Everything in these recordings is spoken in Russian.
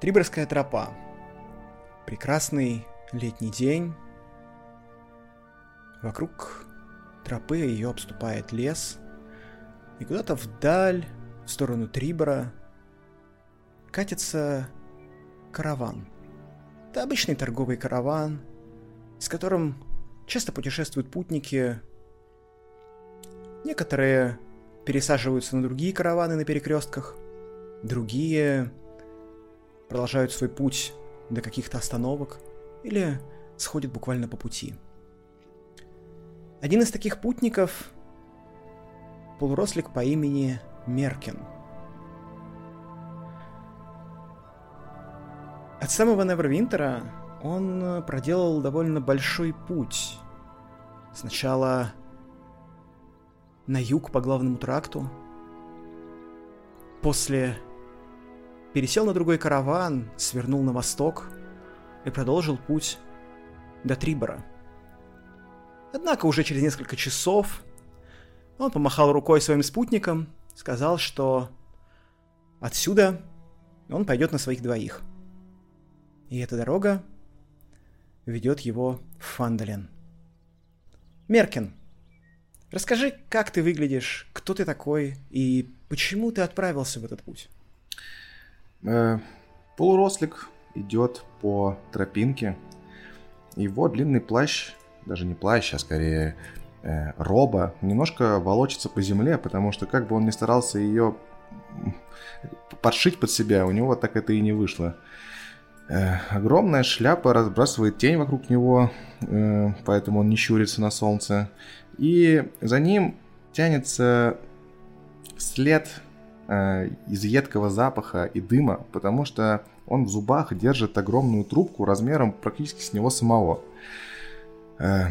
Триборская тропа. Прекрасный летний день. Вокруг тропы ее обступает лес. И куда-то вдаль, в сторону Трибора, катится караван. Это обычный торговый караван, с которым часто путешествуют путники. Некоторые пересаживаются на другие караваны на перекрестках, другие продолжают свой путь до каких-то остановок или сходят буквально по пути. Один из таких путников — полурослик по имени Меркин. От самого Невервинтера он проделал довольно большой путь. Сначала на юг по главному тракту, после пересел на другой караван, свернул на восток и продолжил путь до Трибора. Однако уже через несколько часов он помахал рукой своим спутникам, сказал, что отсюда он пойдет на своих двоих. И эта дорога ведет его в Фандален. Меркин, расскажи, как ты выглядишь, кто ты такой и почему ты отправился в этот путь? Э, полурослик идет по тропинке. Его длинный плащ, даже не плащ, а скорее э, роба, немножко волочится по земле, потому что как бы он ни старался ее подшить под себя, у него так это и не вышло. Э, огромная шляпа разбрасывает тень вокруг него, поэтому он не щурится на солнце. И за ним тянется след из едкого запаха и дыма, потому что он в зубах держит огромную трубку размером практически с него самого. Э,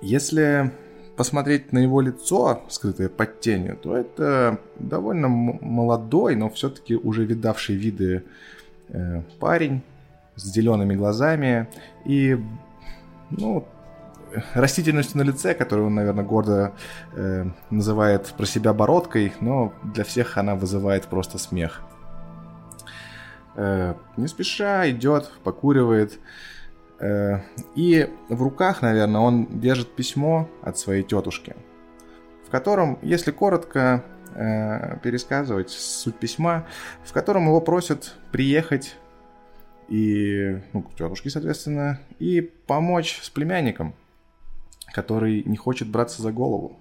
если посмотреть на его лицо, скрытое под тенью, то это довольно молодой, но все-таки уже видавший виды э, парень с зелеными глазами и ну, растительностью на лице, которую он, наверное, гордо э, называет про себя бородкой, но для всех она вызывает просто смех. Э, не спеша идет, покуривает. Э, и в руках, наверное, он держит письмо от своей тетушки, в котором, если коротко э, пересказывать суть письма, в котором его просят приехать и, ну, к тетушке, соответственно, и помочь с племянником – который не хочет браться за голову.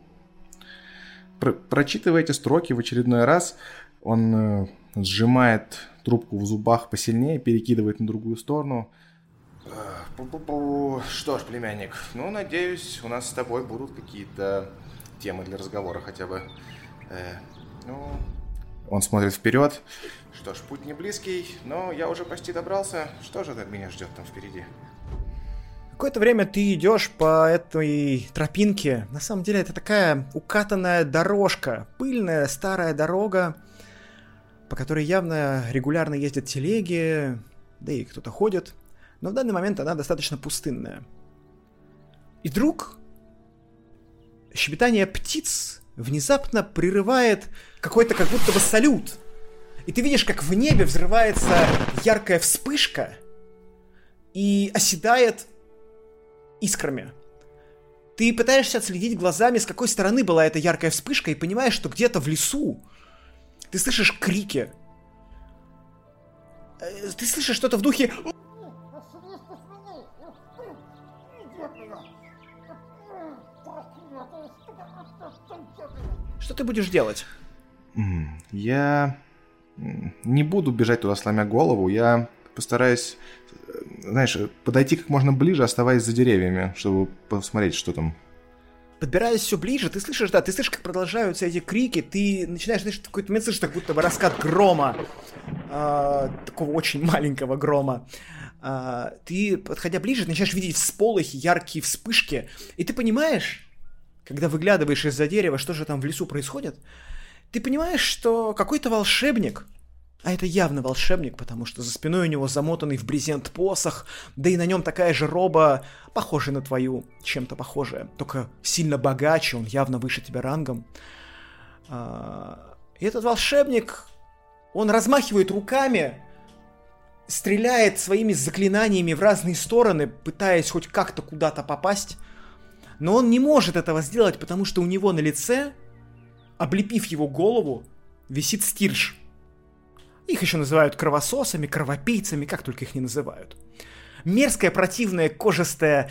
Про прочитывая эти строки в очередной раз, он э, сжимает трубку в зубах посильнее, перекидывает на другую сторону. Что ж, племянник, ну, надеюсь, у нас с тобой будут какие-то темы для разговора хотя бы. Э, ну, он смотрит вперед. Что ж, путь не близкий, но я уже почти добрался. Что же меня ждет там впереди? Какое-то время ты идешь по этой тропинке. На самом деле это такая укатанная дорожка, пыльная старая дорога, по которой явно регулярно ездят телеги, да и кто-то ходит. Но в данный момент она достаточно пустынная. И вдруг щебетание птиц внезапно прерывает какой-то как будто бы салют. И ты видишь, как в небе взрывается яркая вспышка и оседает искрами. Ты пытаешься отследить глазами, с какой стороны была эта яркая вспышка, и понимаешь, что где-то в лесу ты слышишь крики. Э, ты слышишь что-то в духе... Что ты будешь делать? Я не буду бежать туда, сломя голову. Я постараюсь знаешь, подойти как можно ближе, оставаясь за деревьями, чтобы посмотреть, что там. Подбираясь все ближе, ты слышишь, да, ты слышишь, как продолжаются эти крики, ты начинаешь, знаешь, в какой-то момент слышишь, как будто бы раскат грома, э, такого очень маленького грома. Э, ты, подходя ближе, начинаешь видеть всполохи, яркие вспышки, и ты понимаешь, когда выглядываешь из-за дерева, что же там в лесу происходит, ты понимаешь, что какой-то волшебник а это явно волшебник, потому что за спиной у него замотанный в брезент посох, да и на нем такая же роба, похожая на твою, чем-то похожая, только сильно богаче, он явно выше тебя рангом. А, и этот волшебник, он размахивает руками, стреляет своими заклинаниями в разные стороны, пытаясь хоть как-то куда-то попасть. Но он не может этого сделать, потому что у него на лице, облепив его голову, висит стирж. Их еще называют кровососами, кровопийцами, как только их не называют. Мерзкое, противное, кожистое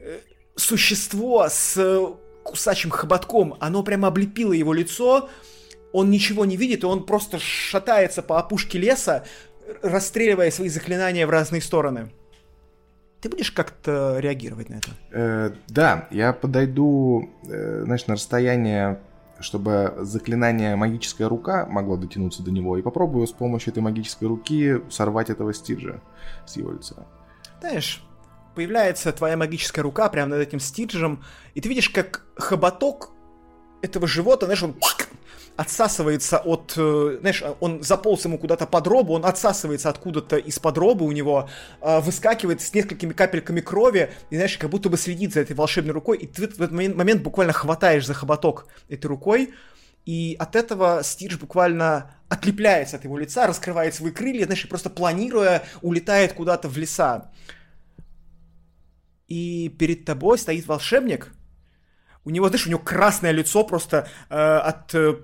э, существо с э, кусачим хоботком, оно прямо облепило его лицо, он ничего не видит, и он просто шатается по опушке леса, расстреливая свои заклинания в разные стороны. Ты будешь как-то реагировать на это? Э, да, я подойду, э, знаешь, на расстояние, чтобы заклинание магическая рука могло дотянуться до него, и попробую с помощью этой магической руки сорвать этого стиржа с его лица. Знаешь, появляется твоя магическая рука прямо над этим стиржем, и ты видишь, как хоботок этого живота, знаешь, он отсасывается от, э, знаешь, он заполз ему куда-то под робу, он отсасывается откуда-то из-под робы у него, э, выскакивает с несколькими капельками крови, и, знаешь, как будто бы следит за этой волшебной рукой, и ты в этот момент буквально хватаешь за хоботок этой рукой, и от этого Стирж буквально отлепляется от его лица, раскрывает свои крылья, знаешь, просто планируя, улетает куда-то в леса. И перед тобой стоит волшебник, у него, знаешь, у него красное лицо просто э, от э,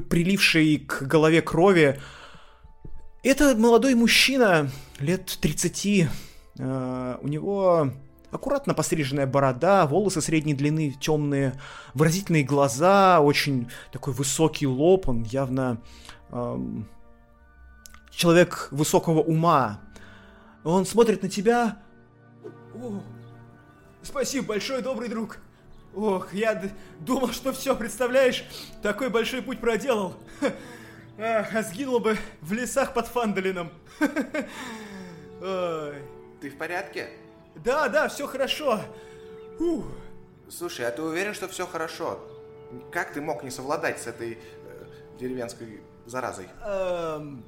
прилившей к голове крови. Это молодой мужчина, лет 30. Э, у него аккуратно постриженная борода, волосы средней длины, темные, выразительные глаза, очень такой высокий лоб, он явно э, человек высокого ума. Он смотрит на тебя. О, спасибо большое, добрый друг. Ох, я думал, что все, представляешь, такой большой путь проделал. А сгинул бы в лесах под Фандалином. Ты в порядке? Да, да, все хорошо. Фух. Слушай, а ты уверен, что все хорошо? Как ты мог не совладать с этой э, деревенской заразой? Эм,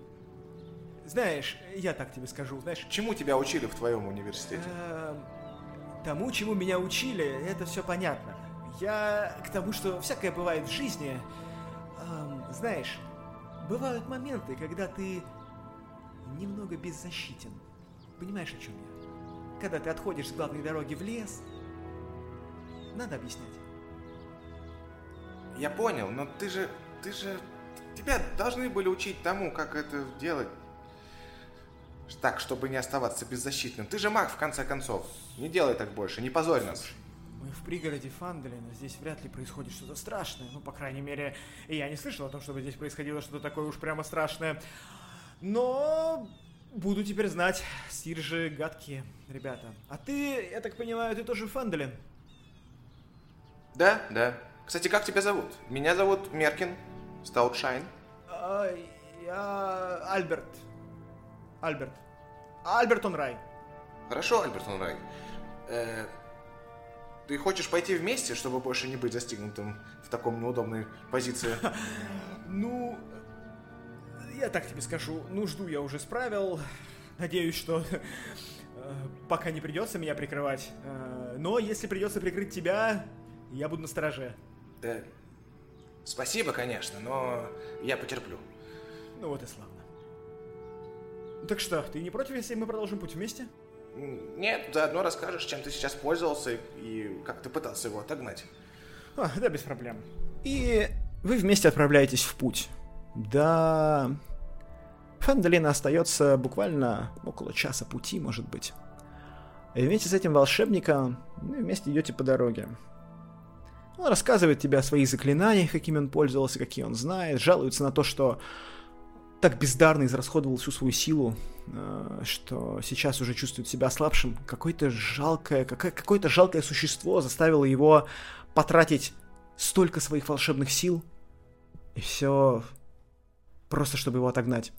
знаешь, я так тебе скажу, знаешь... Чему тебя учили в твоем университете? Эм, тому, чему меня учили, это все понятно. Я к тому, что всякое бывает в жизни. Эм, знаешь, бывают моменты, когда ты немного беззащитен. Понимаешь, о чем я? Когда ты отходишь с главной дороги в лес, надо объяснять. Я понял, но ты же, ты же, тебя должны были учить тому, как это делать так, чтобы не оставаться беззащитным. Ты же маг, в конце концов. Не делай так больше, не позорь нас. Мы в пригороде Фанделина, здесь вряд ли происходит что-то страшное. Ну, по крайней мере, я не слышал о том, чтобы здесь происходило что-то такое уж прямо страшное. Но буду теперь знать, стирджи гадкие, ребята. А ты, я так понимаю, ты тоже Фанделин? Да, да. Кстати, как тебя зовут? Меня зовут Меркин, Стаутшайн. А, я Альберт. Альберт. Альбертон Рай. Хорошо, Альбертон Рай. Э, ты хочешь пойти вместе, чтобы больше не быть застигнутым в таком неудобной позиции? Ну, я так тебе скажу, нужду я уже справил. Надеюсь, что э, пока не придется меня прикрывать. Э, но если придется прикрыть тебя, я буду на стороже. Да. Спасибо, конечно, но я потерплю. Ну вот и славно. Так что, ты не против, если мы продолжим путь вместе? Нет, заодно расскажешь, чем ты сейчас пользовался и как ты пытался его отогнать. А, да, без проблем. И вы вместе отправляетесь в путь. Да... Фандалина остается буквально около часа пути, может быть. И вместе с этим волшебником вы вместе идете по дороге. Он рассказывает тебе о своих заклинаниях, какими он пользовался, какие он знает, жалуется на то, что так бездарно израсходовал всю свою силу, э, что сейчас уже чувствует себя слабшим. Какое-то жалкое, какое-то жалкое существо заставило его потратить столько своих волшебных сил, и все просто, чтобы его отогнать.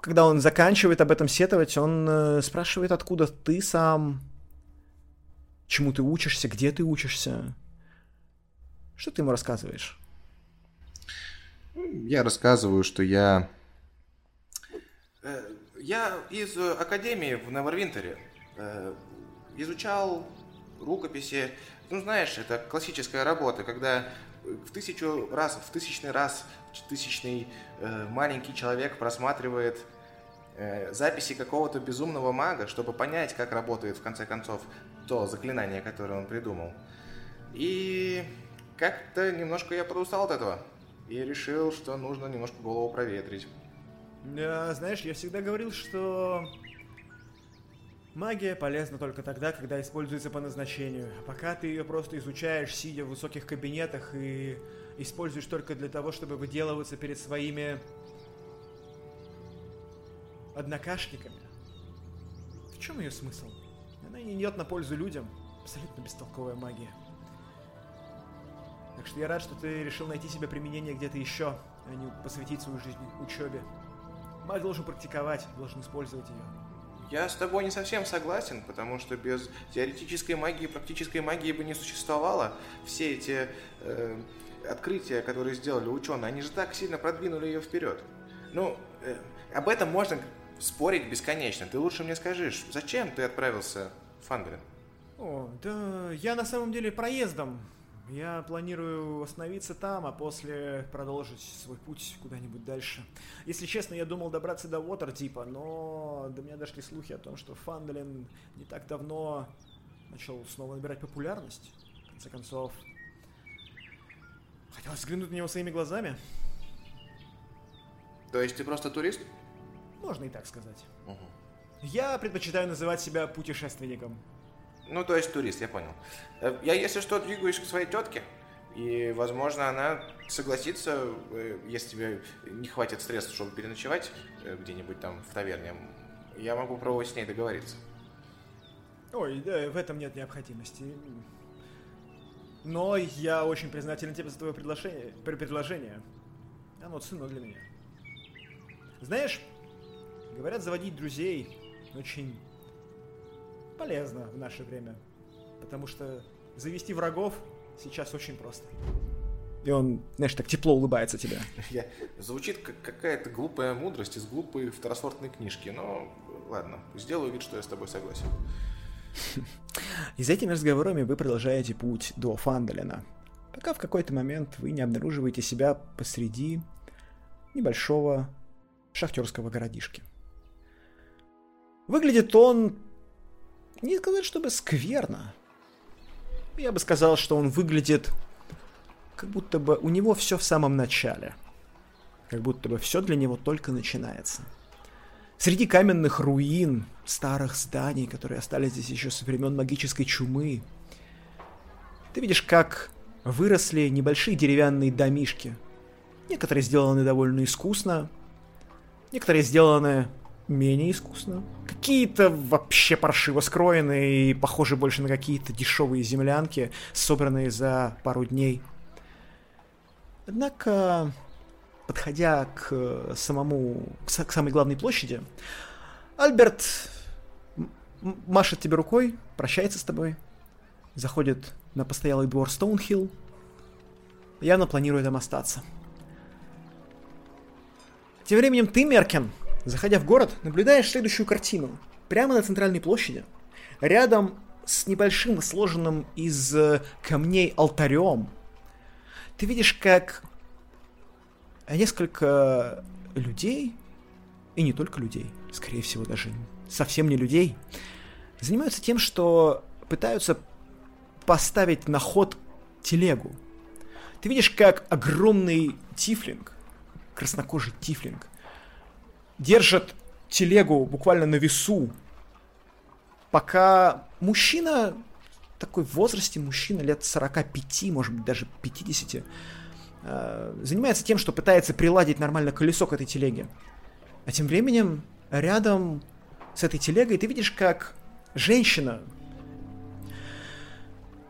Когда он заканчивает об этом сетовать, он э, спрашивает, откуда ты сам, чему ты учишься, где ты учишься. Что ты ему рассказываешь? Я рассказываю, что я... Э, я из академии в Невервинтере э, изучал рукописи. Ну, знаешь, это классическая работа, когда в тысячу раз, в тысячный раз, в тысячный э, маленький человек просматривает э, записи какого-то безумного мага, чтобы понять, как работает в конце концов то заклинание, которое он придумал. И как-то немножко я подустал от этого. И решил, что нужно немножко голову проветрить. Да, знаешь, я всегда говорил, что магия полезна только тогда, когда используется по назначению. А пока ты ее просто изучаешь, сидя в высоких кабинетах и используешь только для того, чтобы выделываться перед своими однокашниками. В чем ее смысл? Она не идет на пользу людям. Абсолютно бестолковая магия. Так что я рад, что ты решил найти себе применение где-то еще, а не посвятить свою жизнь учебе. Маг должен практиковать, должен использовать ее. Я с тобой не совсем согласен, потому что без теоретической магии, практической магии бы не существовало. Все эти э, открытия, которые сделали ученые, они же так сильно продвинули ее вперед. Ну, э, об этом можно спорить бесконечно. Ты лучше мне скажешь, зачем ты отправился в Фандрин? О, да я на самом деле проездом. Я планирую остановиться там, а после продолжить свой путь куда-нибудь дальше. Если честно, я думал добраться до Уотертипа, но до меня дошли слухи о том, что Фандлин не так давно начал снова набирать популярность. В конце концов, хотелось взглянуть на него своими глазами. То есть ты просто турист? Можно и так сказать. Угу. Я предпочитаю называть себя путешественником. Ну, то есть турист, я понял. Э, я, если что, двигаюсь к своей тетке, и, возможно, она согласится, э, если тебе не хватит средств, чтобы переночевать э, где-нибудь там в таверне. Я могу пробовать с ней договориться. Ой, да, в этом нет необходимости. Но я очень признателен тебе за твое предложение. предложение. Оно ценно для меня. Знаешь, говорят, заводить друзей очень полезно в наше время. Потому что завести врагов сейчас очень просто. И он, знаешь, так тепло улыбается тебе. Я... Звучит как какая-то глупая мудрость из глупой второсортной книжки, но ладно, сделаю вид, что я с тобой согласен. И за этими разговорами вы продолжаете путь до Фандалина, пока в какой-то момент вы не обнаруживаете себя посреди небольшого шахтерского городишки. Выглядит он не сказать, чтобы скверно. Я бы сказал, что он выглядит как будто бы у него все в самом начале. Как будто бы все для него только начинается. Среди каменных руин, старых зданий, которые остались здесь еще со времен магической чумы, ты видишь, как выросли небольшие деревянные домишки. Некоторые сделаны довольно искусно, некоторые сделаны менее искусно. Какие-то вообще паршиво скроенные и похожи больше на какие-то дешевые землянки, собранные за пару дней. Однако, подходя к самому, к самой главной площади, Альберт машет тебе рукой, прощается с тобой, заходит на постоялый двор Стоунхилл, явно планирует там остаться. Тем временем ты, Меркен, Заходя в город, наблюдаешь следующую картину. Прямо на центральной площади, рядом с небольшим сложенным из э, камней алтарем, ты видишь, как несколько людей, и не только людей, скорее всего даже совсем не людей, занимаются тем, что пытаются поставить на ход телегу. Ты видишь, как огромный тифлинг, краснокожий тифлинг, держат телегу буквально на весу, пока мужчина, такой в возрасте мужчина, лет 45, может быть, даже 50, э, занимается тем, что пытается приладить нормально колесо к этой телеге. А тем временем рядом с этой телегой ты видишь, как женщина,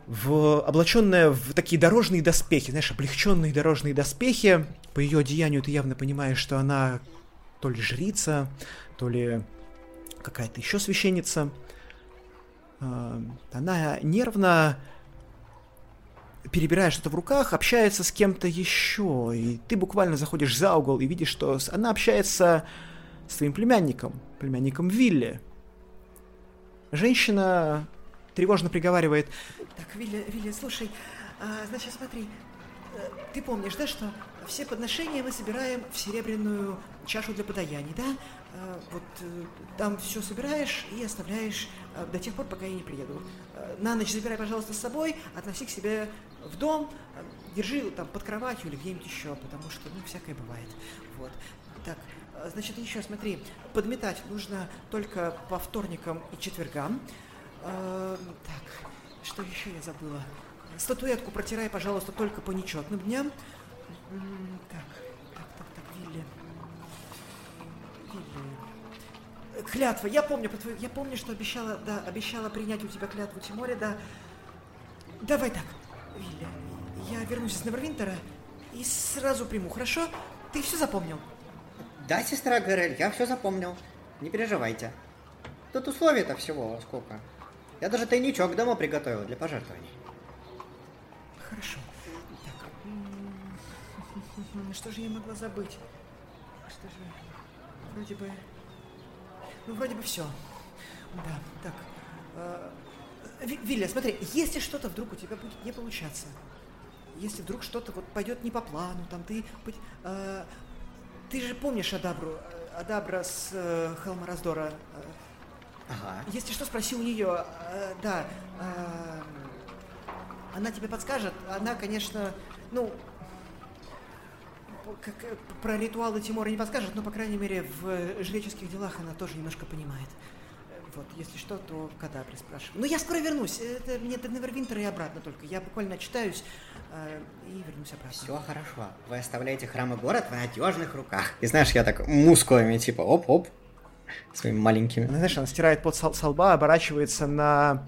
в, облаченная в такие дорожные доспехи, знаешь, облегченные дорожные доспехи, по ее одеянию ты явно понимаешь, что она то ли жрица, то ли какая-то еще священница. А, она нервно перебирая что-то в руках, общается с кем-то еще, и ты буквально заходишь за угол и видишь, что она общается с своим племянником, племянником Вилли. Женщина тревожно приговаривает. Так, Вилли, Вилли, слушай, а, значит, смотри, э, ты помнишь, да, что все подношения мы собираем в серебряную чашу для подаяний, да? Э, вот э, там все собираешь и оставляешь э, до тех пор, пока я не приеду. На ночь забирай, пожалуйста, с собой, относи к себе в дом, держи там под кроватью или где-нибудь еще, потому что, ну, всякое бывает. Вот. Так, значит, еще смотри, подметать нужно только по вторникам и четвергам. Так, что еще я забыла? Статуэтку протирай, пожалуйста, только по нечетным дням. Так, так, так, так, Вилли. Вилли. Э, Клятва, я помню про твою... Я помню, что обещала, да, обещала принять у тебя клятву Тиморе, да. Давай так, Вилли. Я вернусь из Невервинтера и сразу приму, хорошо? Ты все запомнил? Да, сестра Гэрель, я все запомнил. Не переживайте. Тут условий-то всего сколько. Я даже тайничок дома приготовил для пожертвований. Что же я могла забыть? Что же... Вроде бы... Ну, вроде бы все. Да, так. э, смотри, если что-то вдруг у тебя будет не получаться, если вдруг что-то вот пойдет не по плану, там ты... э, ты же помнишь Адабру, Адабра с э, холма раздора? Ага. если что, спроси у нее. Э, да. э, она тебе подскажет. Она, конечно, ну, как, э, про ритуалы Тимура не подскажет, но, по крайней мере, в жреческих делах она тоже немножко понимает. Э, Вот, если что, то в Кадабре спрашиваю. Ну, я скоро вернусь. Это мне до Невервинтера и обратно только. Я буквально читаюсь э, и вернусь обратно. Все хорошо. Вы оставляете храм и город в надежных руках. И знаешь, я так мускулами типа оп-оп. Своими маленькими. Она, знаешь, она стирает под со лба, оборачивается на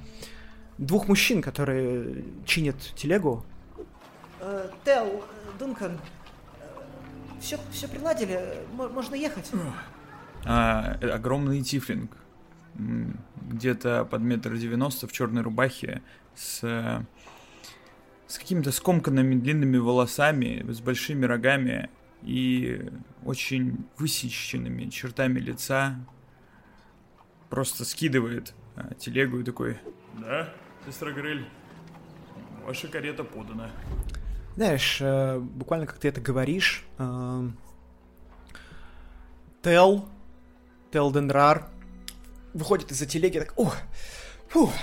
двух мужчин, которые чинят телегу. Э, Тел, Дункан, все, все приладили, можно ехать. А, э, огромный тифлинг. Где-то под метр девяносто в черной рубахе с, с какими-то скомканными длинными волосами, с большими рогами и очень высеченными чертами лица. Просто скидывает а, телегу и такой... Да, сестра Грель, ваша карета подана. Знаешь, э, буквально как ты это говоришь, э, Тел, Тел Денрар выходит из-за телеги, так, ух, фух,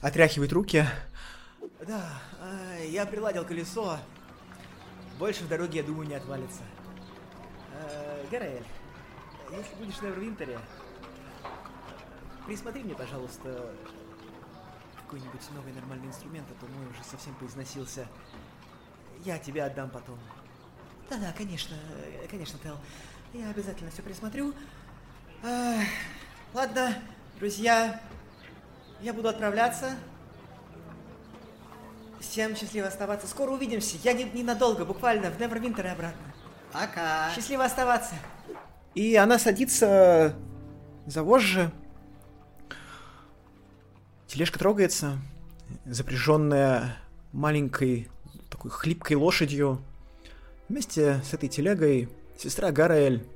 отряхивает руки. Да, э, я приладил колесо. Больше в дороге, я думаю, не отвалится. Гарель, если будешь на Эвервинтере, присмотри мне, пожалуйста, какой-нибудь новый нормальный инструмент, а то мой уже совсем поизносился. Я тебе отдам потом. Да-да, конечно, э, конечно, Тел. Я обязательно все присмотрю. Ах, ладно, друзья, я буду отправляться. Всем счастливо оставаться. Скоро увидимся. Я не- ненадолго, буквально, в Невервинтер и обратно. Пока. Счастливо оставаться. И она садится за вожжи. Тележка трогается, запряженная маленькой такой хлипкой лошадью. Вместе с этой телегой сестра Гараэль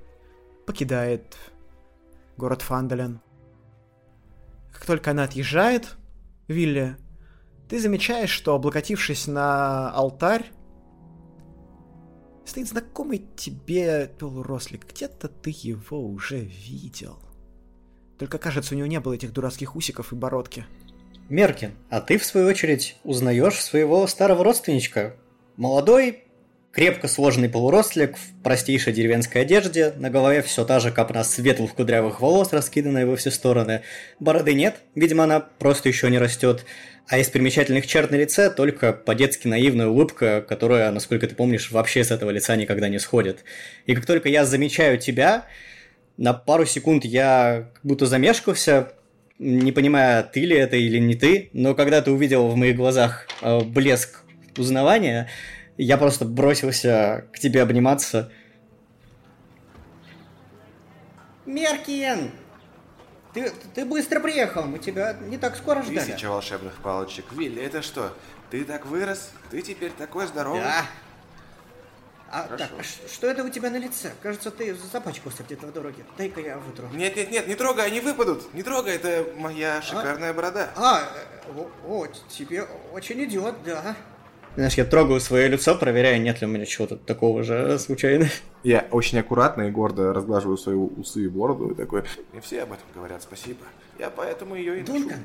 покидает город Фандален. Как только она отъезжает, Вилли, ты замечаешь, что, облокотившись на алтарь, стоит знакомый тебе полурослик. Где-то ты его уже видел. Только, кажется, у него не было этих дурацких усиков и бородки. Меркин, а ты, в свою очередь, узнаешь своего старого родственничка. Молодой, крепко сложенный полурослик в простейшей деревенской одежде, на голове все та же копна светлых кудрявых волос, раскиданная во все стороны. Бороды нет, видимо, она просто еще не растет. А из примечательных черт на лице только по-детски наивная улыбка, которая, насколько ты помнишь, вообще с этого лица никогда не сходит. И как только я замечаю тебя, на пару секунд я будто замешкался, не понимая, ты ли это или не ты, но когда ты увидел в моих глазах э, блеск узнавания, я просто бросился к тебе обниматься. Меркин! Ты, ты быстро приехал, мы тебя не так скоро ждали. Тысяча волшебных палочек. Вилли, это что? Ты так вырос? Ты теперь такой здоровый? Да. А, Хорошо. так, а что это у тебя на лице? Кажется, ты запачкался где-то в дороге. Дай-ка я вытру. Нет, нет, нет, не трогай, они выпадут. Не трогай, это моя шикарная борода. А, э, о, о, тебе очень идет, да. Знаешь, я трогаю свое лицо, проверяя, нет ли у меня чего-то такого же случайно. Я очень аккуратно и гордо разглаживаю свои усы и бороду и такой, не все об этом говорят, спасибо. Я поэтому ее и ношу». Дункан!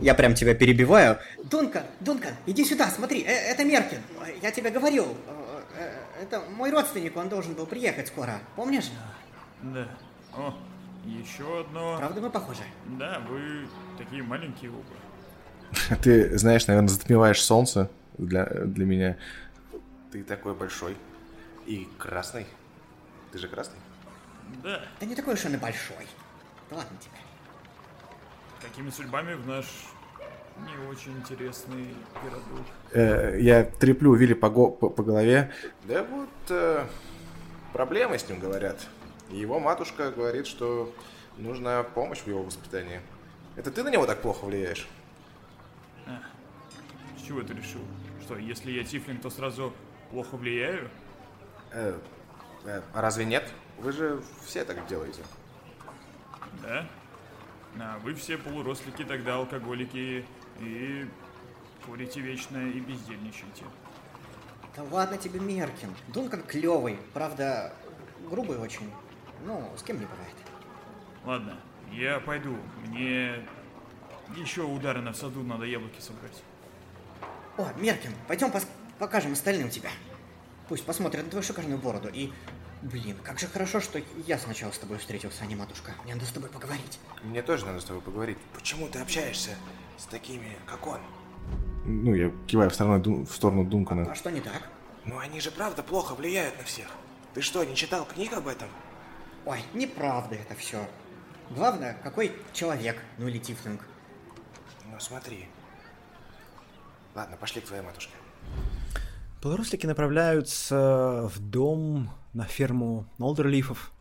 Я прям тебя перебиваю. Дункан, Дункан, иди сюда, смотри, э, это Меркин. Я тебе говорил, э, это мой родственник, он должен был приехать скоро, помнишь? Да. О, еще одно. Правда мы похожи? Да, вы такие маленькие оба. Ты, знаешь, наверное, затмеваешь солнце для, для меня. Ты такой большой и красный. Ты же красный? Да. Да не такой уж он и большой. Да ладно тебе. Какими судьбами в наш не очень интересный городок? Э, я треплю Вилли по, го- по, по голове. Да вот э, проблемы с ним говорят. Его матушка говорит, что нужна помощь в его воспитании. Это ты на него так плохо влияешь? А, с чего ты решил? Что, если я тифлинг, то сразу плохо влияю? Э, э, а разве нет? Вы же все так делаете. Да? А вы все полурослики, тогда алкоголики и курите вечно и бездельничаете. Да ладно тебе, Меркин. Дункан клевый, правда, грубый очень. Ну, с кем не бывает. Ладно, я пойду. Мне еще у Даррена в саду надо яблоки собрать. О, Меркин, пойдем пос- покажем остальным тебя. Пусть посмотрят на твою шикарную бороду. И, блин, как же хорошо, что я сначала с тобой встретился, а не матушка. Мне надо с тобой поговорить. Мне тоже надо с тобой поговорить. Почему ты общаешься с такими, как он? Ну, я киваю в сторону, в сторону Дункана. А что не так? Ну, они же правда плохо влияют на всех. Ты что, не читал книг об этом? Ой, неправда это все. Главное, какой человек, ну или тифлинг. Ну, смотри. Ладно, пошли к твоей матушке. Полурослики направляются в дом на ферму Нолдерлифов.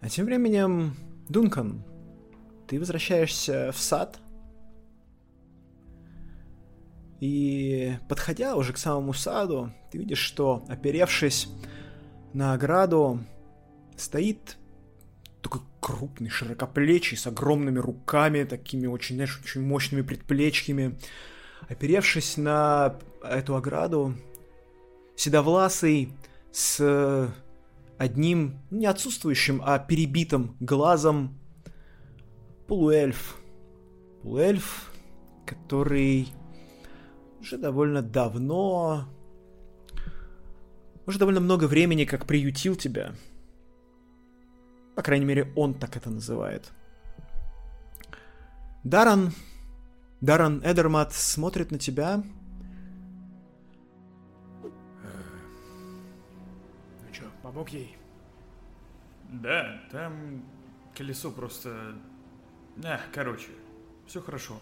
А тем временем, Дункан, ты возвращаешься в сад. И подходя уже к самому саду, ты видишь, что, оперевшись на ограду, стоит такой крупный, широкоплечий, с огромными руками, такими очень, знаешь, очень мощными предплечьями. Оперевшись на эту ограду, седовласый, с одним, ну, не отсутствующим, а перебитым глазом полуэльф. Полуэльф, который уже довольно давно, уже довольно много времени как приютил тебя. По крайней мере, он так это называет. Даран, Даран Эдермат смотрит на тебя. Ну чё, помог ей? Да, там колесо просто... А, короче, все хорошо.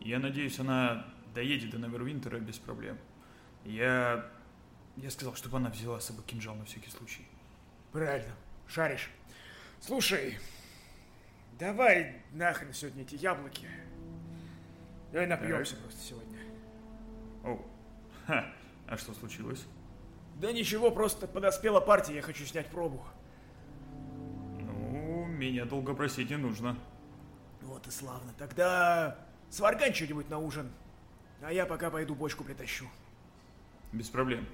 Я надеюсь, она доедет до Невервинтера без проблем. Я... Я сказал, чтобы она взяла с собой кинжал на всякий случай. Правильно, шаришь. Слушай, давай нахрен сегодня эти яблоки. Давай напьемся просто сегодня. О, ха, а что случилось? Да ничего, просто подоспела партия, я хочу снять пробу. Ну, меня долго просить не нужно. Вот и славно. Тогда сваргань что-нибудь на ужин. А я пока пойду бочку притащу. Без проблем.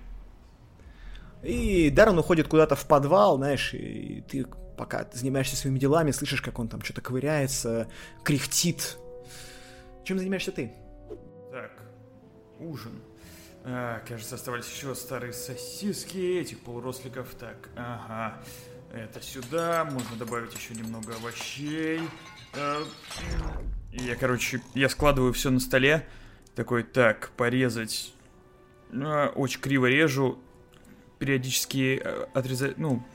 И Даррен уходит куда-то в подвал, знаешь, и ты пока ты занимаешься своими делами, слышишь, как он там что-то ковыряется, кряхтит. Чем занимаешься ты? Так, ужин. А, кажется, оставались еще старые сосиски этих полуросликов. Так, ага. Это сюда. Можно добавить еще немного овощей. А, я, короче, я складываю все на столе. Такой, так, порезать. А, очень криво режу. Периодически э, отрезать, ну,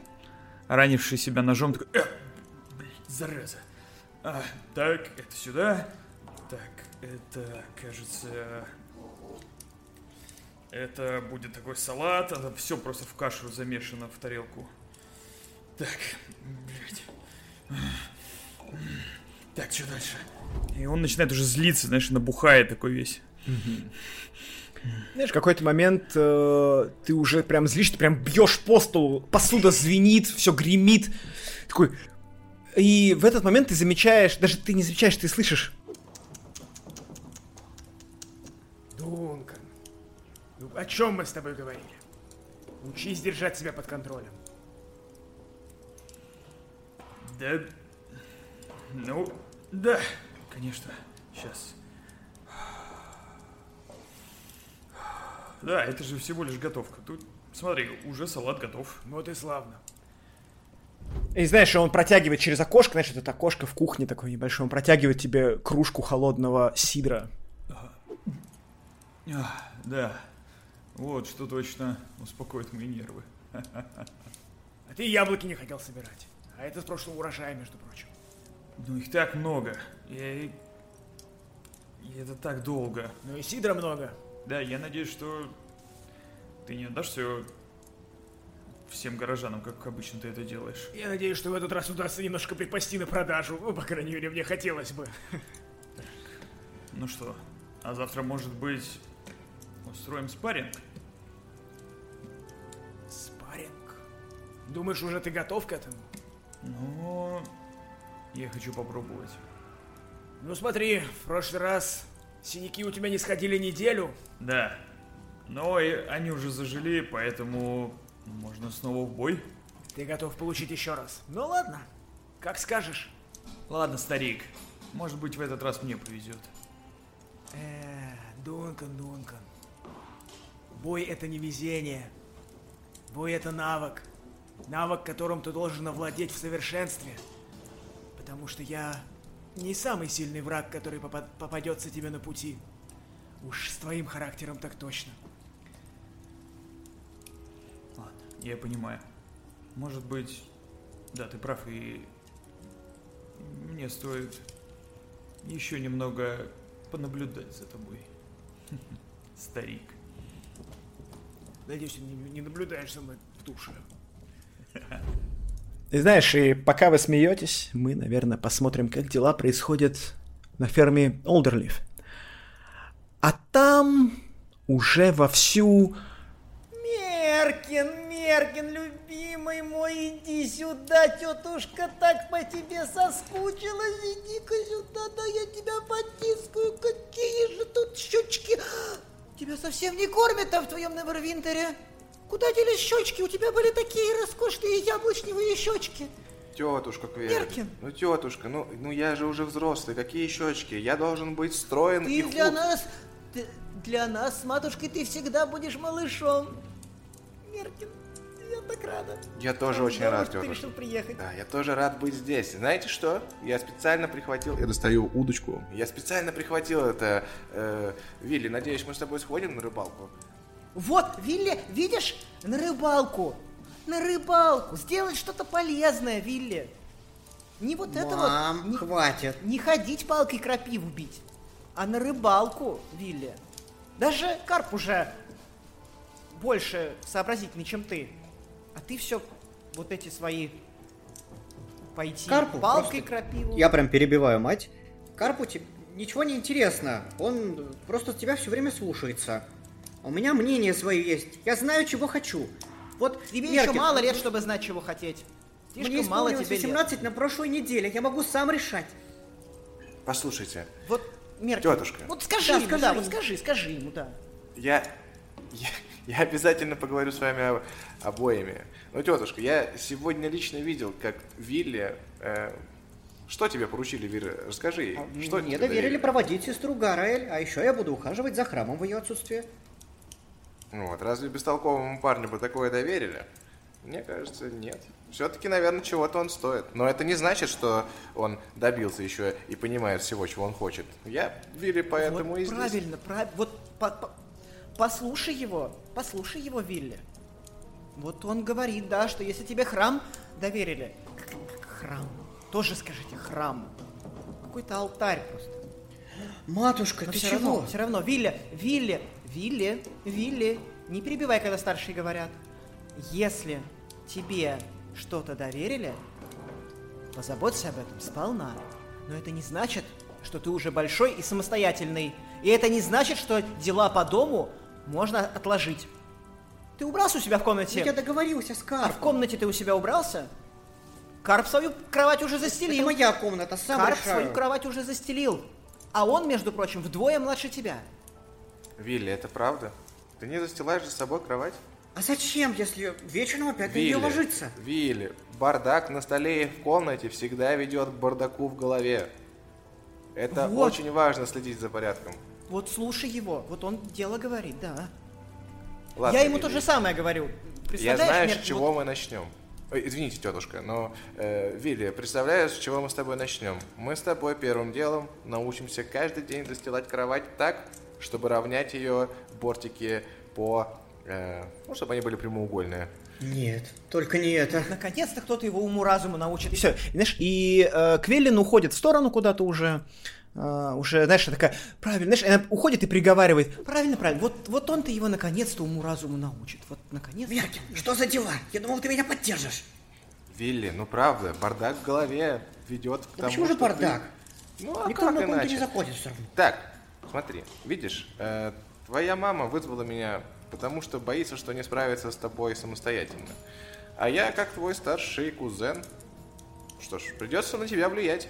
ранивший себя ножом. Такой, э, блин, зараза. А, так, это сюда. Так, это, кажется... Это будет такой салат, это все просто в кашу замешано в тарелку. Так, блядь. Так, что дальше? И он начинает уже злиться, знаешь, набухает такой весь. Знаешь, в какой-то момент э, ты уже прям злишь, ты прям бьешь по столу, посуда звенит, все гремит. Такой. И в этот момент ты замечаешь, даже ты не замечаешь, ты слышишь. Дункан, Ну, о чем мы с тобой говорили? Учись держать себя под контролем. Да... Ну, да, конечно. Сейчас. Да, это же всего лишь готовка. Тут, смотри, уже салат готов. Вот и славно. И знаешь, он протягивает через окошко, знаешь, это окошко в кухне такое небольшое, он протягивает тебе кружку холодного сидра. А, да, вот что точно успокоит мои нервы. А ты яблоки не хотел собирать. А это с прошлого урожая, между прочим. Ну их так много. Я... И это так долго. Ну и сидра много. Да, я надеюсь, что ты не отдашь все всем горожанам, как обычно ты это делаешь. Я надеюсь, что в этот раз удастся немножко припасти на продажу. Ну, по крайней мере, мне хотелось бы. Ну что, а завтра, может быть, устроим спарринг? Спарринг? Думаешь, уже ты готов к этому? Ну, я хочу попробовать. Ну смотри, в прошлый раз синяки у тебя не сходили неделю. Да, но и они уже зажили, поэтому можно снова в бой. Ты готов получить еще раз? Ну ладно, как скажешь. Ладно, старик, может быть в этот раз мне повезет. Э, Дункан, Дункан. Бой это не везение. Бой это навык. Навык, которым ты должен овладеть в совершенстве. Потому что я не самый сильный враг, который попад- попадется тебе на пути. Уж с твоим характером так точно. Ладно, я понимаю. Может быть, да, ты прав, и мне стоит еще немного понаблюдать за тобой. Старик. Надеюсь, ты не, не наблюдаешь за мной в душе. И знаешь, и пока вы смеетесь, мы, наверное, посмотрим, как дела происходят на ферме Олдерлиф. А там уже вовсю... Меркин, Меркин, любимый мой, иди сюда, тетушка так по тебе соскучилась, иди-ка сюда, да я тебя потискаю, какие же тут щечки. Тебя совсем не кормят-то в твоем Невервинтере. Куда делись щечки? У тебя были такие роскошные яблочневые щечки. Тетушка Квер. Меркин. Ну, тетушка, ну, ну я же уже взрослый, какие щечки? Я должен быть строен и Ты для худ. нас, ты- для нас с матушкой ты всегда будешь малышом. Меркин, я так рада. Я тоже Как очень рад, что ты тетушка. решил приехать. Да, я тоже рад быть здесь. Знаете что? Я специально прихватил... Я достаю удочку. Я специально прихватил это... э, Вилли, надеюсь, мы с тобой сходим на рыбалку? Вот, Вилли, видишь, на рыбалку. На рыбалку. Сделать что-то полезное, Вилли. Не вот это вот. Мам, Не, хватит. не ходить палкой крапиву бить, а на рыбалку, Вилли. Даже Карп уже больше сообразительный, чем ты. А ты все вот эти свои пойти Карпу палкой просто- крапиву. Я прям перебиваю мать. Карпу тебе ничего не интересно. Он просто тебя все время слушается. У меня мнение свое есть. Я знаю, чего хочу. Вот Тебе Меркин, еще мало лет, чтобы знать, чего хотеть. Слишком Мне мало тебе лет. 18 на прошлой неделе. Я могу сам решать. Послушайте, Вот, Меркин, Тетушка. Вот скажи Да, ему, скажи да, ему. вот скажи, скажи ему, да. я... Я, я обязательно поговорю с вами об- обоими. Ну, тетушка, я сегодня лично видел, как Вилли... э, что тебе поручили, Вира? Расскажи. что А Мне тебе доверили проводить сестру Гараэль, а еще я буду ухаживать за храмом в ее отсутствие. Ну Вот, разве бестолковому парню бы такое доверили? Мне кажется, нет. Все-таки, наверное, чего-то он стоит. Но это не значит, что он добился еще и понимает всего, чего он хочет. Я Вилли поэтому вот и здесь. правильно, правильно. Вот по- по- послушай его, послушай его, Вилли. Вот он говорит, да, что если тебе храм доверили, храм, тоже скажите храм. Какой-то алтарь просто. Матушка, Но ты все чего? равно, все равно, Вилли, Вилли, Вилли, Вилли, не перебивай, когда старшие говорят. Если тебе что-то доверили, позаботься об этом сполна. Но это не значит, что ты уже большой и самостоятельный. И это не значит, что дела по дому можно отложить. Ты убрался у себя в комнате? Ну, Я договорился с А в Карпом. комнате ты у себя убрался? Карп свою кровать уже застелил. Это моя комната, сам Карп решаю. свою кровать уже застелил. А он, между прочим, вдвое младше тебя. Вилли, это правда? Ты не застилаешь за собой кровать? А зачем, если вечером опять на нее ложиться? Вилли, бардак на столе и в комнате всегда ведет к бардаку в голове. Это Вот. очень важно следить за порядком. Вот слушай его, вот он дело говорит, да. Ладно, Я ему Вилли, то же самое говорю. Я знаю, с чего вот- мы начнем. Ой, извините, тетушка, но, э, Вилли, представляешь, с чего мы с тобой начнем? Мы с тобой первым делом научимся каждый день застилать кровать так, чтобы равнять ее бортики по... э, ну, чтобы они были прямоугольные. Нет, только не это. Наконец-то кто-то его уму-разуму научит. И все, знаешь, и э, Квеллин уходит в сторону куда-то уже, э, уже, знаешь, такая, правильно, знаешь, она уходит и приговаривает, правильно, правильно, вот, вот он-то его наконец-то уму-разуму научит, вот наконец-то. Меркин, что за дела? Я думал, ты меня поддержишь. Вилли, ну правда, бардак в голове ведет к Да тому, почему же что бардак? ты- Ну, а Никто как иначе? не заходит все равно. Так, смотри, видишь, э, твоя мама вызвала меня, потому что боится, что не справится с тобой самостоятельно. А я, как твой старший кузен, что ж, придется на тебя влиять.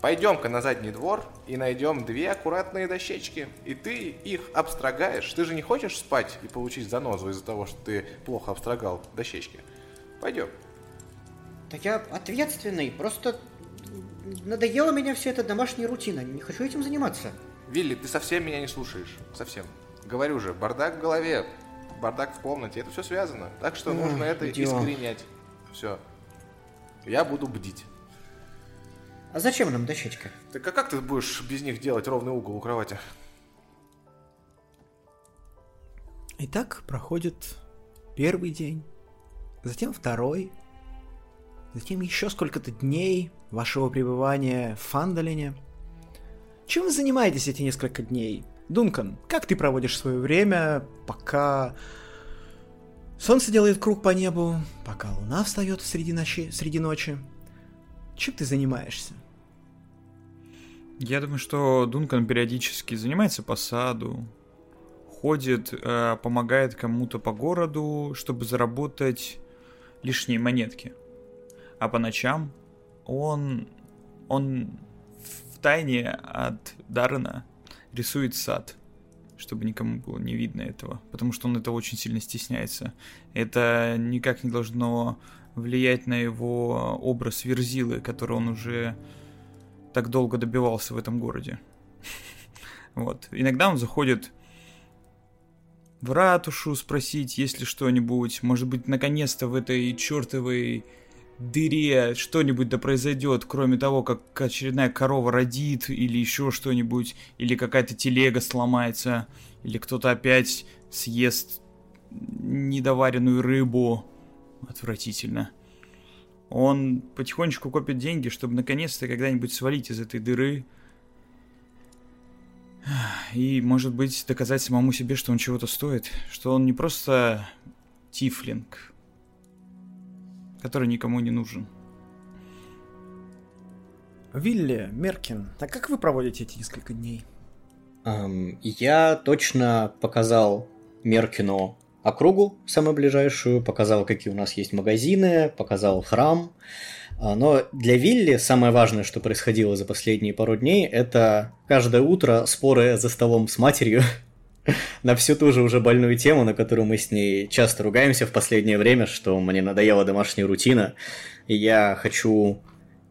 Пойдем-ка на задний двор и найдем две аккуратные дощечки, и ты их обстрогаешь. Ты же не хочешь спать и получить занозу из-за того, что ты плохо обстрогал дощечки? Пойдем. Да я ответственный, просто надоела меня вся эта домашняя рутина. Не хочу этим заниматься. Вилли, ты совсем меня не слушаешь. Совсем. Говорю же, бардак в голове, бардак в комнате, это все связано. Так что Ой, нужно это идиот. искоренять. Все. Я буду бдить. А зачем нам дощечка? Так а как ты будешь без них делать ровный угол у кровати? И так проходит первый день, затем второй, затем еще сколько-то дней вашего пребывания в Фандалине. Чем вы занимаетесь эти несколько дней? Дункан, как ты проводишь свое время, пока солнце делает круг по небу, пока луна встает среди ночи, среди ночи? Чем ты занимаешься? Я думаю, что Дункан периодически занимается по саду, ходит, э, помогает кому-то по городу, чтобы заработать лишние монетки. А по ночам он, он в тайне от Даррена рисует сад, чтобы никому было не видно этого, потому что он это очень сильно стесняется. Это никак не должно влиять на его образ Верзилы, который он уже так долго добивался в этом городе. Вот. Иногда он заходит в ратушу спросить, есть ли что-нибудь. Может быть, наконец-то в этой чертовой дыре что-нибудь да произойдет, кроме того, как очередная корова родит, или еще что-нибудь, или какая-то телега сломается, или кто-то опять съест недоваренную рыбу. Отвратительно. Он потихонечку копит деньги, чтобы наконец-то когда-нибудь свалить из этой дыры. И, может быть, доказать самому себе, что он чего-то стоит. Что он не просто тифлинг, который никому не нужен. Вилли, Меркин, а как вы проводите эти несколько дней? Ам, я точно показал Меркину округу, самую ближайшую, показал, какие у нас есть магазины, показал храм. А, Но для Вилли самое важное, что происходило за последние пару дней, это каждое утро споры за столом с матерью на всю ту же уже больную тему, на которую мы с ней часто ругаемся в последнее время, что мне надоела домашняя рутина, и я хочу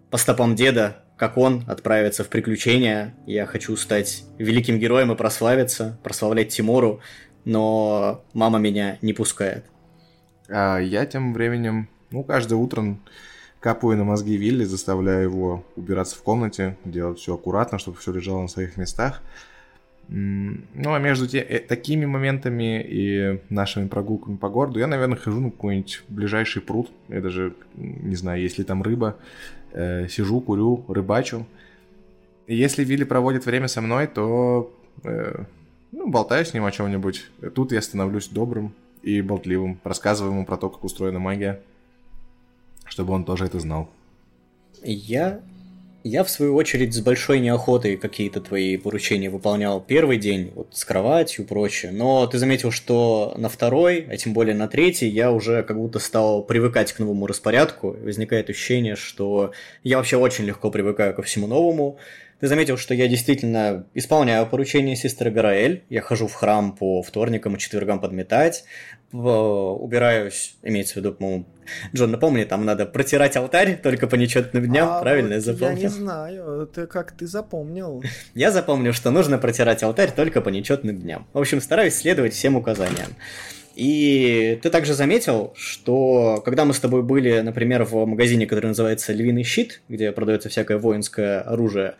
по стопам деда, как он, отправиться в приключения. Я хочу стать великим героем и прославиться, прославлять Тимуру, но мама меня не пускает. А я тем временем, ну, каждое утро капаю на мозги Вилли, заставляю его убираться в комнате, делать все аккуратно, чтобы все лежало на своих местах. Ну, а между те, э, такими моментами и нашими прогулками по городу я, наверное, хожу на какой-нибудь ближайший пруд. Я даже не знаю, есть ли там рыба. Э, сижу, курю, рыбачу. И если Вилли проводит время со мной, то э, ну, болтаю с ним о чем-нибудь. Тут я становлюсь добрым и болтливым. Рассказываю ему про то, как устроена магия, чтобы он тоже это знал. Я, я в свою очередь с большой неохотой какие-то твои поручения выполнял первый день, вот с кроватью и прочее, но ты заметил, что на второй, а тем более на третий, я уже как будто стал привыкать к новому распорядку, возникает ощущение, что я вообще очень легко привыкаю ко всему новому. Ты заметил, что я действительно исполняю поручение сестры Гараэль. Я хожу в храм по вторникам и четвергам подметать, убираюсь, имеется в виду, по-моему, Джон, напомни, там надо протирать алтарь только по нечетным дням, а правильно вот я запомнил? Я не знаю, это как ты запомнил. Я запомнил, что нужно протирать алтарь только по нечетным дням. В общем, стараюсь следовать всем указаниям. И ты также заметил, что когда мы с тобой были, например, в магазине, который называется «Львиный щит», где продается всякое воинское оружие,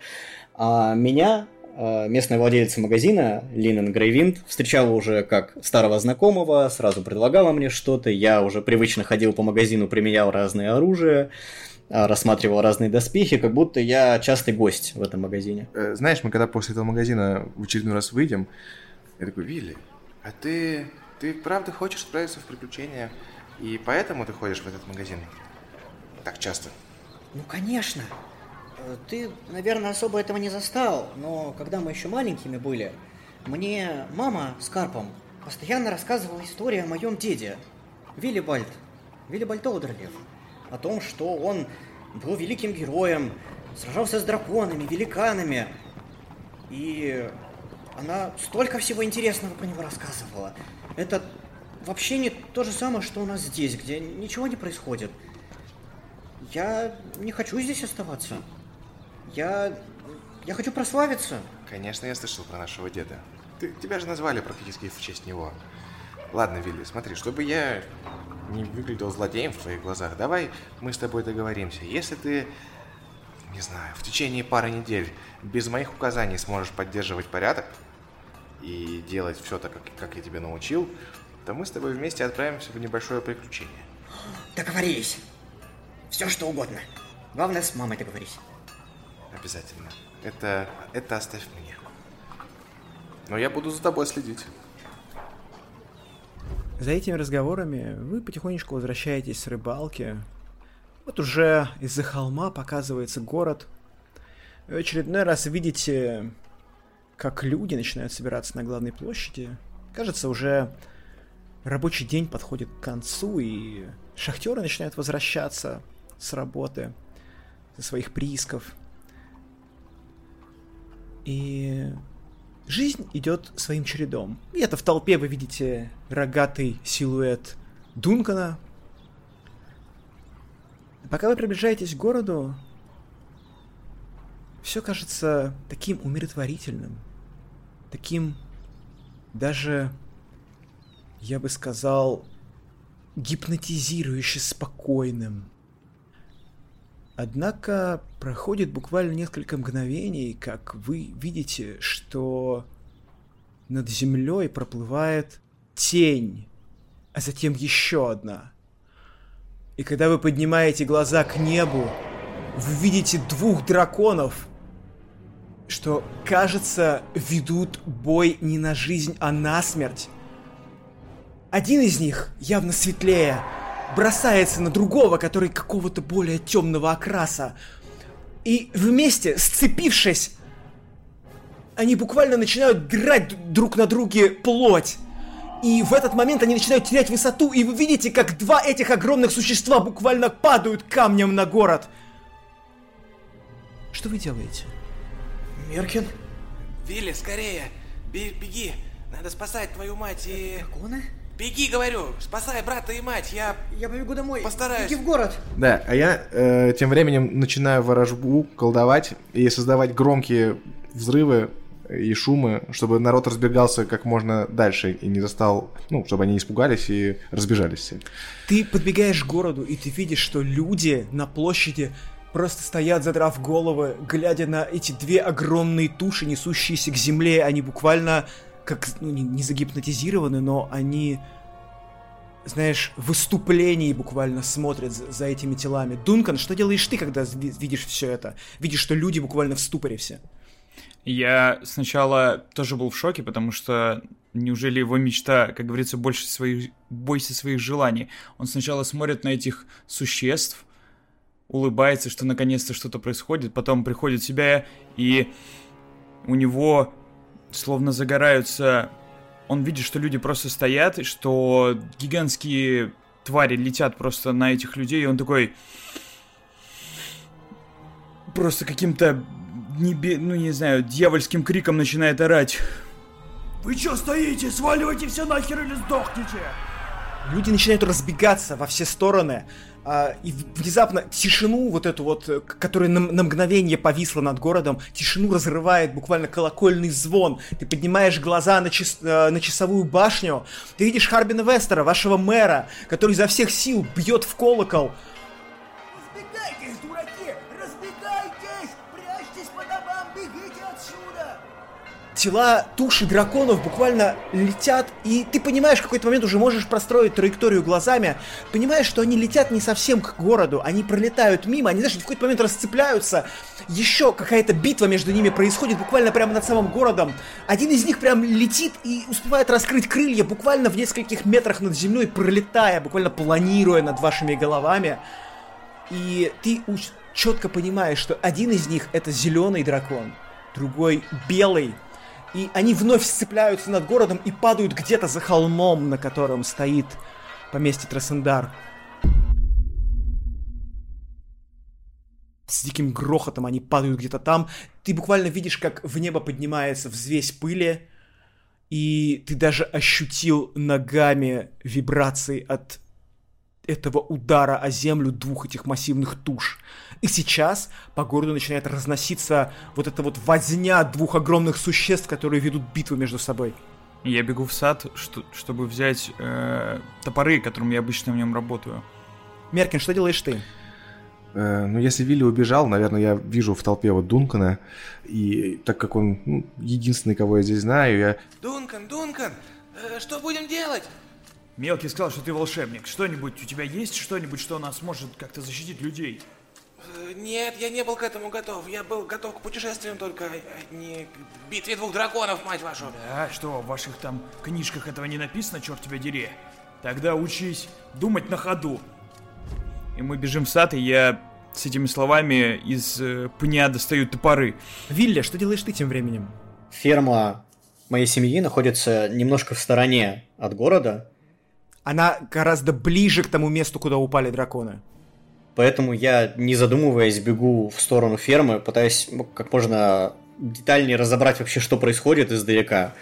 а меня а, местная владелица магазина, Линен Грейвинд, встречала уже как старого знакомого, сразу предлагала мне что-то, я уже привычно ходил по магазину, применял разные оружия, а, рассматривал разные доспехи, как будто я частый гость в этом магазине. Э, знаешь, мы когда после этого магазина в очередной раз выйдем, я такой, Вилли, а ты ты правда хочешь справиться в приключения, и поэтому ты ходишь в этот магазин так часто? Ну, конечно. Ты, наверное, особо этого не застал, но когда мы еще маленькими были, мне мама с Карпом постоянно рассказывала историю о моем деде, Виллибальд, Виллибальд Одерлев, о том, что он был великим героем, сражался с драконами, великанами, и она столько всего интересного про него рассказывала. Это вообще не то же самое, что у нас здесь, где ничего не происходит. Я не хочу здесь оставаться. Я... Я хочу прославиться. Конечно, я слышал про нашего деда. Ты, тебя же назвали практически в честь него. Ладно, Вилли, смотри, чтобы я не выглядел злодеем в твоих глазах, давай мы с тобой договоримся. Если ты, не знаю, в течение пары недель без моих указаний сможешь поддерживать порядок, и делать все так, как, как я тебе научил, то мы с тобой вместе отправимся в небольшое приключение. Договорились. Все что угодно. Главное, с мамой договорись. Обязательно. Это, это оставь мне. Но я буду за тобой следить. За этими разговорами вы потихонечку возвращаетесь с рыбалки. Вот уже из-за холма показывается город. И в очередной раз видите как люди начинают собираться на главной площади. Кажется, уже рабочий день подходит к концу, и шахтеры начинают возвращаться с работы, со своих приисков. И жизнь идет своим чередом. И это в толпе вы видите рогатый силуэт Дункана. Пока вы приближаетесь к городу, все кажется таким умиротворительным, таким даже, я бы сказал, гипнотизирующе спокойным. Однако проходит буквально несколько мгновений, как вы видите, что над землей проплывает тень, а затем еще одна. И когда вы поднимаете глаза к небу, вы видите двух драконов, что, кажется, ведут бой не на жизнь, а на смерть. Один из них, явно светлее, бросается на другого, который какого-то более темного окраса. И вместе, сцепившись, они буквально начинают драть друг на друге плоть. И в этот момент они начинают терять высоту, и вы видите, как два этих огромных существа буквально падают камнем на город. Что вы делаете? Меркин? Вилли, скорее! Беги! Надо спасать твою мать и... Драконы? Беги, говорю! Спасай брата и мать! Я... Я побегу домой. Постараюсь. Беги в город. Да, а я э, тем временем начинаю ворожбу колдовать и создавать громкие взрывы и шумы, чтобы народ разбегался как можно дальше и не застал, ну, чтобы они испугались и разбежались все. Ты подбегаешь к городу, и ты видишь, что люди на площади просто стоят, задрав головы, глядя на эти две огромные туши, несущиеся к земле. Они буквально как, ну, не, не загипнотизированы, но они, знаешь, в выступлении буквально смотрят за, за этими телами. Дункан, что делаешь ты, когда видишь все это? Видишь, что люди буквально в ступоре все. Я сначала тоже был в шоке, потому что неужели его мечта, как говорится, больше своих, бойся своих желаний. Он сначала смотрит на этих существ, улыбается, что наконец-то что-то происходит, потом приходит в себя, и у него словно загораются... Он видит, что люди просто стоят, и что гигантские твари летят просто на этих людей, и он такой... Просто каким-то небе... ну не знаю, дьявольским криком начинает орать. Вы чё стоите? Сваливайте все нахер или сдохните! Люди начинают разбегаться во все стороны, а, и внезапно тишину вот эту вот, э, которая на, на мгновение повисла над городом, тишину разрывает буквально колокольный звон. Ты поднимаешь глаза на, час, э, на часовую башню, ты видишь Харбина Вестера, вашего мэра, который изо всех сил бьет в колокол. Тела туши драконов буквально летят, и ты понимаешь, в какой-то момент уже можешь простроить траекторию глазами, понимаешь, что они летят не совсем к городу, они пролетают мимо, они, знаешь, в какой-то момент расцепляются, еще какая-то битва между ними происходит буквально прямо над самым городом. Один из них прям летит и успевает раскрыть крылья буквально в нескольких метрах над землей, пролетая, буквально планируя над вашими головами. И ты четко понимаешь, что один из них это зеленый дракон, другой белый, и они вновь сцепляются над городом и падают где-то за холмом, на котором стоит поместье Трасендар. С диким грохотом они падают где-то там. Ты буквально видишь, как в небо поднимается взвесь пыли, и ты даже ощутил ногами вибрации от этого удара о землю двух этих массивных туш. И сейчас по городу начинает разноситься вот эта вот возня двух огромных существ, которые ведут битву между собой. Я бегу в сад, что, чтобы взять э, топоры, которым я обычно в нем работаю. Меркин, что делаешь ты? Э, ну, если Вилли убежал, наверное, я вижу в толпе вот Дункана, и так как он ну, единственный, кого я здесь знаю, я... Дункан, Дункан, э, что будем делать? Мелкий сказал, что ты волшебник. Что-нибудь у тебя есть, что-нибудь, что нас может как-то защитить людей? Нет, я не был к этому готов. Я был готов к путешествиям только, а не к битве двух драконов, мать вашу. Да, что, в ваших там книжках этого не написано, черт тебя дери? Тогда учись думать на ходу. И мы бежим в сад, и я с этими словами из э, пня достаю топоры. Вилли, что делаешь ты тем временем? Ферма моей семьи находится немножко в стороне от города, Она гораздо ближе к тому месту, куда упали драконы. поэтому я, не задумываясь, бегу в сторону фермы, пытаясь ну, как можно детальнее разобрать вообще, что происходит издалека.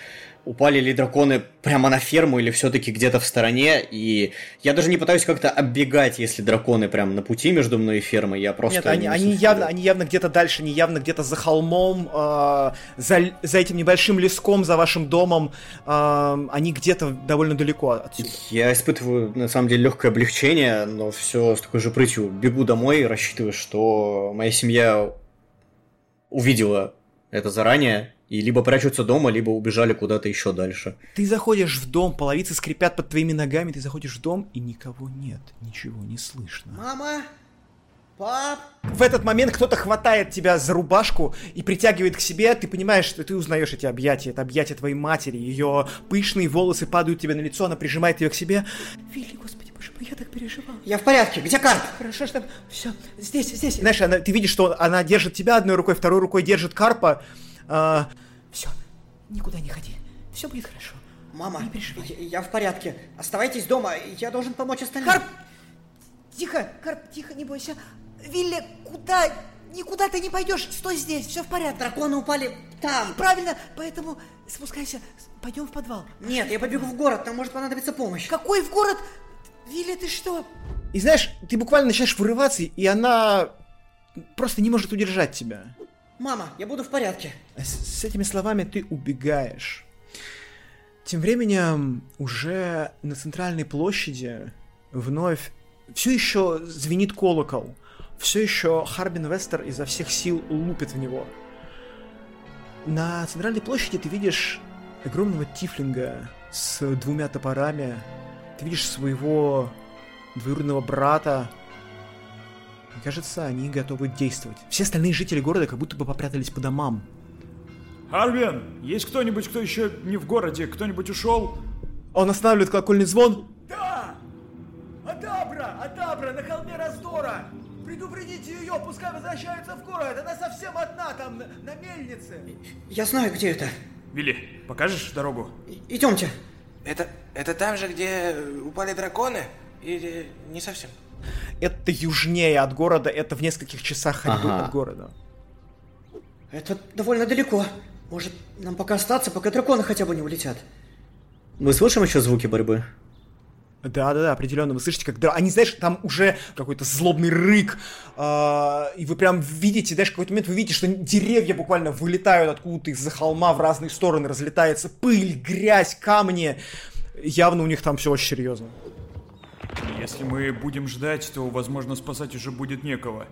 Упали ли драконы прямо на ферму или все-таки где-то в стороне, и я даже не пытаюсь как-то оббегать, если драконы прям на пути между мной и фермой, я просто... Нет, они, они, явно, они явно где-то дальше, они явно где-то за холмом, э, за, за этим небольшим леском, за вашим домом. э, они где-то довольно далеко отсюда. Я испытываю, на самом деле, легкое облегчение, но все с такой же прытью. Бегу домой, рассчитывая, что моя семья увидела это заранее, и либо прячутся дома, либо убежали куда-то еще дальше. Ты заходишь в дом, половицы скрипят под твоими ногами, ты заходишь в дом, и никого нет, ничего не слышно. Мама? Пап? В этот момент кто-то хватает тебя за рубашку и притягивает к себе, ты понимаешь, что ты узнаешь эти объятия, это объятия твоей матери, ее пышные волосы падают тебе на лицо, она прижимает ее к себе. Вилли, господи, боже мой, я так переживал. Я в порядке, где карт? Хорошо, что... Все, здесь, здесь. Знаешь, она, ты видишь, что она держит тебя одной рукой, второй рукой держит карпа. Все, никуда не ходи. Все будет хорошо. Мама, Не переживай. я, я в порядке. Оставайтесь дома, я должен помочь остальным. Карп! Тихо, Карп, тихо, не бойся. Вилли, куда? Никуда ты не пойдешь, стой здесь, все в порядке. Драконы упали там. Правильно, поэтому спускайся, пойдем в подвал. Нет, я побегу в город, там может понадобиться помощь. Какой в город? Вилли, ты что? И знаешь, ты буквально начинаешь вырываться, и она просто не может удержать тебя. Мама, я буду в порядке. С, с этими словами ты убегаешь. Тем временем уже на центральной площади вновь все еще звенит колокол. Все еще Харбин Вестер изо всех сил лупит в него. На центральной площади ты видишь огромного тифлинга с двумя топорами. Ты видишь своего двоюродного брата. Мне кажется, они готовы действовать. Все остальные жители города как будто бы попрятались по домам. Харвин, есть кто-нибудь, кто еще не в городе? Кто-нибудь ушел? Он останавливает колокольный звон. Да! Адабра! Адабра на холме раздора! Предупредите ее, пускай возвращается в город, она совсем одна там, на, на мельнице. Я знаю, где это. Вилли, покажешь дорогу? И- Идемте. Это, это там же, где упали драконы? Или не совсем? Это южнее от города, это в нескольких часах ходьбы Ага. от города. Это довольно далеко. Может, нам пока остаться, пока драконы хотя бы не улетят? Мы слышим еще звуки борьбы? Да, да, да, определенно. Вы слышите, как они, знаешь, там уже какой-то злобный рык, а, и вы прям видите, знаешь, в какой-то момент вы видите, что деревья буквально вылетают откуда-то из-за холма в разные стороны, разлетается пыль, грязь, камни. Явно у них там все очень серьезно. Если мы будем ждать, то, возможно, спасать уже будет некого.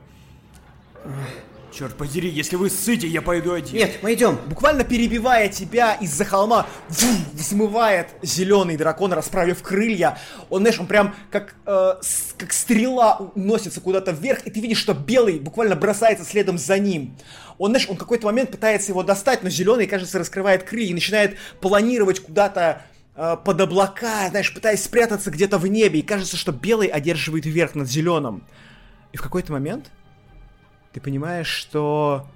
Черт подери, если вы ссыте, я пойду один. Нет, мы идем. Буквально перебивая тебя из-за холма, взмывает зеленый дракон, расправив крылья. Он, знаешь, он прям как, э, как стрела уносится куда-то вверх, и ты видишь, что белый буквально бросается следом за ним. Он, знаешь, он какой-то момент пытается его достать, но зеленый, кажется, раскрывает крылья и начинает планировать куда-то под облака, знаешь, пытаясь спрятаться где-то в небе. И кажется, что белый одерживает верх над зеленым. И в какой-то момент ты понимаешь, что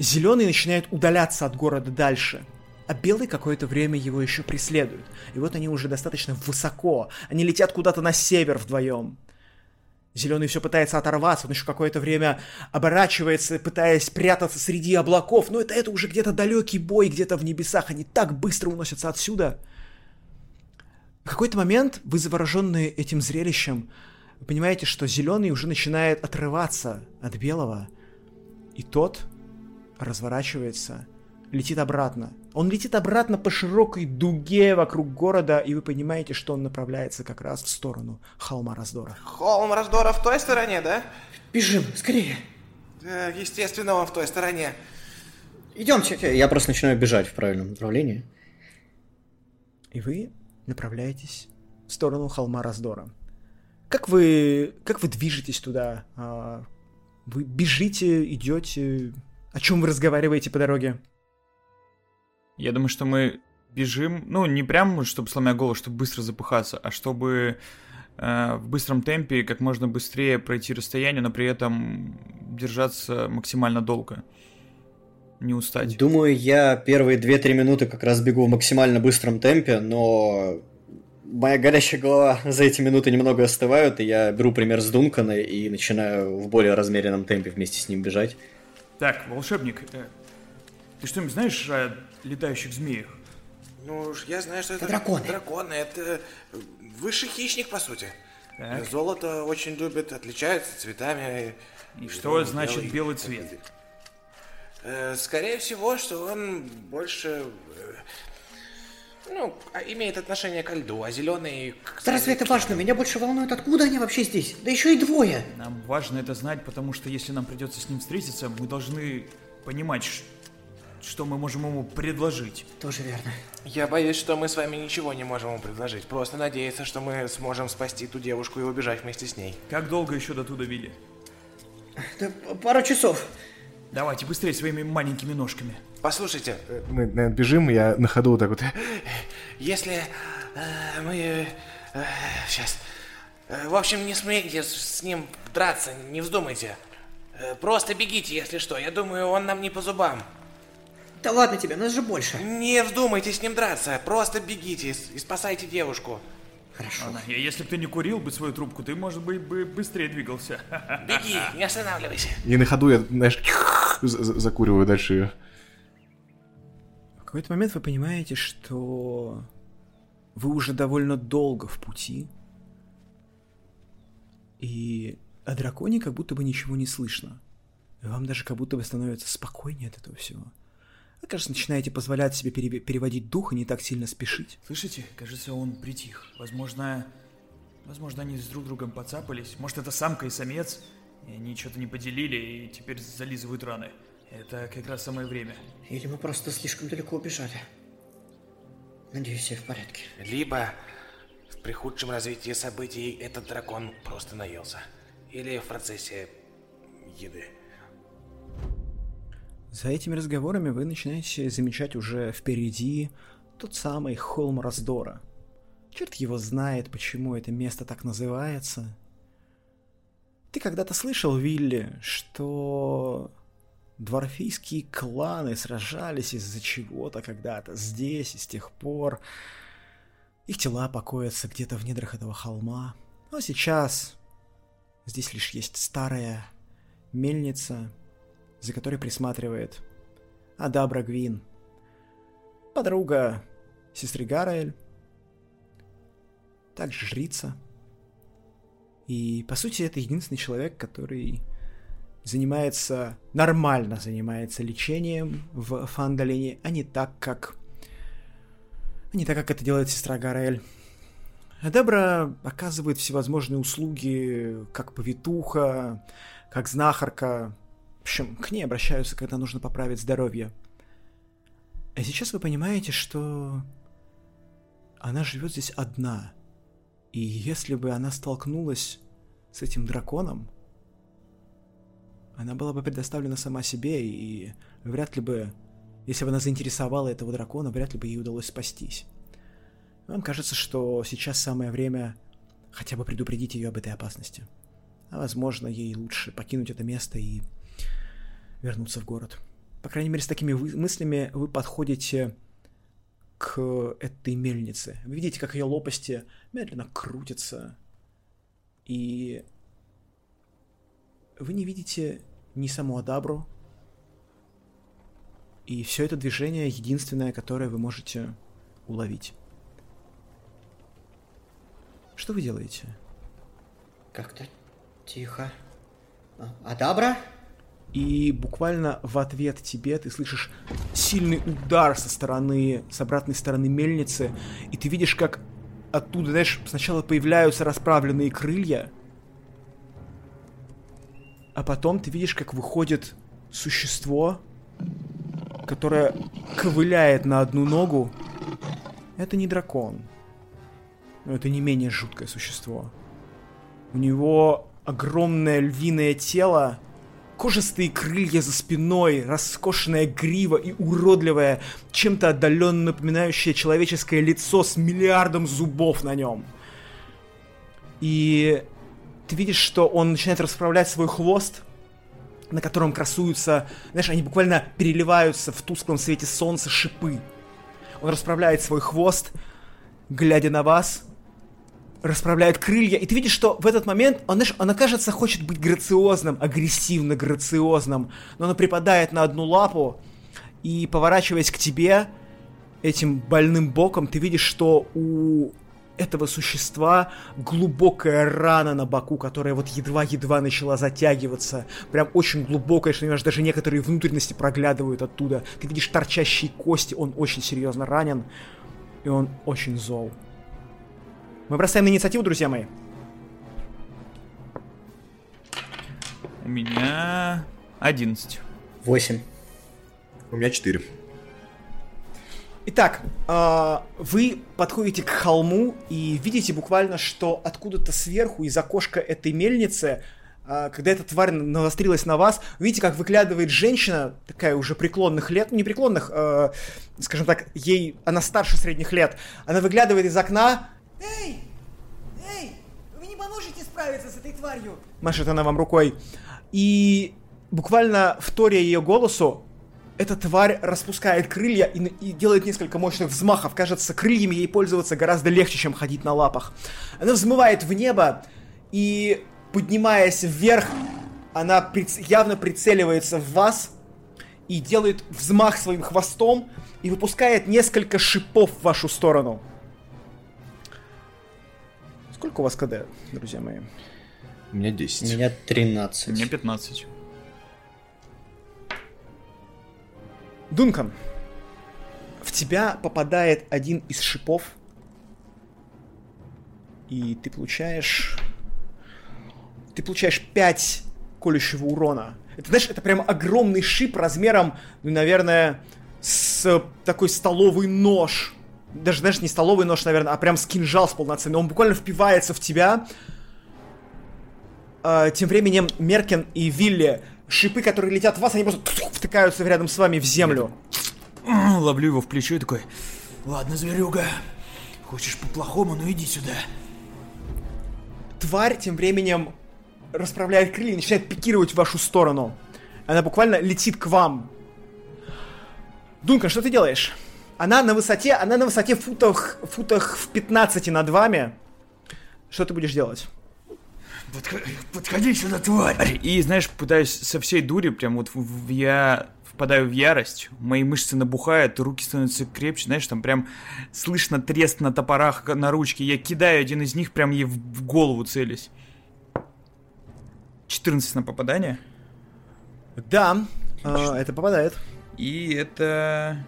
Зеленый начинает удаляться от города дальше, а белый какое-то время его еще преследует. И вот они уже достаточно высоко. Они летят куда-то на север вдвоем. Зеленый все пытается оторваться, он еще какое-то время оборачивается, пытаясь прятаться среди облаков. Но это, это уже где-то далекий бой, где-то в небесах. Они так быстро уносятся отсюда. В какой-то момент вы, завороженные этим зрелищем, вы понимаете, что зеленый уже начинает отрываться от белого. И тот разворачивается, летит обратно. Он летит обратно по широкой дуге вокруг города, и вы понимаете, что он направляется как раз в сторону холма раздора. Холм раздора в той стороне, да? Бежим, скорее. Да, естественно, он в той стороне. Идемте. Я просто начинаю бежать в правильном направлении. И вы направляетесь в сторону холма раздора. Как вы, как вы движетесь туда? А, Вы бежите, идете? О чем вы разговариваете по дороге? Я думаю, что мы бежим, ну, не прям, чтобы сломя голову, чтобы быстро запыхаться, а чтобы э, в быстром темпе как можно быстрее пройти расстояние, но при этом держаться максимально долго. Не устать. Думаю, я первые 2-3 минуты как раз бегу в максимально быстром темпе, но моя горящая голова за эти минуты немного остывают, и я беру пример с Дункана и начинаю в более размеренном темпе вместе с ним бежать. Так, волшебник, э, ты что-нибудь знаешь о летающих змеях? Ну уж я знаю, что это... драконы. Драконы, это высший хищник, по сути. Так. Золото очень любит, отличается цветами. И что значит белый цвет? Э, Скорее всего, что он больше... э, Ну, а- имеет отношение ко льду, а зеленый... к- Да разве это важно? Меня больше волнует, откуда они вообще здесь? Да еще и двое. Нам важно это знать, потому что если нам придется с ним встретиться, мы должны понимать, ш- что мы можем ему предложить. Тоже верно. Я боюсь, что мы с вами ничего не можем ему предложить. Просто надеяться, что мы сможем спасти ту девушку и убежать вместе с ней. Как долго еще до туда, Вилли? Да, пару часов. Давайте быстрее своими маленькими ножками. Послушайте, э, Мы, наверное, бежим, я на ходу вот так вот. если э, мы... сейчас... в общем, не смейте с, ним драться, не вздумайте. Э, просто бегите, если что. Я думаю, он нам не по зубам. Да ладно тебе, нас же больше. Не вздумайте с ним драться. Просто бегите и спасайте девушку. Хорошо. И если бы ты не курил бы свою трубку, ты, может быть, бы быстрее двигался. Беги, не останавливайся. И на ходу я, знаешь, за- за- закуриваю дальше ее. В какой-то момент вы понимаете, что вы уже довольно долго в пути, и о драконе как будто бы ничего не слышно. И вам даже как будто бы становится спокойнее от этого всего. Вы, кажется, начинаете позволять себе пере- переводить дух и не так сильно спешить. Слышите? Кажется, он притих. Возможно, возможно, они с друг другом поцапались. Может, это самка и самец, и они что-то не поделили и теперь зализывают раны. Это как раз самое время. Или мы просто слишком далеко убежали. Надеюсь, все в порядке. Либо при худшем развитии событий этот дракон просто наелся. Или в процессе еды. За этими разговорами вы начинаете замечать уже впереди тот самый холм раздора. Черт его знает, почему это место так называется. Ты когда-то слышал, Вилли, что дворфийские кланы сражались из-за чего-то когда-то здесь и с тех пор. Их тела покоятся где-то в недрах этого холма. Но сейчас здесь лишь есть старая мельница, за которой присматривает Адабра Гвин, подруга сестры Гараэль, также жрица. И, по сути, это единственный человек, который занимается, нормально занимается лечением в Фандалине, а не так, как... А не так, как это делает сестра Гарель. Дебра оказывает всевозможные услуги, как повитуха, как знахарка. В общем, к ней обращаются, когда нужно поправить здоровье. А сейчас вы понимаете, что она живет здесь одна. И если бы она столкнулась с этим драконом, она была бы предоставлена сама себе, и вряд ли бы, если бы она заинтересовала этого дракона, вряд ли бы ей удалось спастись. Вам кажется, что сейчас самое время хотя бы предупредить ее об этой опасности. А возможно, ей лучше покинуть это место и вернуться в город. По крайней мере, с такими мыслями вы подходите к этой мельнице. Вы видите, как ее лопасти медленно крутятся. И вы не видите ни саму Адабру. И все это движение единственное, которое вы можете уловить. Что вы делаете? Как-то тихо. А, Адабра? И буквально в ответ тебе ты слышишь сильный удар со стороны, с обратной стороны мельницы, и ты видишь, как оттуда, знаешь, сначала появляются расправленные крылья, а потом ты видишь, как выходит существо, которое ковыляет на одну ногу. Это не дракон, но это не менее жуткое существо. У него огромное львиное тело, кожистые крылья за спиной, роскошная грива и уродливое, чем-то отдаленно напоминающее человеческое лицо с миллиардом зубов на нем. И ты видишь, что он начинает расправлять свой хвост, на котором красуются, знаешь, они буквально переливаются в тусклом свете солнца шипы. Он расправляет свой хвост, глядя на вас, расправляет крылья, и ты видишь, что в этот момент он, знаешь, он, кажется, хочет быть грациозным, агрессивно грациозным, но он припадает на одну лапу, и поворачиваясь к тебе, этим больным боком, ты видишь, что у этого существа глубокая рана на боку, которая вот едва-едва начала затягиваться. Прям очень глубокая, что понимаешь, даже некоторые внутренности проглядывают оттуда. Ты видишь торчащие кости, он очень серьезно ранен, и он очень зол. Мы бросаем на инициативу, друзья мои. У меня 11. 8. У меня 4. Итак, э, вы подходите к холму и видите буквально, что откуда-то сверху из окошка этой мельницы, э, когда эта тварь навострилась на вас, видите, как выглядывает женщина, такая уже преклонных лет, ну не преклонных, э, скажем так, ей, она старше средних лет, она выглядывает из окна. Эй! Эй! Вы не поможете справиться с этой тварью? Машет она вам рукой. И буквально вторя ее голосу, эта тварь распускает крылья и, и делает несколько мощных взмахов. Кажется, крыльями ей пользоваться гораздо легче, чем ходить на лапах. Она взмывает в небо и, поднимаясь вверх, она приц... явно прицеливается в вас и делает взмах своим хвостом и выпускает несколько шипов в вашу сторону. Сколько у вас КД, друзья мои? У меня У 10. меня 13. У меня 15. Дункан, в тебя попадает один из шипов, и ты получаешь... Ты получаешь 5 колющего урона. Это, знаешь, это прям огромный шип размером, ну, наверное, с такой столовый нож. Даже, знаешь, не столовый нож, наверное, а прям с кинжал с полноценный. Он буквально впивается в тебя. А, тем временем Меркен и Вилли, шипы, которые летят в вас, они просто втыкаются рядом с вами в землю. Ловлю его в плечо и такой, ладно, зверюга, хочешь по-плохому, ну иди сюда. Тварь тем временем расправляет крылья и начинает пикировать в вашу сторону. Она буквально летит к вам. Дункан, что ты делаешь? Она на высоте, она на высоте футах, футах в 15 над вами. Что ты будешь делать? Подходи сюда, тварь! И, знаешь, пытаюсь со всей дури, прям вот в, в- я впадаю в ярость, мои мышцы набухают, руки становятся крепче, знаешь, там прям слышно трест на топорах на ручке, я кидаю один из них, прям ей в, в голову целюсь. 14 на попадание, Да, а, это попадает. и это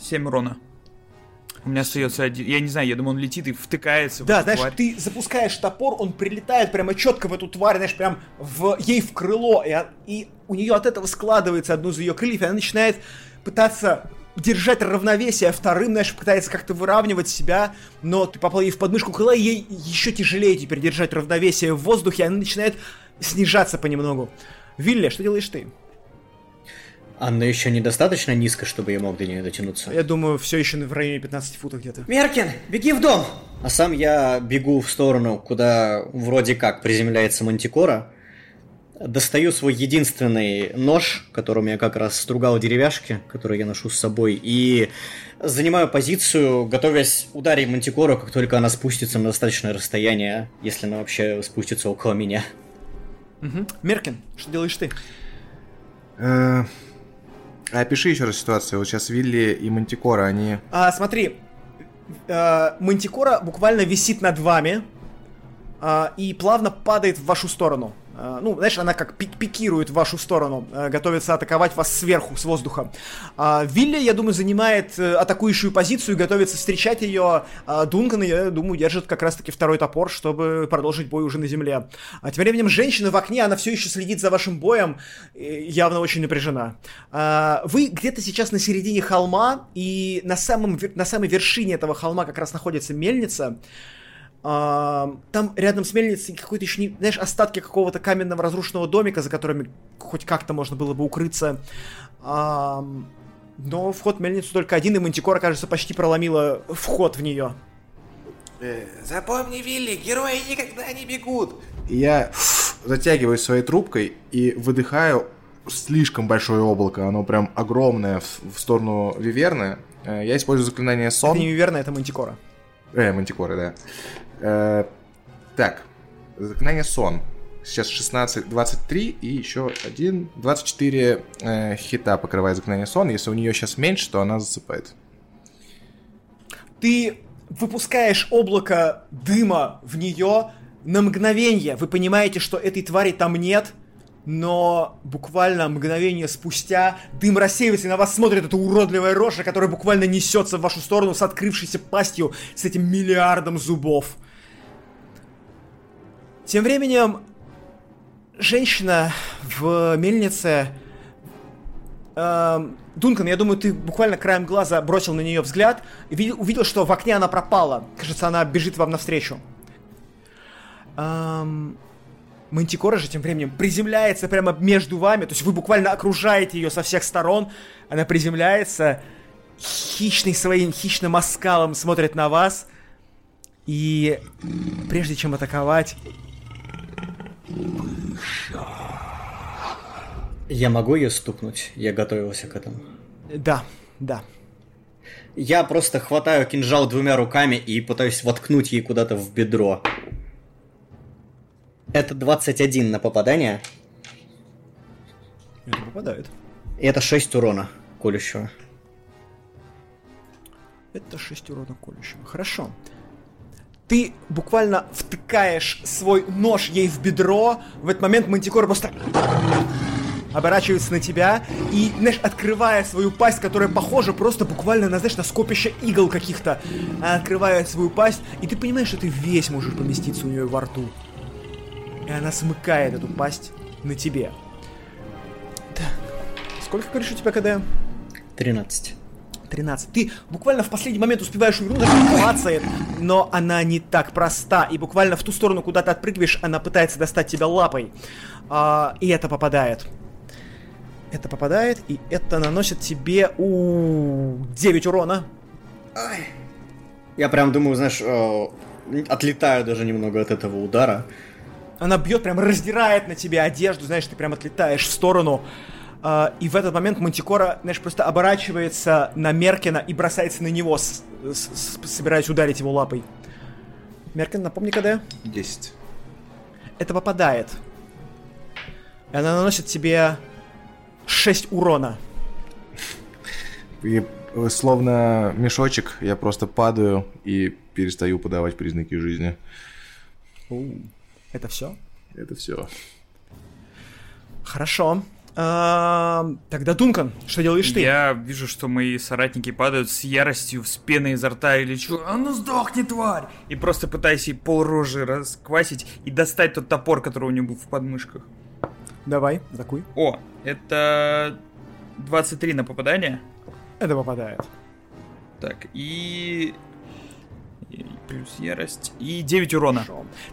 7 урона. У меня остается один. Я не знаю, я думаю, он летит и втыкается в Да, эту знаешь, тварь. ты запускаешь топор, он прилетает прямо четко в эту тварь, знаешь, прям в, ей в крыло, и, и у нее от этого складывается одно из ее крыльев, и она начинает пытаться держать равновесие, а вторым, знаешь, пытается как-то выравнивать себя, но ты попал ей в подмышку крыла, и ей еще тяжелее теперь держать равновесие в воздухе, и она начинает снижаться понемногу. Вилли, что делаешь ты? Анна еще недостаточно низко, чтобы я мог до нее дотянуться. Я думаю, все еще в районе 15 футов где-то. Меркин, беги в дом! А сам я бегу в сторону, куда вроде как приземляется Мантикора. Достаю свой единственный нож, которым я как раз стругал деревяшки, которые я ношу с собой, и занимаю позицию, готовясь ударить Мантикору, как только она спустится на достаточное расстояние, если она вообще спустится около меня. Мгм. Меркин, что делаешь ты? А Опиши еще раз ситуацию. Вот сейчас Вилли и Мантикора, они... А, смотри, э, Мантикора буквально висит над вами а, и плавно падает в вашу сторону. А, ну, знаешь, она как пик- пикирует в вашу сторону, э, готовится атаковать вас сверху, с воздуха. А, Вилли, я думаю, занимает э, атакующую позицию готовится встречать ее. А Дункан, я думаю, держит как раз-таки второй топор, чтобы продолжить бой уже на земле. А тем временем женщина в окне, она все еще следит за вашим боем, явно очень напряжена. А, Вы где-то сейчас на середине холма, и на, самом, на самой вершине этого холма как раз находится мельница. А, Там рядом с мельницей какой-то еще, не, знаешь, остатки какого-то каменного разрушенного домика, за которыми хоть как-то можно было бы укрыться. А, Но вход в мельницу только один, и Мантикора, кажется, почти проломила вход в нее. Э, Запомни, Вилли, герои никогда не бегут. Я затягиваюсь своей трубкой и выдыхаю слишком большое облако. Оно прям огромное в, в сторону Виверны. Э, Я использую заклинание Это сон. не верно, это Мантикора. Э, Мантикоры, да. Э, так, заклинание сон. Сейчас 16, 23 и еще один, 24 э, хита покрывает заклинание сон. Если у нее сейчас меньше, то она засыпает. Ты выпускаешь облако дыма в нее на мгновение. Вы понимаете, что этой твари там нет, но буквально мгновение спустя дым рассеивается, и на вас смотрит эта уродливая рожа, которая буквально несется в вашу сторону с открывшейся пастью, с этим миллиардом зубов. Тем временем женщина в мельнице Эм, Дункан, я думаю, ты буквально краем глаза бросил на нее взгляд и видел, увидел, что в окне она пропала. Кажется, она бежит вам навстречу. Эм, Мантикора же тем временем приземляется прямо между вами, то есть вы буквально окружаете ее со всех сторон. Она приземляется, хищный своим хищным оскалом смотрит на вас. И прежде чем атаковать, Я могу ее стукнуть? Я готовился к этому. да, да. Я просто хватаю кинжал двумя руками и пытаюсь воткнуть ей куда-то в бедро. Это 21 на попадание, Это попадает. и это 6 урона колющего. Это 6 урона колющего. Хорошо. Ты буквально втыкаешь свой нож ей в бедро. В этот момент Мантикора просто оборачивается на тебя и, знаешь, открывая свою пасть, которая похожа просто буквально на, знаешь, на скопище игл каких-то. Она открывает свою пасть, и ты понимаешь, что ты весь можешь поместиться у нее во рту. И она смыкает эту пасть на тебе. Так. Сколько, говоришь, у тебя КД? 13. 13. Ты буквально в последний момент успеваешь увернуть, даже клацает, но она не так проста. И буквально в ту сторону, куда ты отпрыгиваешь, она пытается достать тебя лапой. А, и это попадает. Это попадает, и это наносит тебе у 9 урона. Я прям думаю, знаешь, э, отлетаю даже немного от этого удара. Она бьет, прям раздирает на тебе одежду, знаешь, ты прям отлетаешь в сторону. А, и в этот момент Мантикора, знаешь, просто оборачивается на Меркина и бросается на него, с- с- с- собираясь ударить его лапой. Меркин, напомни, когда? 10. Это попадает. И она наносит тебе 6 урона. И э, словно мешочек, я просто падаю и перестаю подавать признаки жизни. Это все? Это все. Хорошо. А, тогда, Дункан, что делаешь ты? Я вижу, что мои соратники падают с яростью, с пеной изо рта и лечу. А ну сдохни, тварь! И просто пытаюсь ей пол рожи расквасить и достать тот топор, который у нее был в подмышках. Давай, атакуй. О, это 23 на попадание. Это попадает. Так, и... и Плюс ярость. И 9 урона.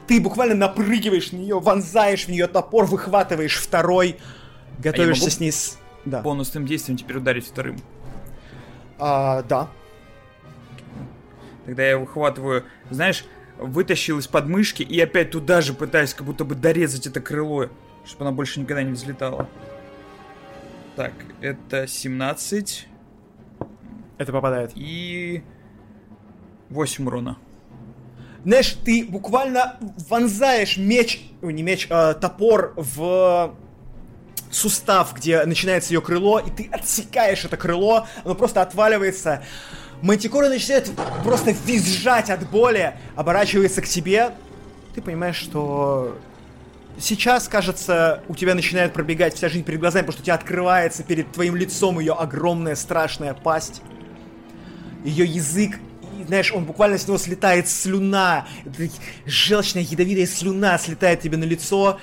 Ты буквально напрыгиваешь на нее, вонзаешь в нее топор, выхватываешь второй, готовишься могу с ней с... Да. Бонусным действием теперь ударить вторым. А, да. Тогда я выхватываю, знаешь, вытащил из подмышки и опять туда же пытаюсь как будто бы дорезать это крыло, чтобы она больше никогда не взлетала. Так, это 17 Это попадает. и 8 урона. Знаешь, ты буквально вонзаешь меч, не меч, а, топор в сустав, где начинается ее крыло, и ты отсекаешь это крыло, оно просто отваливается. Мантикора начинает просто визжать от боли, оборачивается к тебе. Ты понимаешь, что сейчас, кажется, у тебя начинает пробегать вся жизнь перед глазами, потому что у тебя открывается перед твоим лицом ее огромная страшная пасть. Ее язык знаешь, он буквально с него слетает слюна, желчная ядовитая слюна слетает тебе на лицо,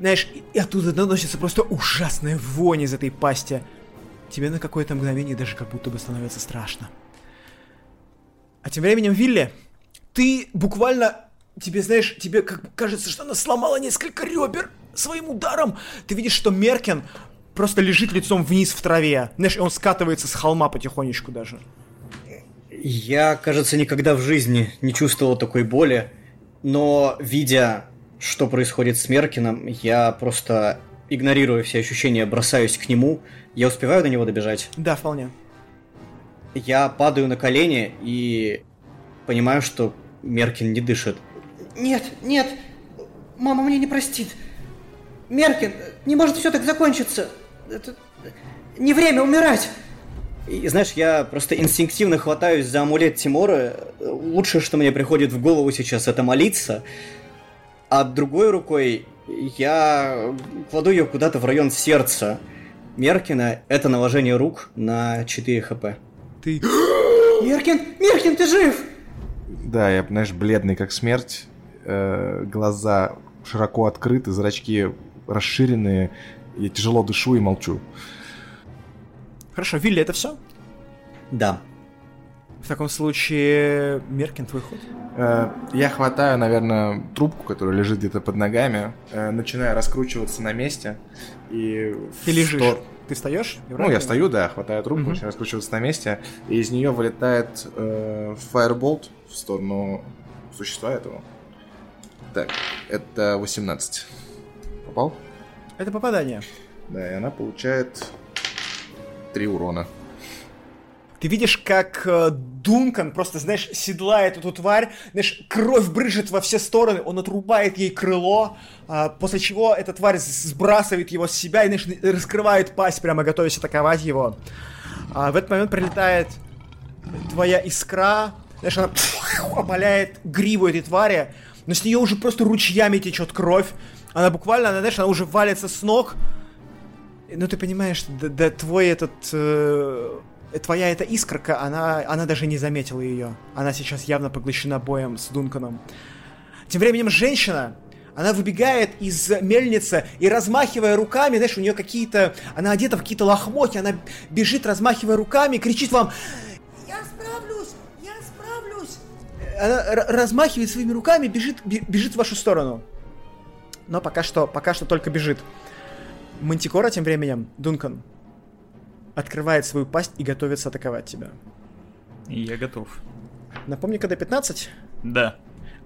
знаешь, и- оттуда доносится просто ужасная вонь из этой пасти. Тебе на какое-то мгновение даже как будто бы становится страшно. А тем временем, Вилли, ты буквально, тебе, знаешь, тебе как кажется, что она сломала несколько ребер своим ударом. Ты видишь, что Меркин просто лежит лицом вниз в траве. Знаешь, и он скатывается с холма потихонечку даже. Я, кажется, никогда в жизни не чувствовал такой боли, но видя, что происходит с Меркином, я просто, игнорируя все ощущения, бросаюсь к нему. Я успеваю до него добежать. Да, вполне. Я падаю на колени и понимаю, что Меркин не дышит. Нет, нет, мама мне не простит. Меркин, не может все так закончиться. Это не время умирать. И знаешь, я просто инстинктивно хватаюсь за амулет Тимора. Лучшее, что мне приходит в голову сейчас, это молиться. А другой рукой я кладу ее куда-то в район сердца. Меркина это наложение рук на 4 хп. Ты... Меркин, Меркин, ты жив! Да, я, знаешь, бледный как смерть, э, глаза широко открыты, зрачки расширенные, я тяжело дышу и молчу. Хорошо, Вилли, это все? Да. В таком случае, Меркин, твой ход. Э, Я хватаю, наверное, трубку, которая лежит где-то под ногами, э, начинаю раскручиваться на месте и... Ты лежишь. стор- Ты встаешь? Ну, я стою, да, хватаю трубку, Мгм. начинаю раскручиваться на месте, и из нее вылетает э, фаерболт в сторону существа этого. Так, это 18. Попал? Это попадание. Да, и она получает 3 урона. Ты видишь, как э, Дункан просто, знаешь, седлает эту тварь, знаешь, кровь брыжет во все стороны, он отрубает ей крыло, а, после чего эта тварь сбрасывает его с себя и, знаешь, раскрывает пасть, прямо готовясь атаковать его. А в этот момент прилетает твоя искра, знаешь, она опаляет гриву этой твари, но с нее уже просто ручьями течет кровь. Она буквально, она, знаешь, она уже валится с ног, ну, ты понимаешь, да, да твой этот... э, твоя эта искорка, она, она даже не заметила ее. Она сейчас явно поглощена боем с Дунканом. Тем временем женщина, она выбегает из мельницы и размахивая руками, знаешь, у нее какие-то... Она одета в какие-то лохмотья, она бежит, размахивая руками, кричит вам... Я справлюсь, я справлюсь. Она размахивает своими руками, бежит, бе- бежит в вашу сторону. Но пока что, пока что только бежит. Мантикора тем временем, Дункан, открывает свою пасть и готовится атаковать тебя. Я готов. Напомни, когда 15, Да.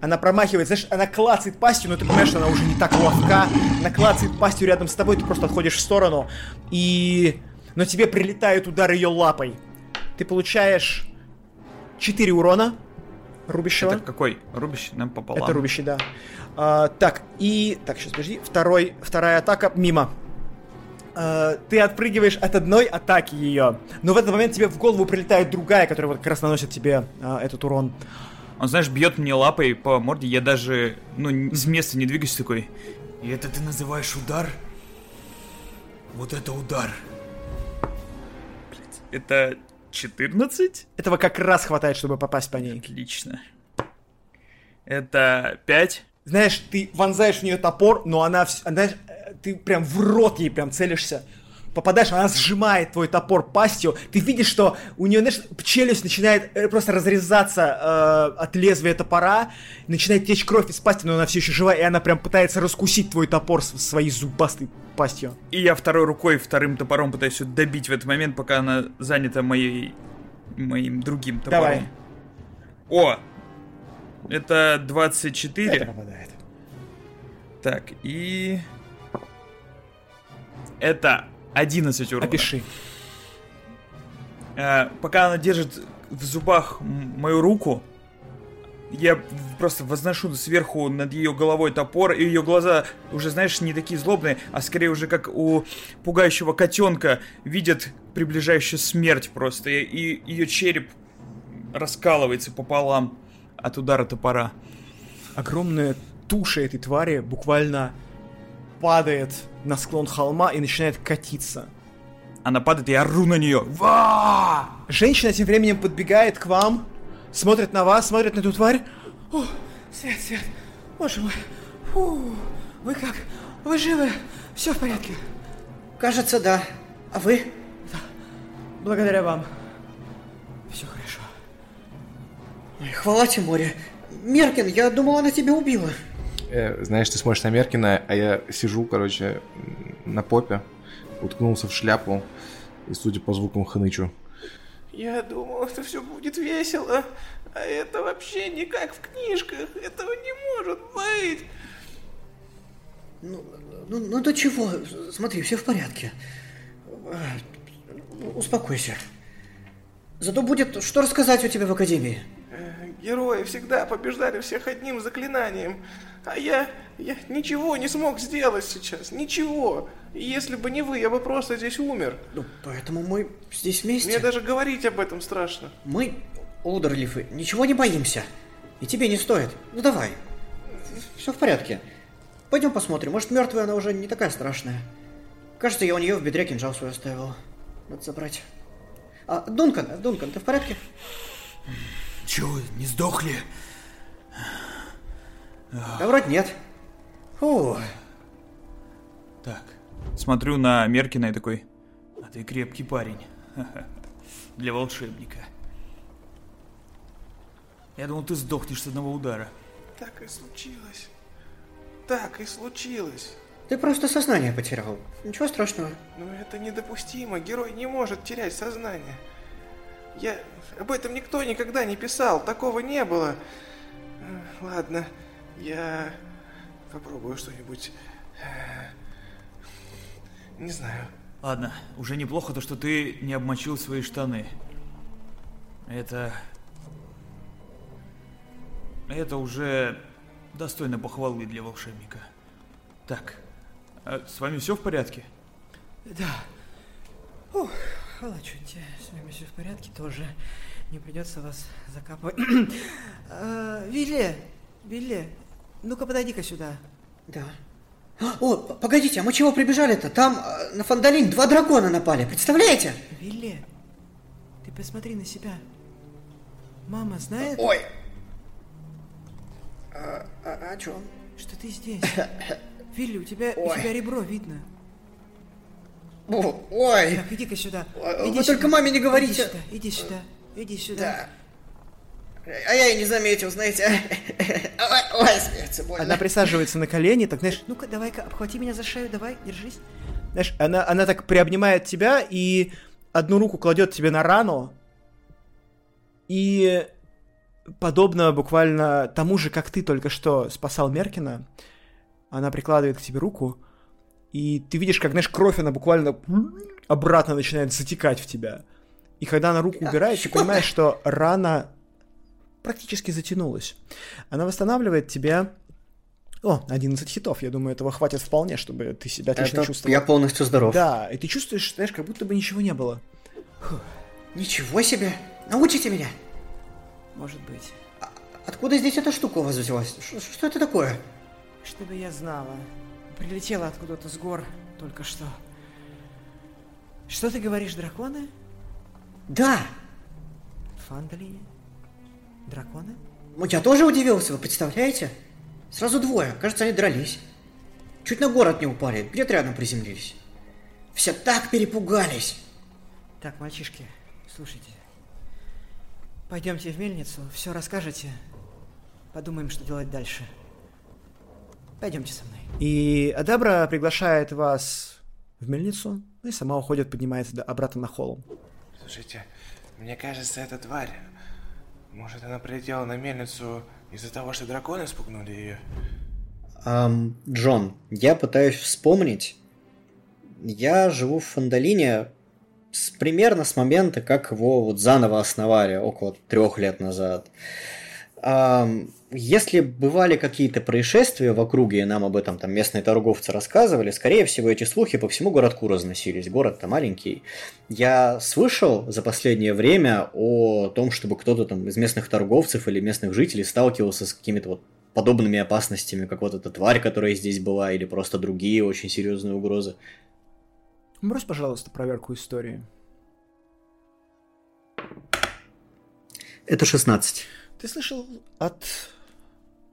она промахивает, знаешь, она клацает пастью, но ты понимаешь, что она уже не так ловка. Она клацает пастью рядом с тобой, ты просто отходишь в сторону. И... Но тебе прилетает удар ее лапой. Ты получаешь 4 урона. Рубящего. Это какой? Рубящий нам пополам. Это рубящий, да. А, так, и... Так, сейчас, подожди. Второй, вторая атака мимо. А, ты отпрыгиваешь от одной атаки ее, но в этот момент тебе в голову прилетает другая, которая вот как раз наносит тебе а, этот урон. Он, знаешь, бьет мне лапой по морде, я даже, ну, с места не двигаюсь такой. И это ты называешь удар? Вот это удар. Блядь, это 14? Этого как раз хватает, чтобы попасть по ней. Отлично. Это 5. Знаешь, ты вонзаешь в нее топор, но она, э, ты прям в рот ей прям целишься. Попадаешь, она сжимает твой топор пастью. Ты видишь, что у нее, знаешь, челюсть начинает э, просто разрезаться э, от лезвия топора, начинает течь кровь из пасти, но она все еще жива, и она прям пытается раскусить твой топор своей зубастой пастью. И я второй рукой, вторым топором пытаюсь ее добить в этот момент, пока она занята моей, моим другим топором. Давай. О! Это 24. Это попадает. Так, и... Это 11 урона. Опиши. Э, пока она держит в зубах мою руку, я просто возношу сверху над ее головой топор, и ее глаза уже, знаешь, не такие злобные, а скорее уже как у пугающего котенка видят приближающую смерть просто, и, и ее череп раскалывается пополам от удара топора. Огромная туша этой твари буквально падает на склон холма и начинает катиться. Она падает, и я ору на нее. Ва! Женщина тем временем подбегает к вам, смотрит на вас, смотрит на эту тварь. О, Свет, Свет, боже мой. Фу, вы как? Вы живы? Все в порядке? Кажется, да. А вы? Благодаря вам. Все хорошо. Ой, хвала тебе, море. Меркин, я думал, она тебя убила. Э, знаешь, ты смотришь на Меркина, а я сижу, короче, на попе, уткнулся в шляпу и, судя по звукам, хнычу. Я думал, это все будет весело, а это вообще не как в книжках. Этого не может быть. Ну, ну, ну до чего? Смотри, все в порядке. А, Успокойся. Зато будет что рассказать у тебя в академии. Э, Герои всегда побеждали всех одним заклинанием. А я... я ничего не смог сделать сейчас. Ничего. И если бы не вы, я бы просто здесь умер. Ну, поэтому мы здесь вместе. Мне даже говорить об этом страшно. Мы, Олдерлифы, ничего не боимся. И тебе не стоит. Ну давай. Все в порядке. Пойдем посмотрим. Может, мертвая она уже не такая страшная. Кажется, я у нее в бедре кинжал свой оставил. Надо забрать. А, Дункан, Дункан, ты в порядке? Чего, не сдохли? Да вроде нет. Фу. Так, смотрю на Меркина и такой, а ты крепкий парень. Для волшебника. Я думал, ты сдохнешь с одного удара. Так и случилось. Так и случилось. Ты просто сознание потерял. Ничего страшного. Но это недопустимо. Герой не может терять сознание. Я... Об этом никто никогда не писал. Такого не было. Ладно. Я попробую что-нибудь... э, Не знаю. Ладно, уже неплохо то, что ты не обмочил свои штаны. Это... Это уже достойно похвалы для волшебника. Так, а с вами все в порядке? Да. Ух, хвала чуть, с вами все в порядке тоже. Не придется вас закапывать. А, Вилли, Вилли, ну-ка подойди-ка сюда. Да. А, О, погодите, а мы чего прибежали-то? Там э, на Фандалин два дракона напали, представляете? Вилли, ты посмотри на себя. Мама знает, Ой. А, а, о чем? что ты здесь? Вилли, у тебя, у тебя ребро видно. Ой. Так, иди-ка сюда. Иди вы только маме не говорите. Иди сюда, иди сюда, иди сюда. Да. А я и не заметил, знаете. Ой, больно. Она присаживается на колени, так, знаешь, Ну-ка, давай-ка, обхвати меня за шею, давай, держись. знаешь, она, она так приобнимает тебя и одну руку кладет тебе на рану. И подобно буквально тому же, как ты только что спасал Меркина, она прикладывает к тебе руку, и ты видишь, как, знаешь, кровь, она буквально обратно начинает затекать в тебя. И когда она руку А, убирает, ты щекотно. понимаешь, что рана практически затянулась. Она восстанавливает тебя... О, 11 хитов, я думаю, этого хватит вполне, чтобы ты себя отлично Это чувствовал. я полностью здоров. Да, и ты чувствуешь, знаешь, как будто бы ничего не было. Ничего себе! Научите меня! Может быть. Откуда здесь эта штука у вас взялась? Ш- Что это такое? Чтобы я знала. Прилетела откуда-то с гор только что. Что ты говоришь, драконы? Да! Фандалини? Драконы? Ну, Я тоже удивился, вы представляете? Сразу двое, кажется, они дрались. Чуть на город не упали, где-то рядом приземлились. Все так перепугались. Так, мальчишки, слушайте. Пойдемте в мельницу, все расскажете. Подумаем, что делать дальше. Пойдемте со мной. И Адабра приглашает вас в мельницу, и сама уходит, поднимается обратно на холм. Слушайте, мне кажется, эта тварь... Может, она прилетела на мельницу из-за того, что драконы спугнули ее? Ам, Джон, я пытаюсь вспомнить. Я живу в Фандалине с, примерно с момента, как его вот заново основали, около трех лет назад. Ам, если бывали какие-то происшествия в округе, и нам об этом там местные торговцы рассказывали, скорее всего, эти слухи по всему городку разносились. Город-то маленький. Я слышал за последнее время о том, чтобы кто-то там из местных торговцев или местных жителей сталкивался с какими-то вот подобными опасностями, как вот эта тварь, которая здесь была, или просто другие очень серьезные угрозы. Брось, пожалуйста, проверку истории. Это 16. Ты слышал от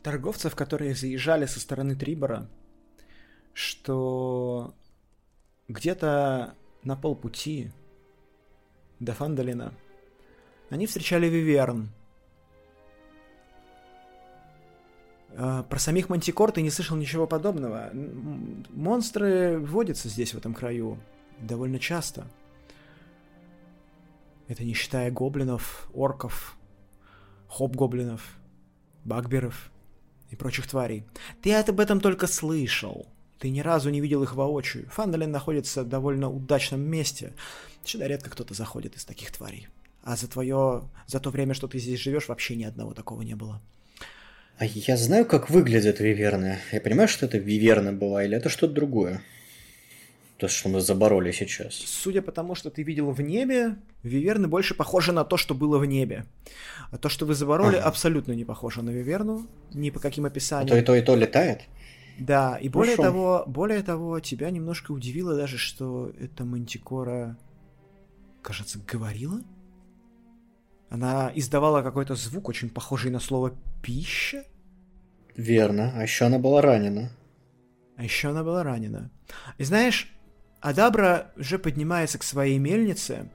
торговцев, которые заезжали со стороны Трибора, что где-то на полпути до Фандалина они встречали Виверн. А, Про самих мантикор ты не слышал ничего подобного. Монстры водятся здесь, в этом краю, довольно часто. Это не считая гоблинов, орков, хоб-гоблинов, багберов и прочих тварей. Ты об этом только слышал. Ты ни разу не видел их воочию. Фандалин находится в довольно удачном месте. Сюда редко кто-то заходит из таких тварей. А за твое... за то время, что ты здесь живешь, вообще ни одного такого не было. А я знаю, как выглядят виверны. Я понимаю, что это виверна была, или это что-то другое? То, что мы забороли сейчас. Судя по тому, что ты видел в небе, виверны больше похожи на то, что было в небе. А то, что вы забороли, Ага. абсолютно не похоже на виверну, ни по каким А то и описаниям. то, и то летает? Да, и более Хорошо. того, более того, тебя немножко удивило даже, что эта мантикора, кажется, говорила? Она издавала какой-то звук, очень похожий на слово «пища», Верно. А еще она была ранена. а еще она была ранена. И знаешь, Адабра уже поднимается к своей мельнице,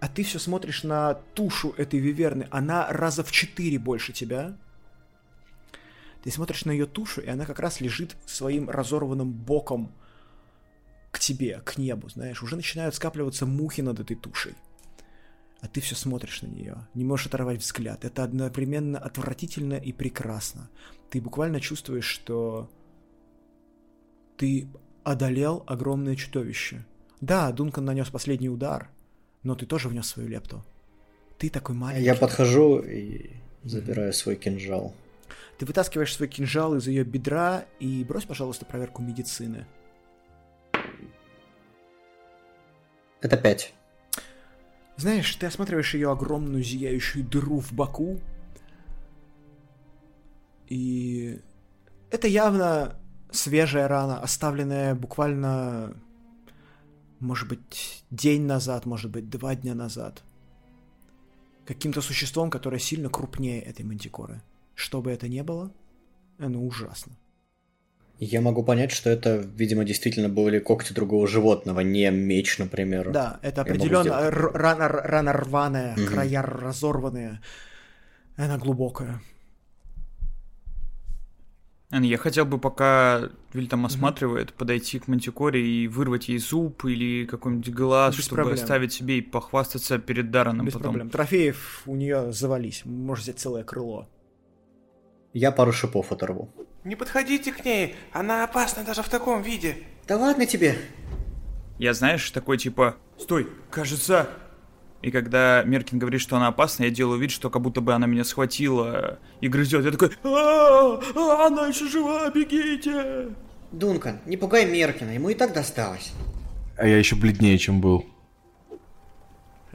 а ты все смотришь на тушу этой виверны. Она раза в четыре больше тебя. Ты смотришь на ее тушу, и она как раз лежит своим разорванным боком к тебе, к небу, знаешь. Уже начинают скапливаться мухи над этой тушей. А ты все смотришь на нее, не можешь оторвать взгляд. Это одновременно отвратительно и прекрасно. Ты буквально чувствуешь, что ты одолел огромное чудовище. Да, Дункан нанес последний удар, но ты тоже внес свою лепту. Ты такой маленький. Я подхожу и забираю свой кинжал. Ты вытаскиваешь свой кинжал из ее бедра и брось, пожалуйста, проверку медицины. Это пять. Знаешь, ты осматриваешь ее огромную зияющую дыру в боку, и это явно свежая рана, оставленная буквально, может быть, день назад, может быть, два дня назад. Каким-то существом, которое сильно крупнее этой мантикоры. Что бы это ни было, оно ужасно. Я могу понять, что это, видимо, действительно были когти другого животного, не меч, например. Да, это определенно сделать р- рана, рана рваная, Мгм. края разорванные. Она глубокая. Я хотел бы, пока Виль там осматривает, подойти к Мантикоре и вырвать ей зуб или какой-нибудь глаз, Без чтобы проблем. оставить себе и похвастаться перед Дараном Без потом. проблем. Трофеев у нее завались. Можешь взять целое крыло. Я пару шипов оторву. Не подходите к ней, она опасна даже в таком виде. Да ладно тебе. Я, знаешь, такой типа... Стой, кажется... И когда Меркин говорит, что она опасна, я делаю вид, что как будто бы она меня схватила и грызет. Я такой, «А, она еще жива, бегите! Дункан, не пугай Меркина, ему и так досталось. А я еще бледнее, чем был.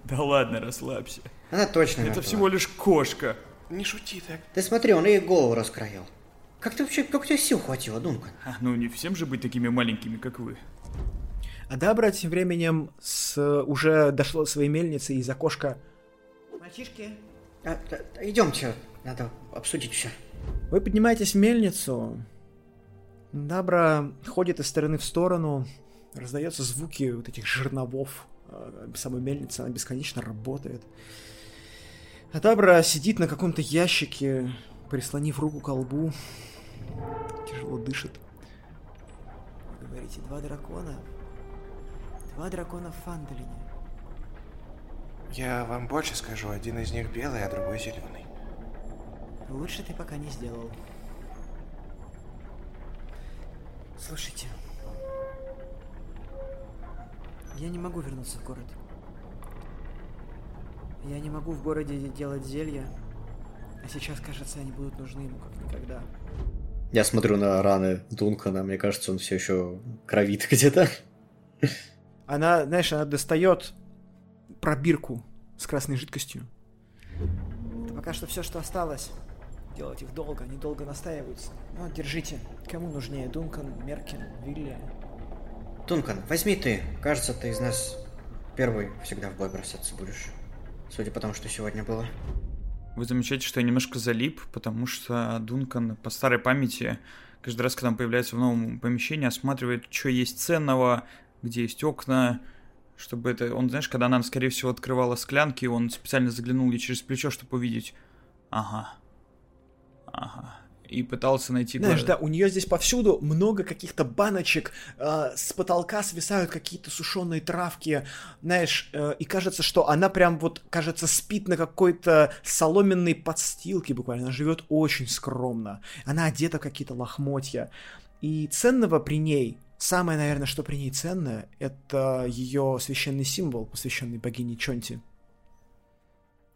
Да ладно, расслабься. Она точно Это мертва. всего лишь кошка. Не шути так. Ты смотри, он ей голову раскроил. Как ты вообще, как у тебя сил хватило, Дункан? А, ну не всем же быть такими маленькими, как вы. Адабра тем временем с, уже дошло до своей мельницы, из окошка Мальчишки, А, а, идемте, надо обсудить все. Вы поднимаетесь в мельницу. Дабра ходит из стороны в сторону. Раздаются звуки вот этих жерновов. э, Самой мельницы, она бесконечно работает. А Дабра сидит на каком-то ящике, прислонив руку к колбу. Тяжело дышит. вы говорите, два дракона? Два дракона в Фандалине. Я вам больше скажу, один из них белый, а другой зеленый. Лучше ты пока не сделал. Слушайте. Я не могу вернуться в город. Я не могу в городе делать зелья. А сейчас, кажется, они будут нужны ему как никогда. Я смотрю на раны Дункана, мне кажется, он все еще кровит где-то. Она, знаешь, она достает пробирку с красной жидкостью. Это пока что все, что осталось. Делать их долго, они долго настаиваются. Ну, держите. Кому нужнее? Дункан, Меркин, Вилли? Дункан, возьми ты. Кажется, ты из нас первый всегда в бой бросаться будешь. Судя по тому, что сегодня было. Вы замечаете, что я немножко залип, потому что Дункан по старой памяти каждый раз, когда он появляется в новом помещении, осматривает, что есть ценного, где есть окна, чтобы это... Он, знаешь, когда она, скорее всего, открывала склянки, он специально заглянул ей через плечо, чтобы увидеть. Ага. Ага. И пытался найти... Знаешь, гла- да, у нее здесь повсюду много каких-то баночек, э, с потолка свисают какие-то сушеные травки, знаешь, э, и кажется, что она прям вот, кажется, спит на какой-то соломенной подстилке буквально, она живет очень скромно, она одета в какие-то лохмотья, и ценного при ней, самое, наверное, что при ней ценное, это ее священный символ, посвященный богине Чонти.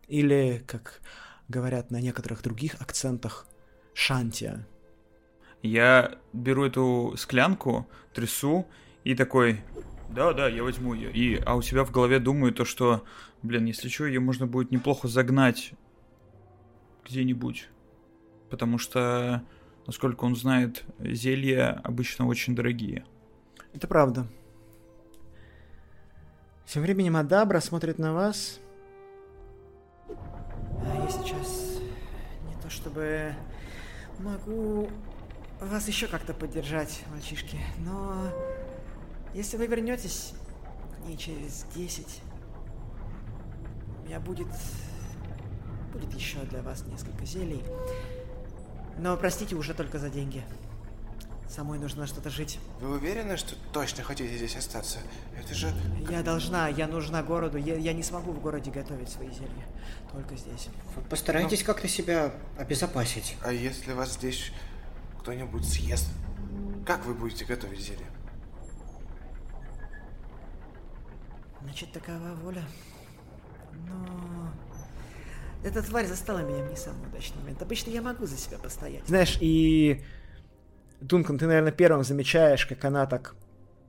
Или, как говорят на некоторых других акцентах, Шантия. Я беру эту склянку, трясу и такой, да, да, я возьму ее. И, а у себя в голове думаю то, что, блин, если что, ее можно будет неплохо загнать где-нибудь. Потому что, насколько он знает, зелья обычно очень дорогие. Это правда. Тем временем Адабра смотрит на вас. А я сейчас не то чтобы могу вас еще как-то поддержать, мальчишки, но если вы вернетесь дней через 10, у меня будет будет еще для вас несколько зелий. Но простите уже только за деньги. Самой нужно что-то жить. Вы уверены, что точно хотите здесь остаться? Это же... Я должна, я нужна городу. Я, я не смогу в городе готовить свои зелья. Только здесь. Постарайтесь как-то себя обезопасить. А если вас здесь кто-нибудь съест? Как вы будете готовить зелье? Значит, такова воля. Но... Эта тварь застала меня в не самый удачный момент. Обычно я могу за себя постоять. Знаешь, и... Дункан, ты, наверное, первым замечаешь, как она так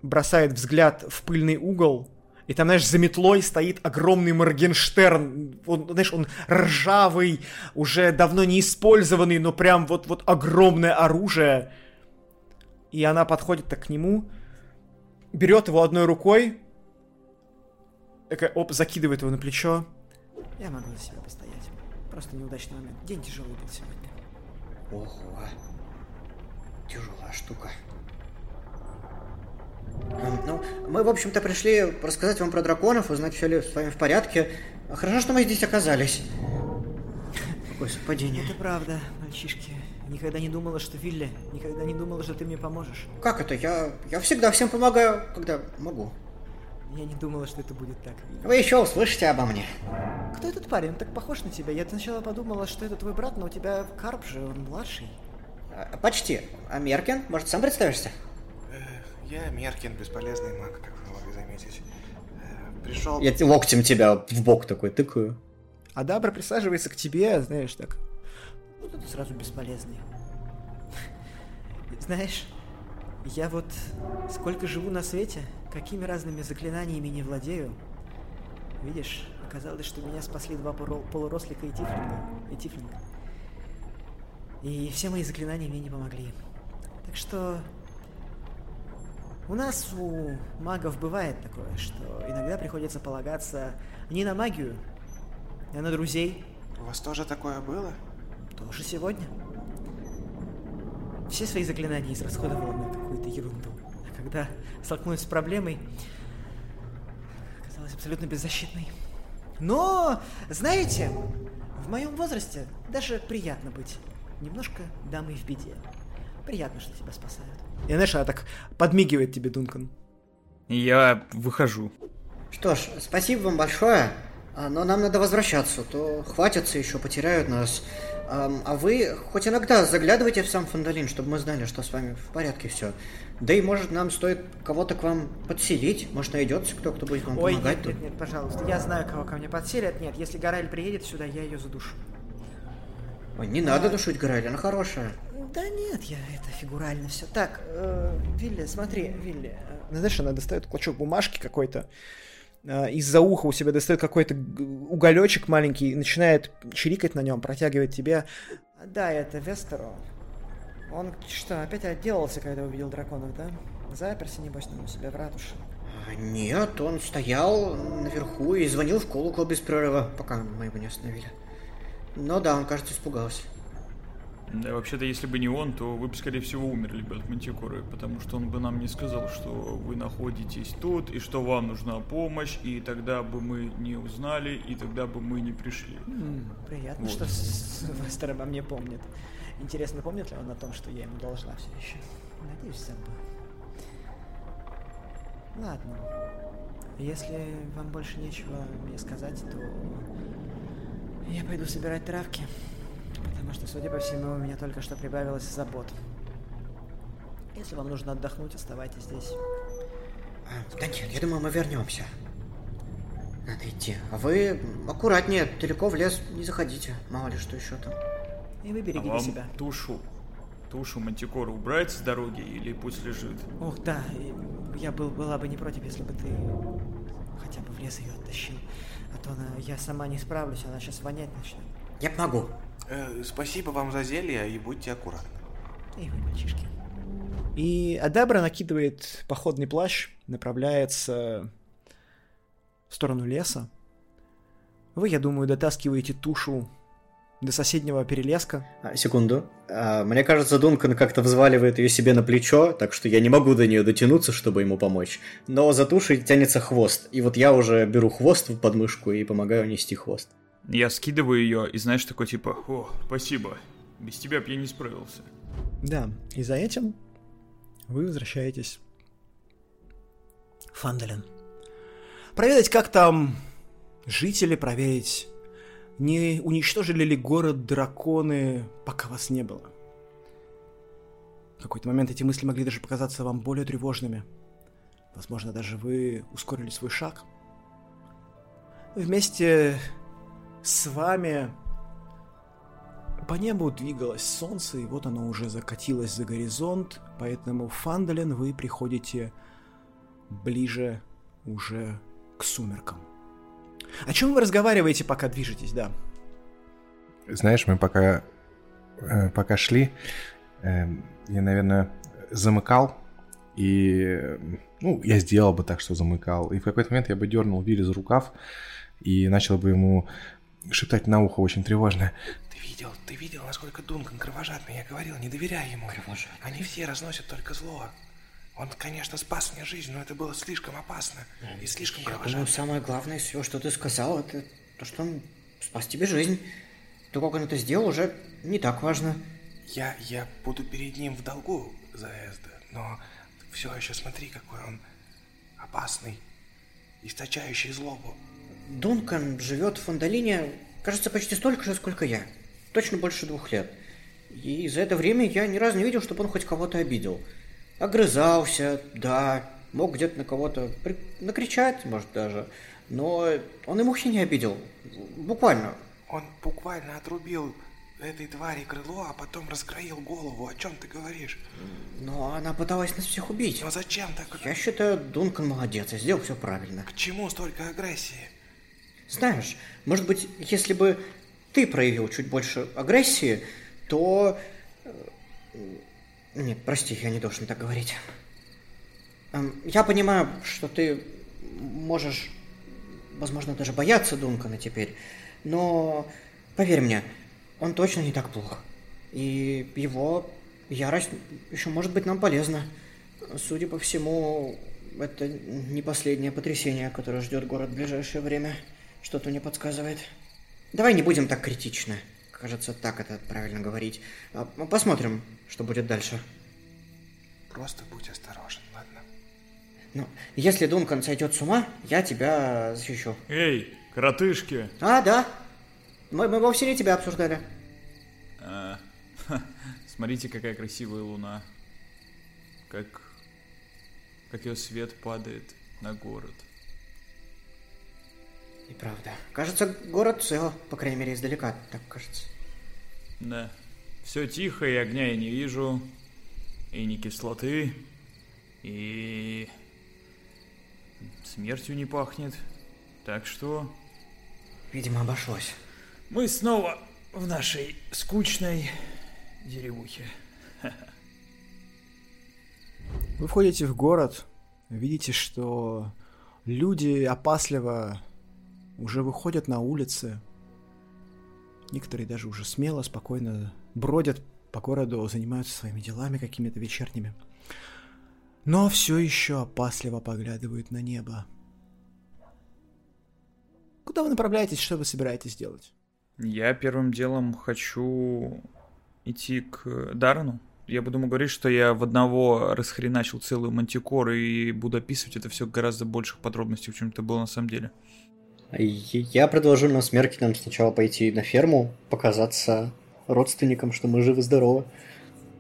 бросает взгляд в пыльный угол, и там, знаешь, за метлой стоит огромный Моргенштерн. Он, знаешь, он ржавый, уже давно не использованный, но прям вот, вот огромное оружие. И она подходит так к нему, берет его одной рукой, такая, оп, закидывает его на плечо. Я могу за себя постоять. Просто неудачный момент. День тяжелый был сегодня. Ого. Тяжелая штука. М, Ну, мы, в общем-то, пришли рассказать вам про драконов, узнать, все ли с вами в порядке. А Хорошо, что мы здесь оказались. Какое совпадение. Это правда, мальчишки. Никогда не думала, что Вилли. Никогда не думала, что ты мне поможешь. Как это? Я, я всегда всем помогаю, когда могу. Я не думала, что это будет так. Вы еще услышите обо мне. Кто этот парень? Он так похож на тебя. Я сначала подумала, что это твой брат, но у тебя Карп же, он младший. А, Почти. А Меркин? Может, сам представишься? Э, Я Меркин, бесполезный маг, как вы могли заметить. Э, пришел... Я локтем тебя в бок такой тыкаю. Адабра присаживается к тебе, знаешь, так. Вот это сразу бесполезный. Знаешь, я вот сколько живу на свете, какими разными заклинаниями не владею. Видишь, оказалось, что меня спасли два полу- полурослика и тифлинга. И тифлинга. И все мои заклинания мне не помогли. Так что у нас, у магов, бывает такое, что иногда приходится полагаться не на магию, а на друзей. У вас тоже такое было? Тоже сегодня. Все свои заклинания израсходовал на какую-то ерунду. А когда столкнулась с проблемой, оказалась абсолютно беззащитной. Но, знаете, в моем возрасте даже приятно быть немножко дамой в беде. Приятно, что тебя спасают. И знаешь, она так подмигивает тебе, Дункан. Я выхожу. Что ж, спасибо вам большое. А, Но нам надо возвращаться, то хватятся еще, потеряют нас. А вы хоть иногда заглядывайте в сам Фандалин, чтобы мы знали, что с вами в порядке все. Да и может нам стоит кого-то к вам подселить. Может найдется кто, кто будет вам Ой, помогать нет, тут. нет, нет, пожалуйста. Я знаю, кого ко мне подселят. Нет, если Гарель приедет сюда, я ее задушу. Ой, не надо душить Грайли, она хорошая. Да нет, я это фигурально все. Так, э, Вилли, смотри, Вилли. э, Ну, знаешь, она достает клочок бумажки какой-то, а, из-за уха у себя достает какой-то уголечек маленький, начинает чирикать на нем, протягивает тебе. Да, это Вестеро. Он что, опять отделался, когда увидел драконов, да? Заперся, небось, там у себя в ратуше. А, Нет, он стоял наверху и звонил в колокол без прерыва, пока мы его не остановили. Но да, он, кажется, испугался. Да, вообще-то, если бы не он, то вы бы, скорее всего, умерли бы от мантикоры, потому что он бы нам не сказал, что вы находитесь тут, и что вам нужна помощь, и тогда бы мы не узнали, и тогда бы мы не пришли. Приятно, Вот. что Вестер обо мне помнит. Интересно, помнит ли он о том, что я ему должна все еще? Надеюсь, забыл. Ладно. Если вам больше нечего мне сказать, то я пойду собирать травки. Потому что, судя по всему, у меня только что прибавилось забот. Если вам нужно отдохнуть, оставайтесь здесь. А, Да нет, я думаю, мы вернемся. Надо идти. А вы аккуратнее, далеко в лес не заходите. Мало ли что еще там. И вы А берегите вам себя. тушу, тушу мантикоры убрать с дороги или пусть лежит? Ох, да, я был, была бы не против, если бы ты хотя бы в лес ее оттащил. А то она, я сама не справлюсь, она сейчас вонять начнет. Я помогу. Э, спасибо вам за зелье и будьте аккуратны. И вы, мальчишки. И Адабра накидывает походный плащ, направляется в сторону леса. Вы, я думаю, дотаскиваете тушу до соседнего перелеска. А, секунду. А, мне кажется, Дункан как-то взваливает ее себе на плечо, так что я не могу до нее дотянуться, чтобы ему помочь. Но за тушей тянется хвост. И вот я уже беру хвост в подмышку и помогаю нести хвост. Я скидываю ее и знаешь, такой типа, о, спасибо, без тебя б я не справился. Да, и за этим вы возвращаетесь в Фандален. Проведать, как там жители, проверить, не уничтожили ли город драконы, пока вас не было. В какой-то момент эти мысли могли даже показаться вам более тревожными. Возможно, даже вы ускорили свой шаг. Вместе с вами по небу двигалось солнце, и вот оно уже закатилось за горизонт, поэтому Фандален вы приходите ближе уже к сумеркам. О чем вы разговариваете, пока движетесь, да? Знаешь, мы пока, э, пока шли, э, я, наверное, замыкал, и, ну, я сделал бы так, что замыкал, и в какой-то момент я бы дернул Вилли за рукав и начал бы ему шептать на ухо очень тревожно. Ты видел, ты видел, насколько Дункан кровожадный? Я говорил, не доверяй ему. Они все разносят только зло. Он, конечно, спас мне жизнь, но это было слишком опасно и слишком Я думаю, кровожадно. самое главное из всего, что ты сказал, это то, что он спас тебе жизнь. То, как он это сделал, уже не так важно. Я, я буду перед ним в долгу за это, но все еще смотри, какой он опасный, источающий злобу. Дункан живет в Фандалине, кажется, почти столько же, сколько я. Точно больше двух лет. И за это время я ни разу не видел, чтобы он хоть кого-то обидел. Огрызался, да, мог где-то на кого-то при... накричать, может даже, но он и мухи не обидел. Буквально. Он буквально отрубил этой твари крыло, а потом раскроил голову. О чем ты говоришь? Но она пыталась нас всех убить. Но зачем так? Я считаю, Дункан молодец и сделал все правильно. К чему столько агрессии? Знаешь, может быть, если бы ты проявил чуть больше агрессии, то... Нет, прости, я не должен так говорить. Эм, Я понимаю, что ты можешь, возможно, даже бояться Дункана теперь, но поверь мне, он точно не так плох. И его ярость еще может быть нам полезна. Судя по всему, это не последнее потрясение, которое ждет город в ближайшее время. Что-то мне подсказывает. Давай не будем так критично. Кажется, так это правильно говорить. А, Посмотрим, что будет дальше. Просто будь осторожен, ладно? Ну, если Дункан сойдет с ума, я тебя защищу. Эй, коротышки! А, да. Мы, мы вовсе не тебя обсуждали. А, ха, Смотрите, какая красивая луна. Как... Как ее свет падает на город. И правда. Кажется, город цел, по крайней мере, издалека, так кажется. Да. Все тихо, и огня я не вижу. И ни кислоты. И... Смертью не пахнет. Так что... Видимо, обошлось. Мы снова в нашей скучной деревухе. Вы входите в город, видите, что люди опасливо уже выходят на улицы. Некоторые даже уже смело, спокойно бродят по городу, занимаются своими делами какими-то вечерними. Но все еще опасливо поглядывают на небо. Куда вы направляетесь, что вы собираетесь делать? Я первым делом хочу идти к Даррену. Я буду ему говорить, что я в одного расхреначил целую мантикор и буду описывать это все гораздо больших подробностей, чем это было на самом деле. Я предложу нам с Меркиным сначала пойти на ферму, показаться родственникам, что мы живы-здоровы.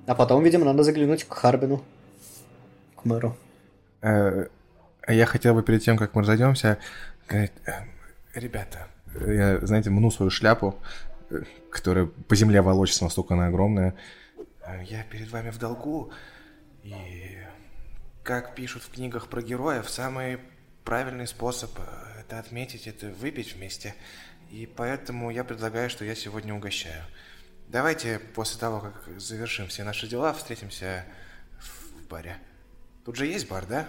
А потом, видимо, надо заглянуть к Харбину, к мэру. Э, Я хотел бы перед тем, как мы разойдемся, сказать, э, ребята, я, знаете, мну свою шляпу, э, которая по земле волочится, настолько она огромная. Я перед вами в долгу, и как пишут в книгах про героев, самый правильный способ э, это отметить, это выпить вместе. И поэтому я предлагаю, что я сегодня угощаю. Давайте после того, как завершим все наши дела, встретимся в в баре. Тут же есть бар, да?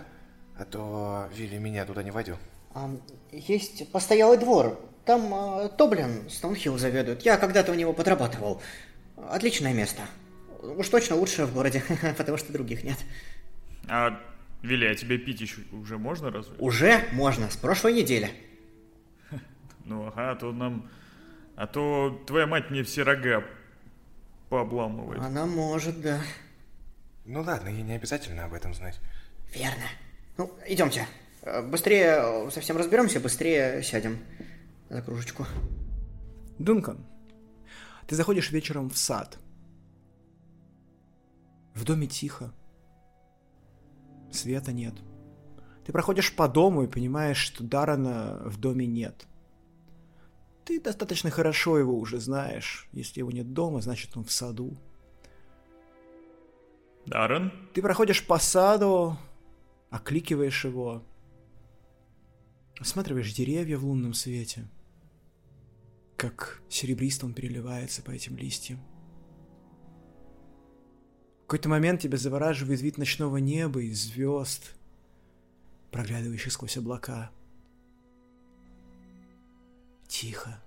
А то Вилли меня туда не водил. А, есть постоялый двор. Там а, Тоблин Стоунхилл заведует. Я когда-то у него подрабатывал. Отличное место. Уж точно лучшее в городе, потому что других нет. А, Вилли, а тебе пить еще уже можно разве? Уже можно, с прошлой недели. Ну ага, а то нам... А то твоя мать мне все рога пообламывает. Она может, да. Ну ладно, ей не обязательно об этом знать. Верно. Ну, идемте. Э, Быстрее э, совсем разберемся, быстрее сядем за кружечку. Дункан, ты заходишь вечером в сад. В доме тихо. Света нет. Ты проходишь по дому и понимаешь, что Дарана в доме нет. Ты достаточно хорошо его уже знаешь. Если его нет дома, значит он в саду. Даррен? Ты проходишь по саду, окликиваешь его, осматриваешь деревья в лунном свете, как серебристо он переливается по этим листьям. Какой-то момент тебя завораживает вид ночного неба и звезд, проглядывающих сквозь облака. Тихо.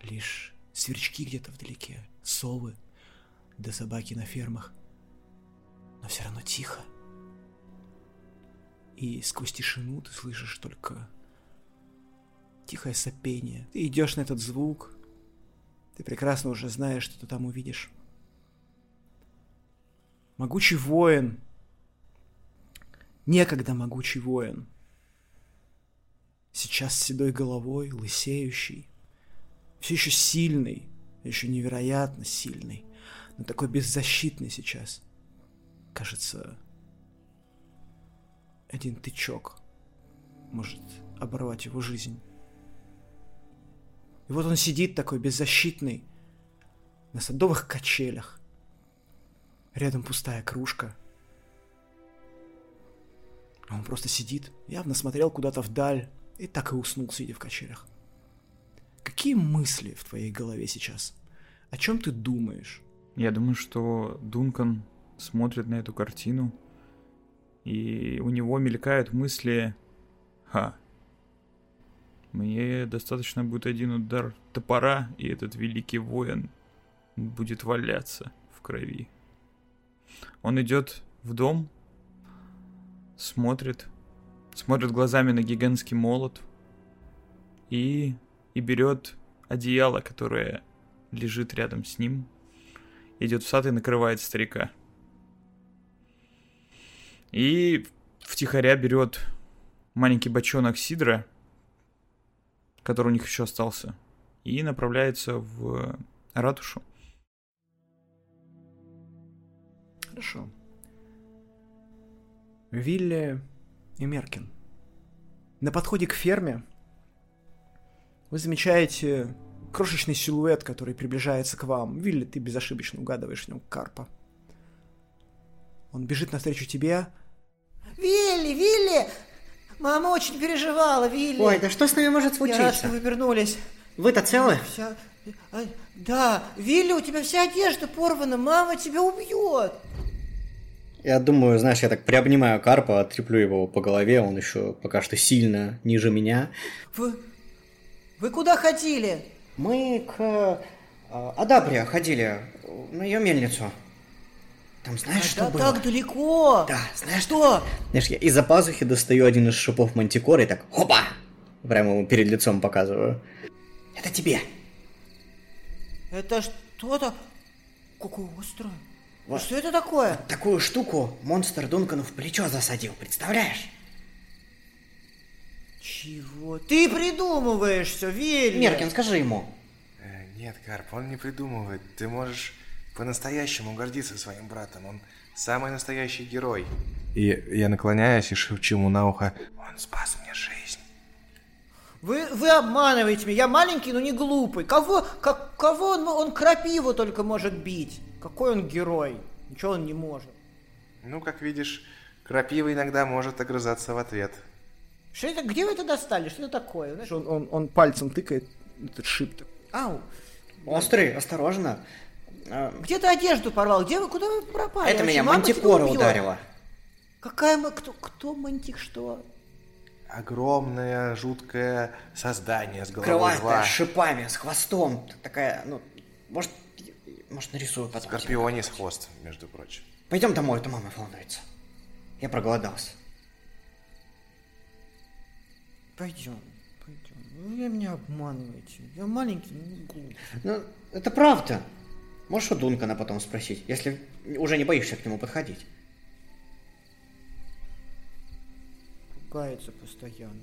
Лишь сверчки где-то вдалеке, совы, да собаки на фермах. Но все равно тихо. И сквозь тишину ты слышишь только тихое сопение. Ты идешь на этот звук. Ты прекрасно уже знаешь, что ты там увидишь. Могучий воин. Некогда могучий воин. Сейчас с седой головой, лысеющий. Все еще сильный, еще невероятно сильный но такой беззащитный сейчас. Кажется, один тычок может оборвать его жизнь. И вот он сидит такой беззащитный на садовых качелях. Рядом пустая кружка. А он просто сидит, явно смотрел куда-то вдаль и так и уснул, сидя в качелях. Какие мысли в твоей голове сейчас? О чем ты думаешь? Я думаю, что Дункан смотрит на эту картину, и у него мелькают мысли «Ха, мне достаточно будет один удар топора, и этот великий воин будет валяться в крови». Он идет в дом, смотрит, смотрит глазами на гигантский молот и, и берет одеяло, которое лежит рядом с ним, идет в сад и накрывает старика. И втихаря берет маленький бочонок сидра, который у них еще остался, и направляется в ратушу. Хорошо. Вилли и Меркин. На подходе к ферме вы замечаете крошечный силуэт, который приближается к вам. Вилли, ты безошибочно угадываешь в нем карпа. Он бежит навстречу тебе. Вилли, Вилли! Мама очень переживала, Вилли. Ой, да что с нами может Я случиться? рад, что вы вернулись. Вы-то целы? Вся... а, Да, Вилли, у тебя вся одежда порвана, мама тебя убьет. Я думаю, знаешь, я так приобнимаю Карпа, треплю его по голове, он еще пока что сильно ниже меня. Вы... Вы куда ходили? Мы к э, Адабре ходили, на ее мельницу. Там знаешь, что Да было? так далеко. Да, знаешь Что? Знаешь, я из-за пазухи достаю один из шипов мантикоры и так хопа! Прямо ему перед лицом показываю. Это тебе. Это что-то... Какое острое. Вот. Что это такое? Такую штуку монстр Дункану в плечо засадил, представляешь? Чего? Ты придумываешь все, Вилли. Меркин, скажи ему. Э, Нет, Карп, он не придумывает. Ты можешь по-настоящему гордиться своим братом. Он самый настоящий герой. И я наклоняюсь и шепчу ему на ухо. Он спас мне жизнь. Вы, вы обманываете меня. Я маленький, но не глупый. Кого, как, кого он, он крапиву только может бить? Какой он герой? Ничего он не может. Ну, как видишь, крапива иногда может огрызаться в ответ. Что это? Где вы это достали? Что это такое? Знаешь, Он, он, он пальцем тыкает этот шип. Ау. Острый, осторожно. А, Где ты одежду порвал? Где вы? Куда вы пропали? Это Вообще, меня мантикора ударила. Какая мы... Кто, кто мантик что? Огромное, жуткое создание с головой Крылатая, льва. с шипами, с хвостом. Такая, ну, может, может нарисую потом. Скорпионис хвост, между прочим. Пойдем домой, а то мама волнуется. Я проголодался. Пойдем, пойдем. Вы меня обманываете. Я маленький, но не глупый. Ну, это правда. Можешь у Дункана потом спросить, если уже не боишься к нему подходить. Пугается постоянно.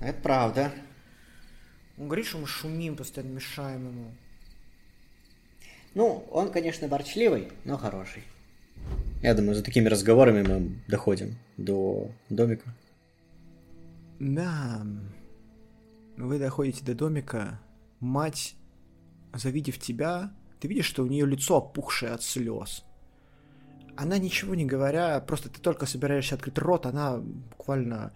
Это правда. Он говорит, что мы шумим, постоянно мешаем ему. Ну, он, конечно, борчливый, но хороший. Я думаю, за такими разговорами мы доходим до домика. Да. Вы доходите до домика. Мать, завидев тебя, ты видишь, что у нее лицо опухшее от слез. Она ничего не говоря, просто ты только собираешься открыть рот, она буквально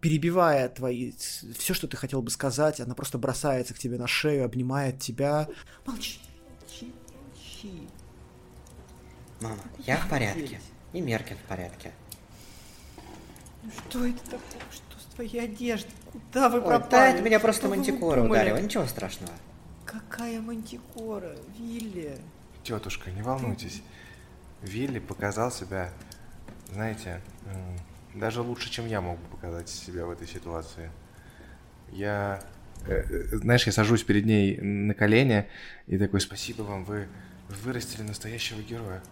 перебивая твои... Все, что ты хотел бы сказать, она просто бросается к тебе на шею, обнимает тебя. Молчи, молчи, молчи. Мама, я в порядке. И Меркин в порядке. Ну что это такое? Что с твоей одеждой? Куда вы Ой, пропали? да, это меня просто мантикора ударила, ничего страшного. Какая мантикора, Вилли? Тетушка, не волнуйтесь. Вилли показал себя, знаете, даже лучше, чем я мог бы показать себя в этой ситуации. Я, знаешь, я сажусь перед ней на колени и такой, спасибо вам, вы вырастили настоящего героя.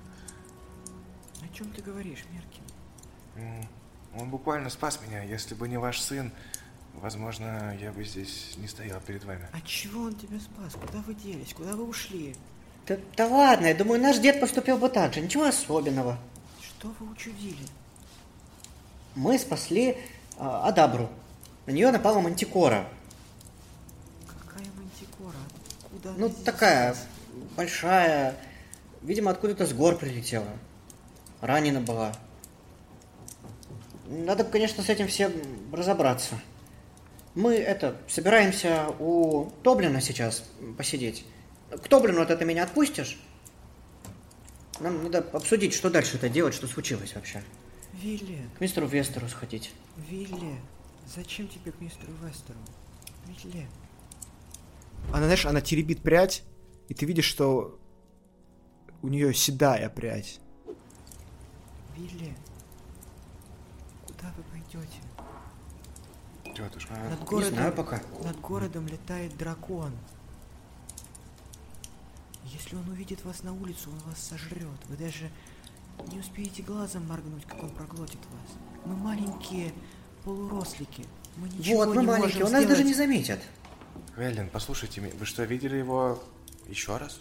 О чем ты говоришь, Меркин? Он буквально спас меня. Если бы не ваш сын, возможно, я бы здесь не стоял перед вами. А чего он тебя спас? Куда вы делись? Куда вы ушли? Да, да ладно, я думаю, наш дед поступил бы так же, ничего особенного. Что вы учудили? мы спасли а, Адабру. На нее напала Мантикора. Какая мантикора? Куда Ну, такая большая. Видимо, откуда-то с гор прилетела. Ранена была. Надо, конечно, с этим всем разобраться. Мы, это, собираемся у Тоблина сейчас посидеть. К Тоблину вот это меня отпустишь? Нам надо обсудить, что дальше это делать, что случилось вообще. Вилли, К мистеру Вестеру сходить. Вилли, зачем тебе к мистеру Вестеру? Вилли. Она, знаешь, она теребит прядь, и ты видишь, что у нее седая прядь. Вилли, куда вы пойдете? Тетушка. А, Над не городом, знаю пока. Над городом летает дракон. Если он увидит вас на улицу, он вас сожрет. Вы даже не успеете глазом моргнуть, как он проглотит вас. Мы маленькие полурослики. Мы ничего вот, мы не маленькие, можем он нас даже не заметят. Веллин, послушайте, меня, вы что, видели его еще раз?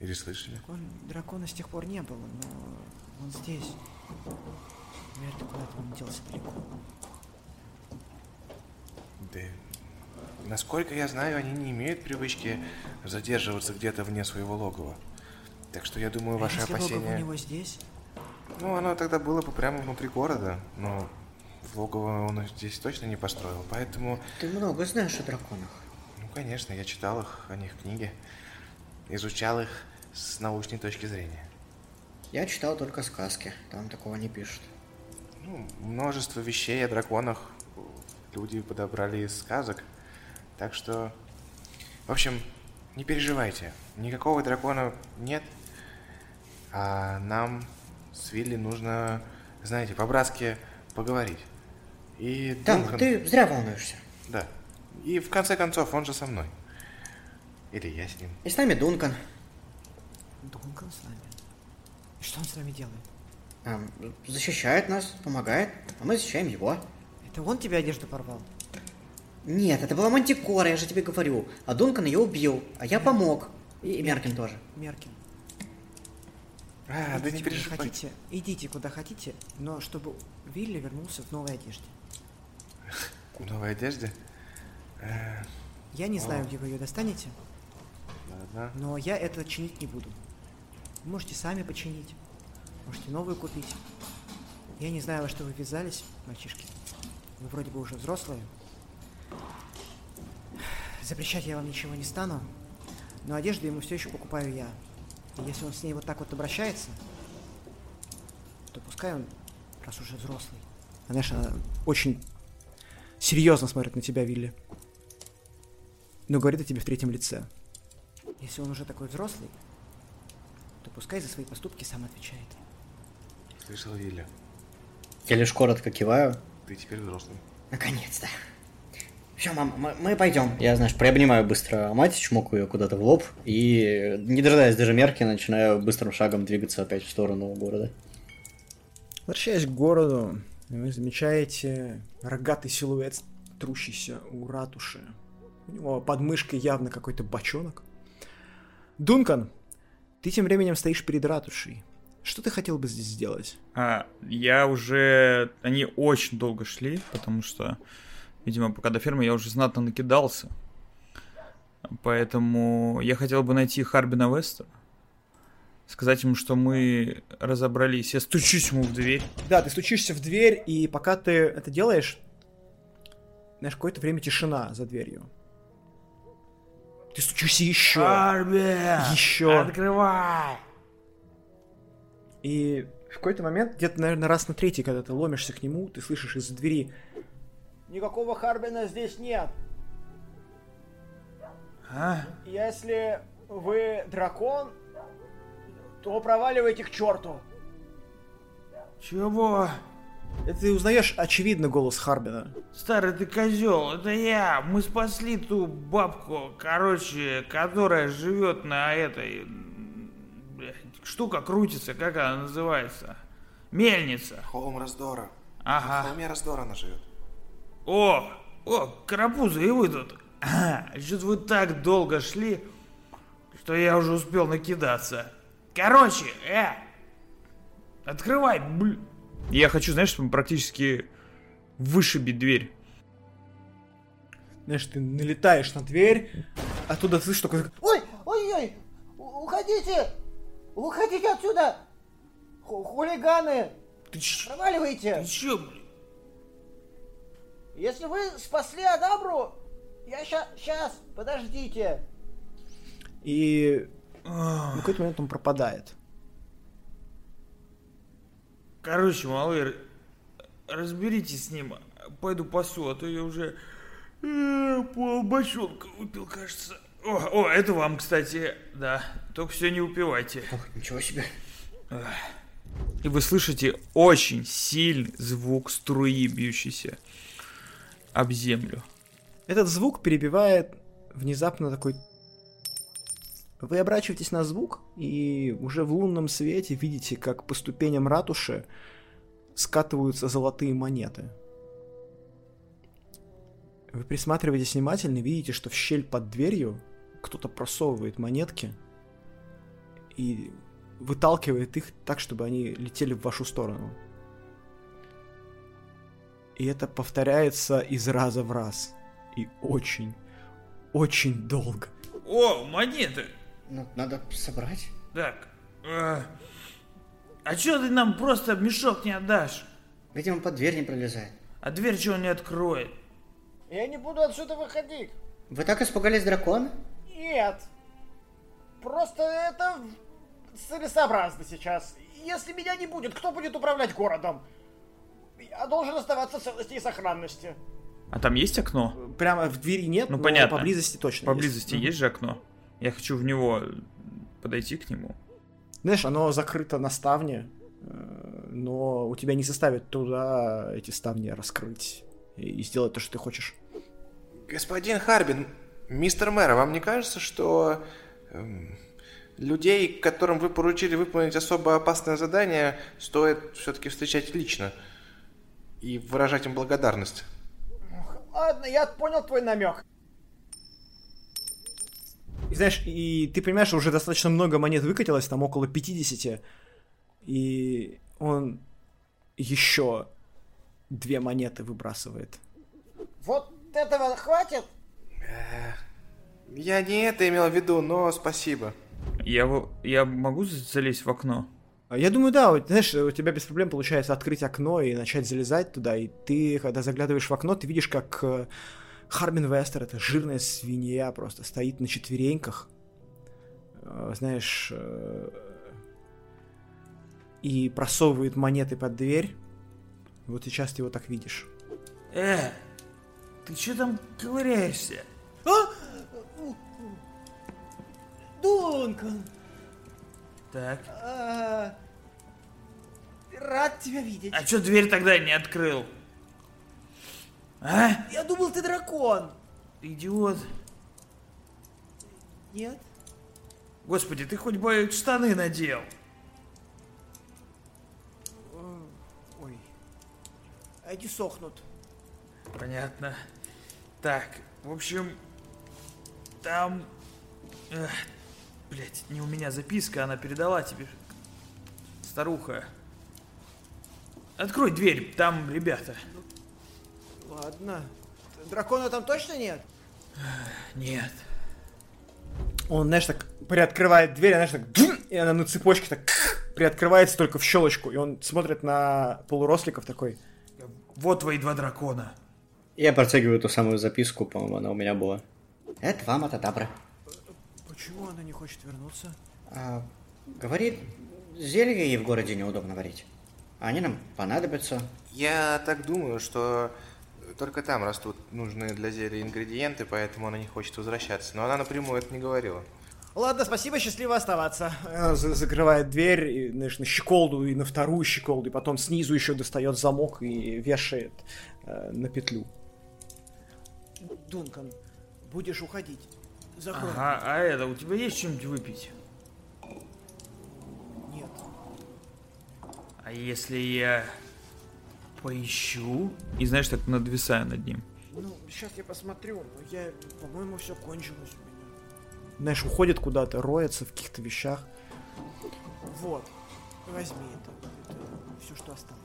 Или слышали? Он, дракона с тех пор не было, но он здесь. Ли куда-то он делся далеко. Да, насколько я знаю, они не имеют привычки задерживаться где-то вне своего логова. Так что я думаю, А ваши если логово опасения... у него здесь? Ну, оно тогда было бы прямо внутри города, но логово он здесь точно не построил, поэтому... Ты много знаешь о драконах. Ну, конечно, я читал их, о них книги, изучал их с научной точки зрения. Я читал только сказки, там такого не пишут. Ну, множество вещей о драконах люди подобрали из сказок. Так что, в общем, не переживайте. Никакого дракона нет. А нам с Вилли нужно, знаете, по-братски поговорить. И Да, Дункан- ты зря волнуешься. Да. И в конце концов, он же со мной. Или я с ним. И с нами Дункан. Дункан с нами. И что он с нами делает? А, защищает нас, помогает, а мы защищаем его. Это он тебе одежду порвал? Нет, это была Мантикора, я же тебе говорю. А Дункан ее убил, а я помог. И, и Меркин тоже. Меркин. А, да не идите, куда переживай. хотите, идите куда хотите, но чтобы Вилли вернулся в новой одежде. В новой одежде? Э, Я не знаю, где вы ее достанете, но я это чинить не буду. Вы можете сами починить, можете новую купить. Я не знаю, во что вы ввязались, мальчишки. Вы вроде бы уже взрослые. Запрещать я вам ничего не стану, но одежду ему все еще покупаю я. И если он с ней вот так вот обращается, то пускай он, раз уже взрослый. Знаешь, она очень серьезно смотрит на тебя, Вилли. Но говорит о тебе в третьем лице. Если он уже такой взрослый, то пускай за свои поступки сам отвечает. Слышал, Вилли? Я лишь коротко киваю. Ты теперь взрослый. Наконец-то. Все, мам, мы, мы пойдем. Я, знаешь, приобнимаю быстро мать, чмокаю ее куда-то в лоб и, не дожидаясь даже мерки, начинаю быстрым шагом двигаться опять в сторону города. Возвращаясь к городу, вы замечаете рогатый силуэт, трущийся у ратуши. У него под мышкой явно какой-то бочонок. Дункан, ты тем временем стоишь перед ратушей. Что ты хотел бы здесь сделать? А, я уже... Они очень долго шли, потому что, видимо, пока до фермы я уже знатно накидался. Поэтому я хотел бы найти Харбина Веста. Сказать ему, что мы разобрались. Я стучусь ему в дверь. Да, ты стучишься в дверь, и пока ты это делаешь, знаешь, какое-то время тишина за дверью. Ты стучишься еще. Арбия! Еще. Открывай! И в какой-то момент, где-то, наверное, раз на третий, когда ты ломишься к нему, ты слышишь из-за двери Никакого Харбина здесь нет. А? Если вы дракон, то проваливайте к черту. Чего? Это ты узнаешь, очевидно, голос Харбина. Старый ты козел, это я. Мы спасли ту бабку, короче, которая живет на этой... Штука крутится, как она называется? Мельница. Холм раздора. Ага. В холме раздора она живет. О, о, карапузы, и вы тут. Что-то вы так долго шли, что я уже успел накидаться. Короче, э, открывай, блин. И я хочу, знаешь, чтобы практически вышибить дверь. Знаешь, ты налетаешь на дверь, оттуда слышишь только... Ой, ой-ой, уходите! Уходите отсюда! Ху- хулиганы! Ты ч... Проваливайте! Ты чё, блин? Если вы спасли Адабру, я ща, сейчас, подождите. И в какой-то момент он пропадает. Короче, малый, разберитесь с ним. Пойду пасу, а то я уже э, пол бочонка выпил, кажется. О, о, это вам, кстати, да. Только все не упивайте. Ох, ничего себе. И вы слышите очень сильный звук струи, бьющейся об землю. Этот звук перебивает внезапно такой... Вы оборачиваетесь на звук, и уже в лунном свете видите, как по ступеням ратуши скатываются золотые монеты. Вы присматриваетесь внимательно и видите, что в щель под дверью кто-то просовывает монетки и выталкивает их так, чтобы они летели в вашу сторону. И это повторяется из раза в раз. И очень, очень долго. О, монеты! Ну, надо собрать. Так, э, а чё ты нам просто мешок не отдашь? Видимо, под дверь не пролезает. А дверь чего не откроет? Я не буду отсюда выходить. Вы так испугались дракона? Нет. Просто это целесообразно сейчас. Если меня не будет, кто будет управлять городом? Я должен оставаться в целости и сохранности. А там есть окно? Прямо в двери нет, Ну, но понятно. поблизости точно Поблизости есть. есть же окно? Я хочу в него подойти к нему. Знаешь, оно закрыто на ставне, э, но у тебя не составит туда эти ставни раскрыть и сделать то, что ты хочешь. Господин Харбин, мистер мэр, а вам не кажется, что эм, людей, которым вы поручили выполнить особо опасное задание, стоит все-таки встречать лично и выражать им благодарность? Ладно, я понял твой намек. И знаешь, и ты понимаешь, что уже достаточно много монет выкатилось, там около 50, и он еще две монеты выбрасывает. Вот этого хватит? Я не это имел в виду, но спасибо. Я, я могу за- залезть в окно? А Я думаю, да, вот, знаешь, у тебя без проблем получается открыть окно и начать залезать туда, и ты, когда заглядываешь в окно, ты видишь, как э, Хармин Вестер, это жирная свинья, просто стоит на четвереньках, э, знаешь, э, и просовывает монеты под дверь. Вот сейчас ты его так видишь. Э, ты что там ковыряешься? Дункан, Так. а, рад тебя видеть. А что дверь тогда не открыл? А? Я думал, ты дракон. Идиот. Нет? Господи, ты хоть бы штаны надел. Ой. Эти сохнут. Понятно. Так, в общем, там... Эх, блять, не у меня записка, она передала тебе. Старуха. Открой дверь, там ребята. Ладно. Дракона там точно нет? Нет. Он, знаешь, так приоткрывает дверь, знаешь, так, и она на цепочке так приоткрывается только в щелочку, и он смотрит на полуросликов такой. Вот твои два дракона. Я протягиваю ту самую записку, по-моему, она у меня была. Это вам от Адабра. Почему она не хочет вернуться? А, говорит, зелье ей в городе неудобно варить. Они нам понадобятся. Я так думаю, что только там растут нужные для зелья ингредиенты, поэтому она не хочет возвращаться. Но она напрямую это не говорила. Ладно, спасибо, счастливо оставаться. Она за- закрывает дверь, и, знаешь, на щеколду, и на вторую щеколду, и потом снизу еще достает замок и вешает э, на петлю. Дункан, будешь уходить. Закрой. Ага, а это, у тебя есть что-нибудь выпить? Нет. А если я поищу? И знаешь, так надвисаю над ним. Ну, сейчас я посмотрю, но я, по-моему, все кончилось у меня. Знаешь, уходит куда-то, роется в каких-то вещах. Вот, возьми это. Это все, что осталось.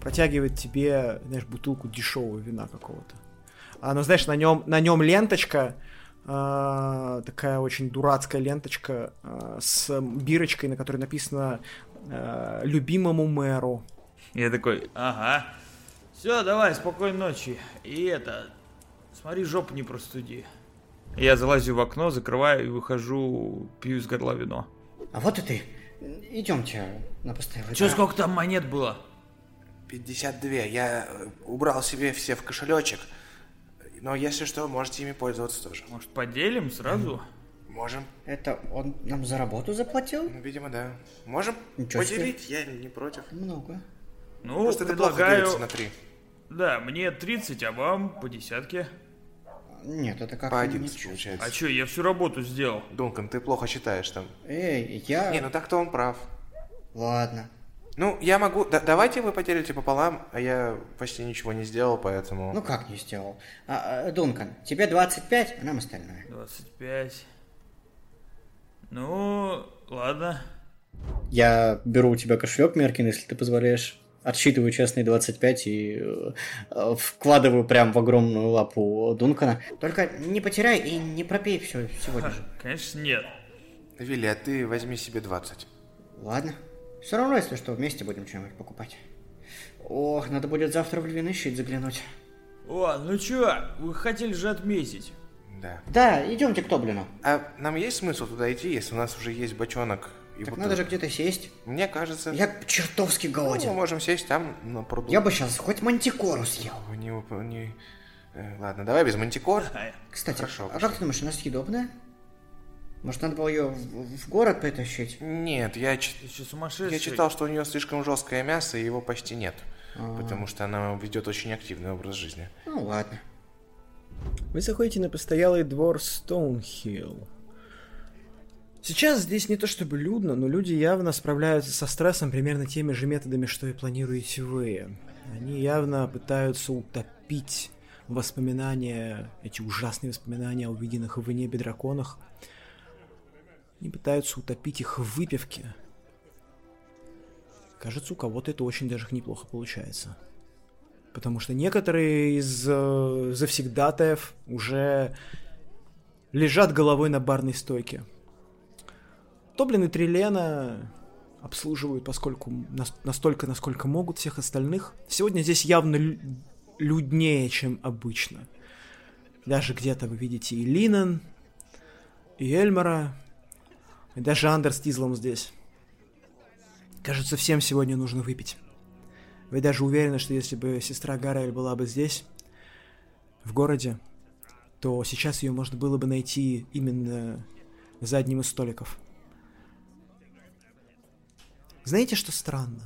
протягивает тебе, знаешь, бутылку дешевого вина какого-то. А, ну, знаешь, на нем, на нем ленточка, а, такая очень дурацкая ленточка а, с бирочкой, на которой написано а, «Любимому мэру». Я такой, ага. Все, давай, спокойной ночи. И это, смотри, жопу не простуди. Я залазю в окно, закрываю и выхожу, пью из горла вино. А вот и ты. Идемте на постоялый Че, сколько там монет было? 52. Я э, убрал себе все в кошелечек. Но если что, можете ими пользоваться тоже. Может, поделим сразу? Можем. Это он нам за работу заплатил? Ну, Видимо, да. Можем Ничего себе. поделить, я не против. Много. Ну, Просто это плохо предлагаю... на три. Да, мне 30, а вам по десятке. Нет, это как По 11 ничего. получается. А чё, я всю работу сделал. Дункан, ты плохо считаешь там. Эй, я... Не, ну так-то он прав. Ладно. Ну, я могу... да- давайте вы поделите пополам, а я почти ничего не сделал, поэтому... Ну как не сделал? А, а, Дункан, тебе 25, а нам остальное. 25. Ну, ладно. Я беру у тебя кошелек, Меркин, если ты позволяешь. Отсчитываю честные 25 и э, вкладываю прям в огромную лапу Дункана. Только не потеряй и не пропей все сегодня же. Конечно, нет. Вилли, а ты возьми себе 20. Ладно. Все равно, если что, вместе будем что-нибудь покупать. Ох, надо будет завтра в львиный щит заглянуть. О, ну чё, вы хотели же отметить. Да. Да, идемте к Тоблину. А нам есть смысл туда идти, если у нас уже есть бочонок и Так бутылка? надо же где-то сесть. Мне кажется... Я чертовски ну, голоден. мы можем сесть там, на пруду. Я бы сейчас хоть мантикору съел. Не, не- э, Ладно, давай без мантикор. Кстати, Хорошо, а пошли. как ты думаешь, она съедобная? Может, надо было ее в, в город притащить? Нет, я, сумасшедший? я читал, что у нее слишком жесткое мясо, и его почти нет. Потому что она ведет очень активный образ жизни. Ну ладно. Вы заходите на постоялый двор Стоунхилл. Сейчас здесь не то чтобы людно, но люди явно справляются со стрессом примерно теми же методами, что и планируете вы. Они явно пытаются утопить воспоминания, эти ужасные воспоминания о увиденных в небе драконах. Они пытаются утопить их в выпивке. Кажется, у кого-то это очень даже неплохо получается. Потому что некоторые из э, завсегдатаев уже лежат головой на барной стойке. Тоблин и Трилена обслуживают, поскольку нас- настолько, насколько могут всех остальных. Сегодня здесь явно лю- люднее, чем обычно. Даже где-то вы видите и Линен, и Эльмара, и даже Андер с Тизлом здесь. Кажется, всем сегодня нужно выпить. Вы даже уверены, что если бы сестра Гарель была бы здесь, в городе, то сейчас ее можно было бы найти именно за одним из столиков. Знаете, что странно?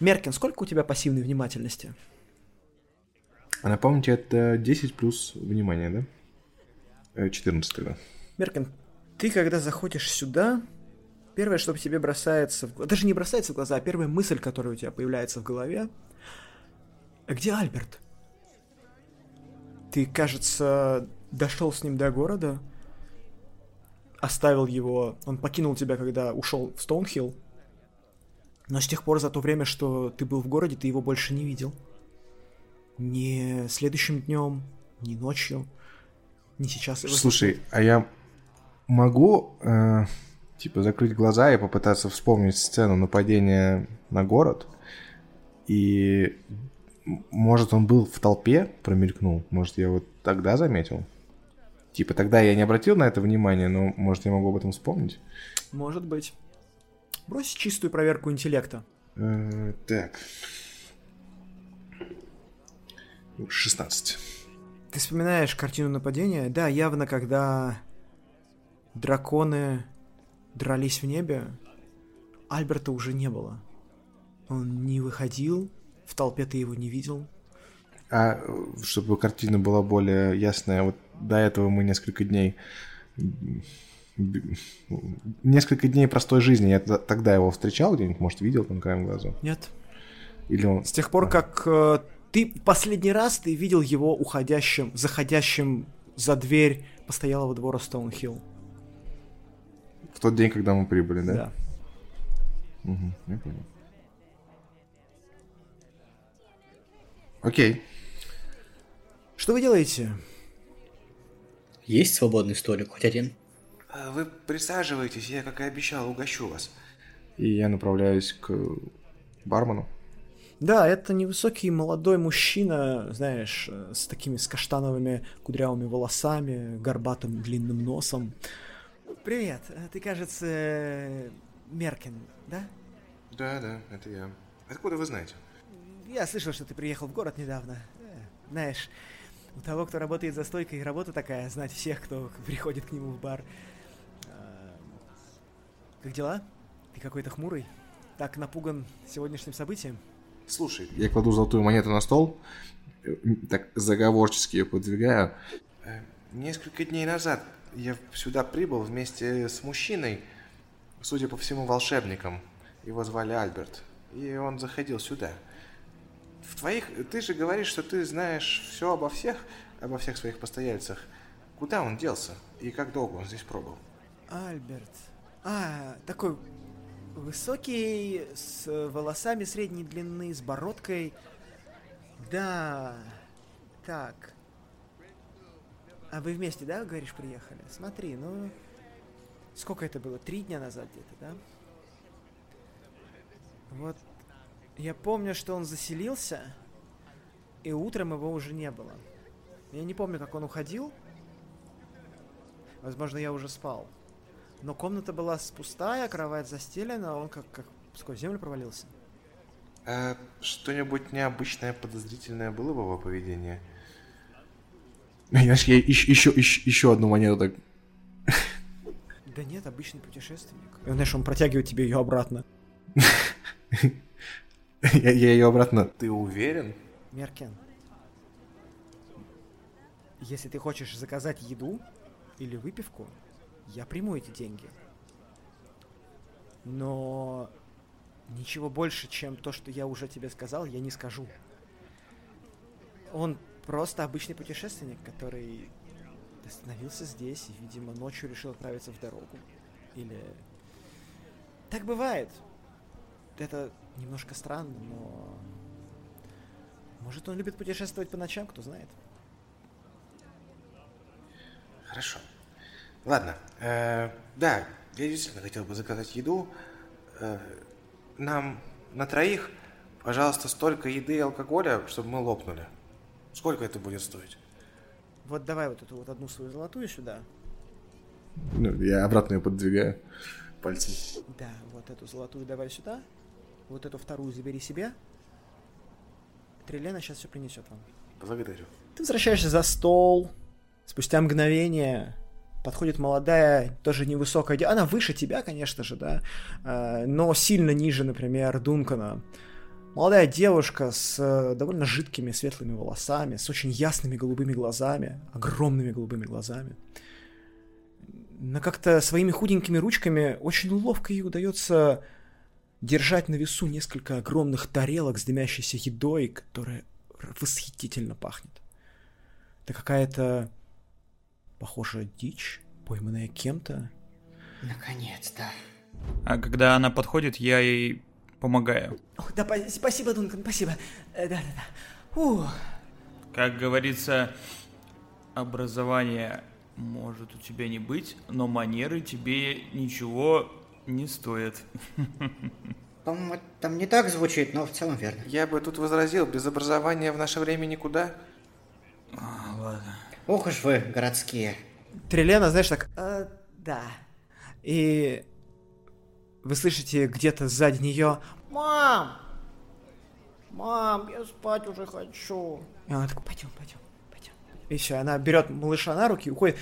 Меркин, сколько у тебя пассивной внимательности? А напомните, это 10 плюс внимание, да? Э, 14 тогда. Меркин, ты когда заходишь сюда, первое, что тебе бросается в даже не бросается в глаза, а первая мысль, которая у тебя появляется в голове, а где Альберт? Ты, кажется, дошел с ним до города, оставил его, он покинул тебя, когда ушел в Стоунхилл, но с тех пор, за то время, что ты был в городе, ты его больше не видел. Ни следующим днем, ни ночью, ни сейчас. Слушай, а я могу, э, типа, закрыть глаза и попытаться вспомнить сцену нападения на город? И, может, он был в толпе, промелькнул? Может, я вот тогда заметил? Типа, тогда я не обратил на это внимания, но, может, я могу об этом вспомнить? Может быть. Брось чистую проверку интеллекта. Э, так. 16. Ты вспоминаешь картину нападения? Да, явно, когда драконы дрались в небе, Альберта уже не было. Он не выходил, в толпе ты его не видел. А чтобы картина была более ясная, вот до этого мы несколько дней... Несколько дней простой жизни. Я тогда его встречал где-нибудь, может, видел там краем глаза? Нет. Или он... С тех пор, как э, ты последний раз ты видел его уходящим, заходящим за дверь постоялого двора Стоунхилл. В тот день, когда мы прибыли, да? Да. Мгм, я понял. Окей. Что вы делаете? Есть свободный столик, хоть один? А Вы присаживайтесь, я, как и обещал, угощу вас. И я направляюсь к бармену. Да, это невысокий молодой мужчина, знаешь, э, с такими с каштановыми кудрявыми волосами, горбатым длинным носом. Привет, э, ты, кажется, Меркин, да? Да, да, это я. Откуда вы знаете? Я слышал, что ты приехал в город недавно. Э, Знаешь, у того, кто работает за стойкой, работа такая, знать всех, кто приходит к нему в бар. Как дела? Ты какой-то хмурый? Так напуган сегодняшним событием? Слушай, Я кладу золотую монету на стол, э, так заговорчески ее подвигаю. э, несколько дней назад я сюда прибыл вместе с мужчиной, судя по всему, волшебником. Его звали Альберт. И он заходил сюда. В твоих... Ты же говоришь, что ты знаешь все обо всех, обо всех своих постояльцах. Куда он делся? И как долго он здесь пробыл? Альберт. А, такой высокий, с волосами средней длины, с бородкой. Да. Так. А вы вместе, да, говоришь, приехали? Смотри, ну... Сколько это было? Три дня назад где-то, да? Вот. Я помню, что он заселился, и утром его уже не было. Я не помню, как он уходил. Возможно, я уже спал. Но комната была пустая, кровать застелена, а он как, как сквозь землю провалился. А что-нибудь необычное, подозрительное было в его поведении? Я, ж- я еще, еще, еще одну монету так. Да нет, обычный путешественник. И, знаешь, он протягивает тебе ее обратно. Я ее обратно. Ты уверен? Меркен. Если ты хочешь заказать еду или выпивку, я приму эти деньги. Но ничего больше, чем то, что я уже тебе сказал, я не скажу. Он просто обычный путешественник, который остановился здесь и, видимо, ночью решил отправиться в дорогу. Или... Так бывает. Это немножко странно, но... Может, он любит путешествовать по ночам, кто знает. Хорошо. Ладно. э, да, я действительно хотел бы заказать еду. Э, нам на троих, пожалуйста, столько еды и алкоголя, чтобы мы лопнули. Сколько это будет стоить? Вот давай вот эту вот одну свою золотую сюда. Ну, я обратно ее подвигаю пальцем. Да, вот эту золотую давай сюда. Вот эту вторую забери себе. Трилена сейчас все принесет вам. Благодарю. Ты возвращаешься за стол. Спустя мгновение подходит молодая, тоже невысокая де- Она выше тебя, конечно же, да, э, но сильно ниже, например, Дункана. Молодая девушка с э, довольно жидкими светлыми волосами, с очень ясными голубыми глазами, огромными голубыми глазами. Но как-то своими худенькими ручками очень ловко ей удается держать на весу несколько огромных тарелок с дымящейся едой, которая восхитительно пахнет. Это какая-то, похоже, дичь, пойманная кем-то. Наконец-то. А когда она подходит, я ей помогаю. Ох, да, па- спасибо, Дункан, спасибо. Э, Да-да-да. Ух. Как говорится, образование может у тебя не быть, но манеры тебе ничего не стоят. По-моему, это там не так звучит, но в целом верно. Я бы тут возразил, без образования в наше время никуда. А, ладно. Ох уж вы, городские. Трилена, знаешь, так... Э, да. И вы слышите где-то сзади нее... Мам! Мам, я спать уже хочу. И она такая, Пойдем, пойдем, пойдем. и все, она берет малыша на руки и уходит,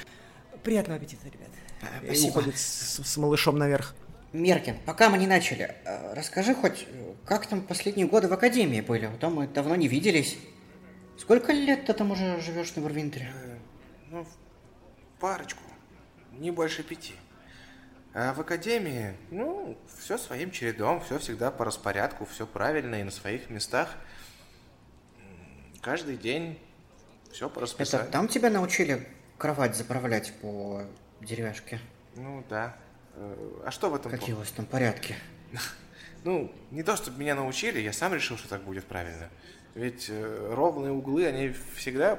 Приятного аппетита, ребят. А, и Спасибо. уходит с, с малышом наверх. Меркин, пока мы не начали, э, расскажи хоть, э, как там последние годы в Академии были? То мы давно не виделись. Сколько лет ты там уже живешь на Вервинтере? Ну, парочку. Не больше пяти. А в академии, ну, все своим чередом, все всегда по распорядку, все правильно и на своих местах. Каждый день все по Это расписанию. там тебя научили кровать заправлять по деревяшке? Ну да. Э, А что в этом Какие у вас там порядки? Ну, не то, чтобы меня научили, я сам решил, что так будет правильно. Ведь э, ровные углы, они всегда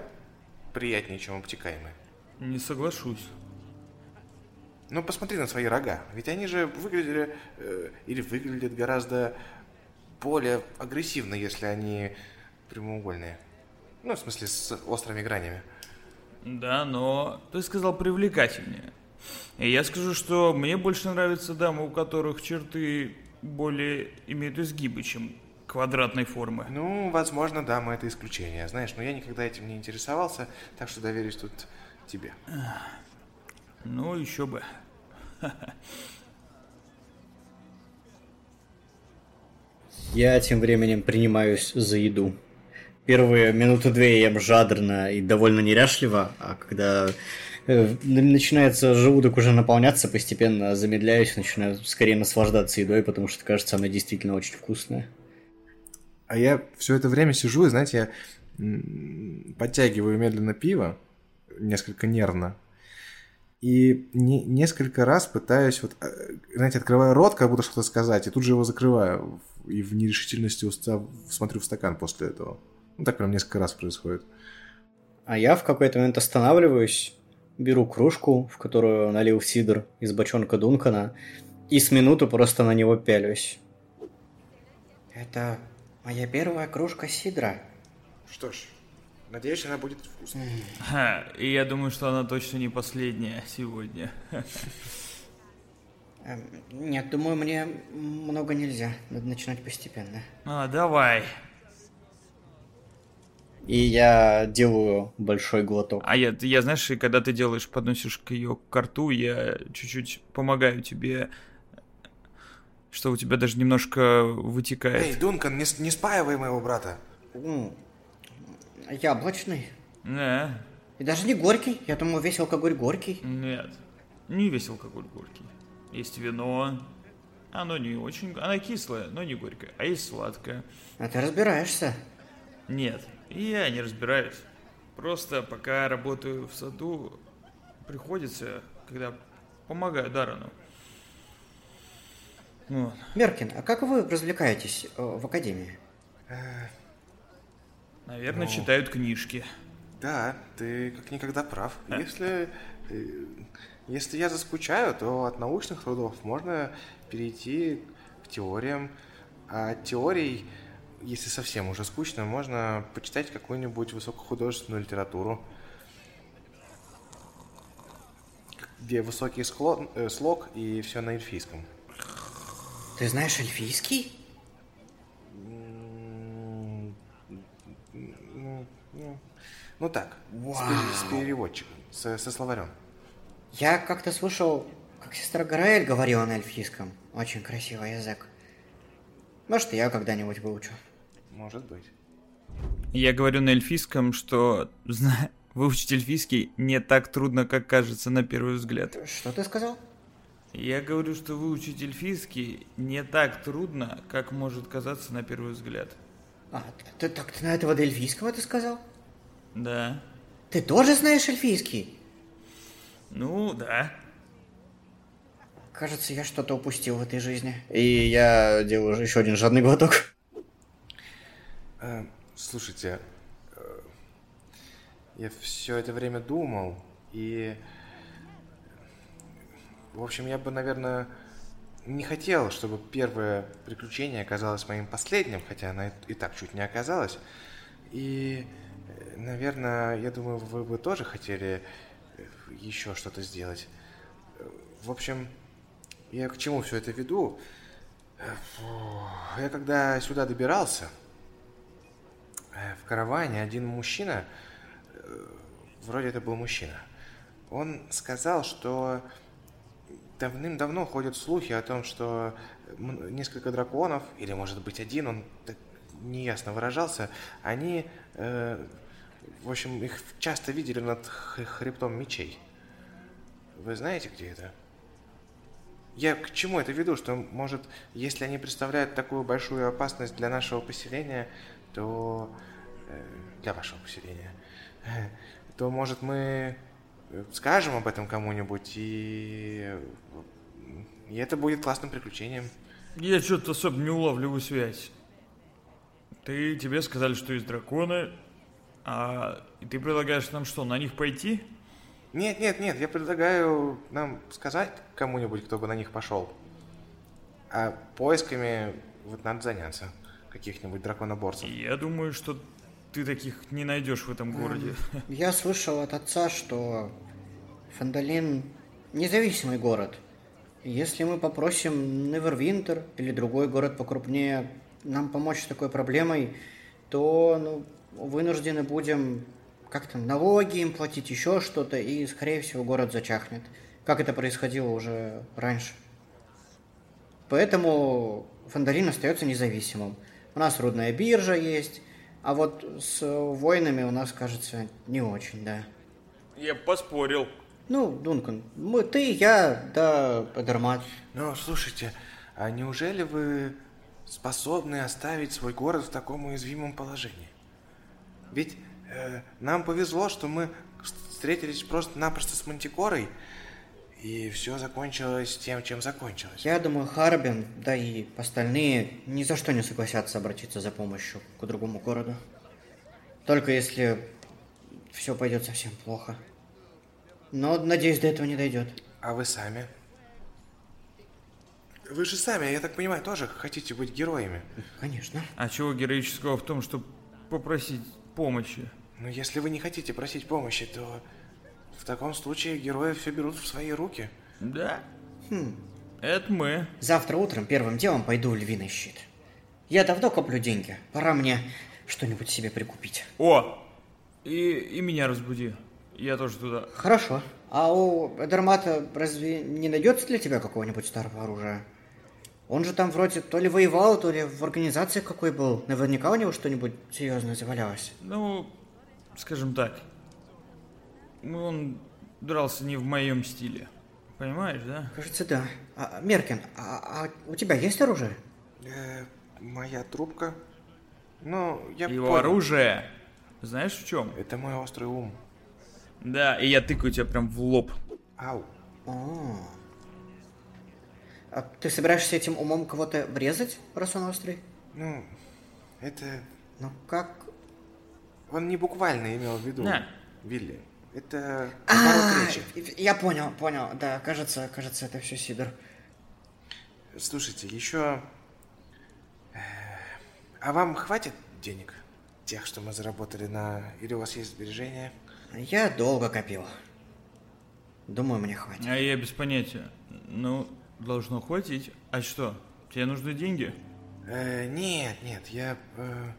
приятнее, чем обтекаемые. Не соглашусь. Ну, посмотри на свои рога. Ведь они же выглядели, э, или выглядят гораздо более агрессивно, если они прямоугольные. Ну, в смысле, с острыми гранями. Да, но ты сказал привлекательнее. И я скажу, что мне больше нравятся дамы, у которых черты более имеют изгибы, чем квадратной формы. Ну, возможно, да, мы это исключение. Знаешь, но я никогда этим не интересовался, так что доверюсь тут тебе. Ну, еще бы. Я тем временем принимаюсь за еду. Первые минуты две я ем жадно и довольно неряшливо, а когда э, начинается желудок уже наполняться, постепенно замедляюсь, начинаю скорее наслаждаться едой, потому что кажется, она действительно очень вкусная. А я все это время сижу и, знаете, я подтягиваю медленно пиво, несколько нервно, и не- несколько раз пытаюсь, вот, э, знаете, открываю рот, как будто что-то сказать, и тут же его закрываю, и в нерешительности уста- смотрю в стакан после этого. Ну, так прям несколько раз происходит. А я в какой-то момент останавливаюсь, беру кружку, в которую налил сидр из бочонка Дункана, и с минуту просто на него пялюсь. Это моя первая кружка сидра. Что ж, надеюсь, она будет вкусной. Ха, и я думаю, что она точно не последняя сегодня. Эм, Нет, думаю, мне много нельзя. Надо начинать постепенно. А, давай. И я делаю большой глоток. А я, я, знаешь, и когда ты делаешь, подносишь к ее к рту, я чуть-чуть помогаю тебе, что у тебя даже немножко Эй, вытекает. Дункан, не, не спаивай моего брата. М, Яблочный. Не, И даже не горький. Я думаю, весь алкоголь горький. нет, не весь алкоголь горький. Есть вино, оно не очень, оно кислое, но не горькое, а есть сладкое. А ты разбираешься. Нет, я не разбираюсь. Просто пока работаю в саду, приходится, когда помогаю Дарану. Вот. Меркин, а как вы развлекаетесь э, в академии? Наверное, читают книжки. Да, ты как никогда прав. Если, э, если я заскучаю, то от научных трудов можно перейти к теориям. А от теорий, если совсем уже скучно, можно почитать какую-нибудь высокохудожественную литературу, где высокий склон- э, слог и все на эльфийском. Ты знаешь эльфийский? Ну, так, с, с переводчиком, со, со словарем. Я как-то слышал, как сестра Гараэль говорила на эльфийском. Очень красивый язык. Может, я когда-нибудь выучу. Может быть. Я говорю на эльфийском, что зна- выучить эльфийский не так трудно, как кажется на первый взгляд. Что ты сказал? Я говорю, что выучить эльфийский не так трудно, как может казаться на первый взгляд. А, ты, так ты на этого до эльфийского ты сказал? Да. Ты тоже знаешь эльфийский? Ну, да. Кажется, я что-то упустил в этой жизни. И я делаю еще один жадный глоток. Э, слушайте, э, я все это время думал, и... В общем, я бы, наверное, не хотел, чтобы первое приключение оказалось моим последним, хотя оно и- так чуть не оказалось. И, наверное, я думаю, вы бы тоже хотели э, еще что-то сделать. В общем, я к чему все это веду? Э, Я когда сюда добирался, Э, В караване один мужчина, вроде это был мужчина, он сказал, что давным-давно ходят слухи о том, что несколько драконов, или может быть один, он так неясно выражался, они, э, в общем, их часто видели над хребтом мечей. Вы знаете, где это? Я к чему это веду, что, может, если они представляют такую большую опасность для нашего поселения, то... э, для вашего поселения, то, может, мы скажем об этом кому-нибудь, и... и это будет классным приключением. Я что-то особо не улавливаю связь. Ты, тебе сказали, что есть драконы, а и ты предлагаешь нам что, на них пойти? Нет, нет, нет, я предлагаю нам сказать кому-нибудь, кто бы на них пошел. А поисками вот надо заняться каких-нибудь драконоборцев. Я думаю, что ты таких не найдешь в этом городе. Я слышал от отца, что Фандалин независимый город. Если мы попросим Невервинтер или другой город покрупнее нам помочь с такой проблемой, то ну, вынуждены будем как-то налоги им платить, еще что-то, и, скорее всего, город зачахнет. Как это происходило уже раньше. Поэтому Фандалин остается независимым. У нас рудная биржа есть, а вот с войнами у нас, кажется, не очень, да. Я поспорил. Ну, Дункан, мы, ты, я, да, Эдермат. Ну, слушайте, а неужели вы способны оставить свой город в таком уязвимом положении? Ведь э, нам повезло, что мы встретились просто-напросто с Мантикорой, и все закончилось тем, чем закончилось. Я думаю, Харбин, да и остальные ни за что не согласятся обратиться за помощью к другому городу. Только если все пойдет совсем плохо. Но, надеюсь, до этого не дойдет. А вы сами? Вы же сами, я так понимаю, тоже хотите быть героями. Конечно. А чего героического в том, чтобы попросить помощи? Но если вы не хотите просить помощи, то в таком случае герои все берут в свои руки. Да? Хм. Это мы. Завтра утром первым делом пойду в львиный щит. Я давно коплю деньги. Пора мне что-нибудь себе прикупить. О! И, и меня разбуди. Я тоже туда. Хорошо. А у Эдермата разве не найдется для тебя какого-нибудь старого оружия? Он же там вроде то ли воевал, то ли в организации какой был. Наверняка у него что-нибудь серьезное завалялось. Ну, скажем так, он дрался не в моем стиле. Понимаешь, да? Кажется, да. А, Меркин, а, а у тебя есть оружие? Э, моя трубка. Ну, я Его понял. оружие. Знаешь в чем? Это мой острый ум. Да, и я тыкаю тебя прям в лоб. Ау. О. А ты собираешься этим умом кого-то врезать, раз он острый? Ну, это... Ну как? Он не буквально имел в виду, На. Вилли. Это А, я понял, понял. Да, кажется, кажется, это все Сидор. Слушайте, еще... э, А вам хватит денег? Тех, что мы заработали на... Или у вас есть сбережения? Я долго копил. Думаю, мне хватит. А я без понятия. Ну, должно хватить. А что, тебе нужны деньги? Э, нет, нет, я... э,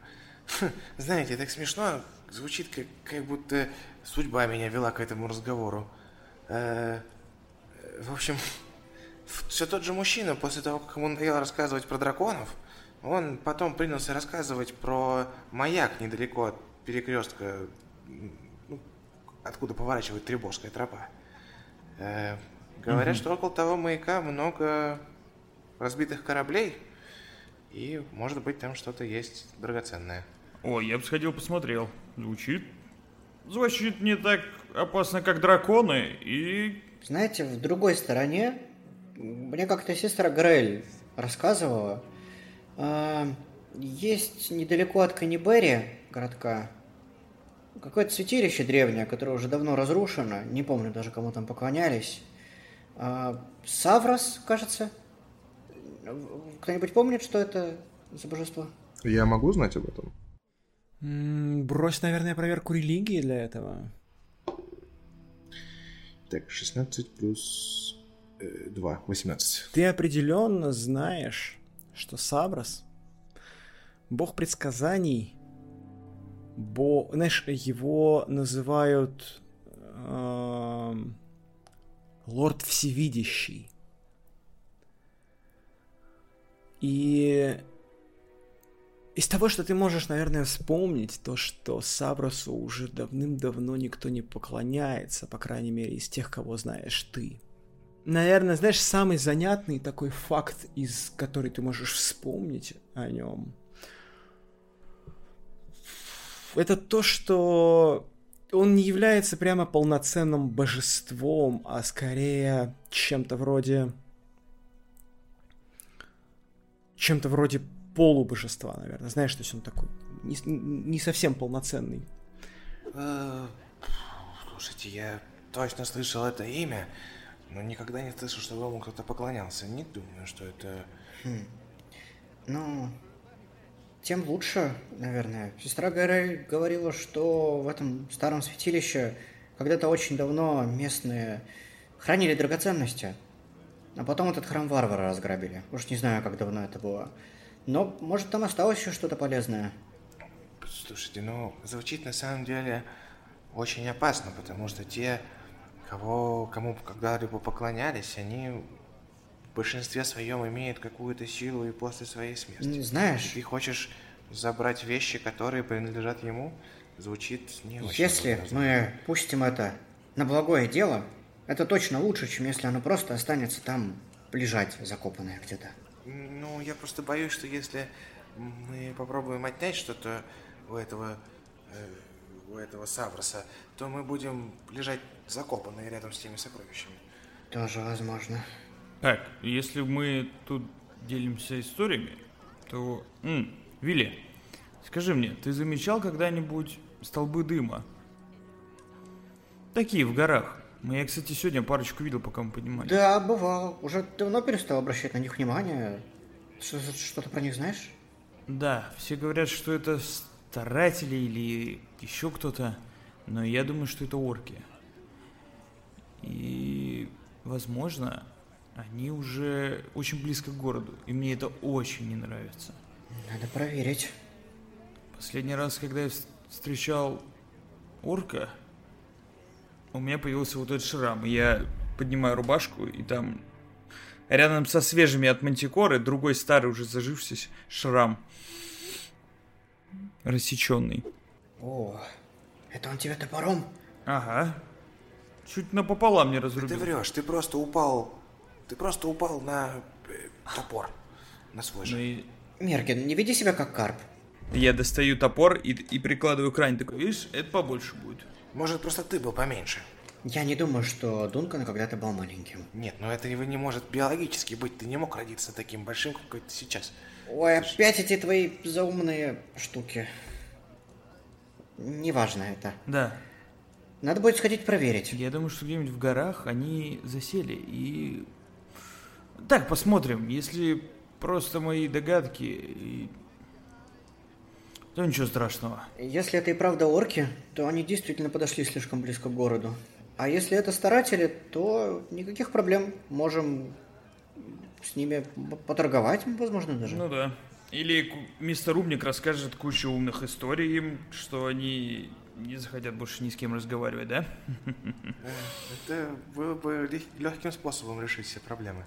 знаете, так смешно звучит, как, как будто судьба меня вела к этому разговору. Э, в общем, все тот же мужчина, после того, как ему надоело рассказывать про драконов, он потом принялся рассказывать про маяк недалеко от перекрестка, ну, откуда поворачивает Требовская тропа. Э, говорят, что около того маяка много разбитых кораблей, и, может быть, там что-то есть драгоценное. О, я бы сходил посмотрел. Звучит... Звучит не так опасно, как драконы, и... Знаете, в другой стороне, мне как-то сестра Грель рассказывала, а, есть недалеко от Канибери, городка, какое-то святилище древнее, которое уже давно разрушено, не помню даже, кому там поклонялись. А, Саврос, кажется. Кто-нибудь помнит, что это за божество? Я могу знать об этом? М, Брось, наверное, проверку религии для этого. Так, 16 плюс э, 2, 18. Ты определенно знаешь, что Саброс — бог предсказаний, бо... знаешь, его называют эм, лорд всевидящий. И из того, что ты можешь, наверное, вспомнить, то, что Сабросу уже давным-давно никто не поклоняется, по крайней мере, из тех, кого знаешь ты. Наверное, знаешь, самый занятный такой факт, из который ты можешь вспомнить о нем, это то, что он не является прямо полноценным божеством, а скорее чем-то вроде чем-то вроде полубожества, наверное. Знаешь, то есть он такой не, не совсем полноценный. Э, Слушайте, я точно слышал это имя, но никогда не слышал, чтобы ему кто-то поклонялся. Не думаю, что это... Ну, тем лучше, наверное. Сестра Гэрэй говорила, что в этом старом святилище когда-то очень давно местные хранили драгоценности. А потом этот храм варвара разграбили. Уж не знаю, как давно это было. Но, может, там осталось еще что-то полезное. Слушайте, ну, звучит на самом деле очень опасно, потому что те, кого, кому когда-либо поклонялись, они в большинстве своем имеют какую-то силу и после своей смерти. М, Знаешь, Ты хочешь забрать вещи, которые принадлежат ему? Звучит не очень. если мы пустим это на благое дело, это точно лучше, чем если оно просто останется там лежать, закопанное где-то. Ну, я просто боюсь, что если мы попробуем отнять что-то у этого, э, у этого Савроса, то мы будем лежать закопанные рядом с теми сокровищами. Тоже возможно. Так, если мы тут делимся историями, то... М, Вилли, скажи мне, ты замечал когда-нибудь столбы дыма? Такие в горах. Мы, Я, кстати, сегодня парочку видел, пока мы поднимались. Да, бывало. Уже давно перестал обращать на них внимание. Что- Что-то про них знаешь? Да, все говорят, что это старатели или еще кто-то, но я думаю, что это орки. И, возможно, они уже очень близко к городу, и мне это очень не нравится. Надо проверить. Последний раз, когда я вс- встречал орка, у меня появился вот этот шрам. и Я поднимаю рубашку, и там рядом со свежими от мантикоры другой старый уже зажившийся шрам. Рассеченный. О, это он тебя топором? Ага. Чуть напополам не Ты разрубил. врешь, ты просто упал, ты просто упал на э, топор, на свой Ну же. и Меркин, не веди себя как карп. я достаю топор и, и прикладываю к ране. Такой, видишь, это побольше будет. Может, просто ты был поменьше. Я не думаю, что Дункан когда-то был маленьким. Нет, но это его не может биологически быть. Ты не мог родиться таким большим, какой ты сейчас. Ой, опять эти твои заумные штуки. Неважно это. Да. Надо будет сходить проверить. Я думаю, что где-нибудь в горах они засели и... Так, посмотрим. Если просто мои догадки, и- то ничего страшного. Если это и правда орки, то они действительно подошли слишком близко к городу. А если это старатели, то никаких проблем. Можем с ними поторговать, возможно, даже. Ну да. Или мистер Умник расскажет кучу умных историй им, что они не захотят больше ни с кем разговаривать, да? Это было бы легким способом решить все проблемы.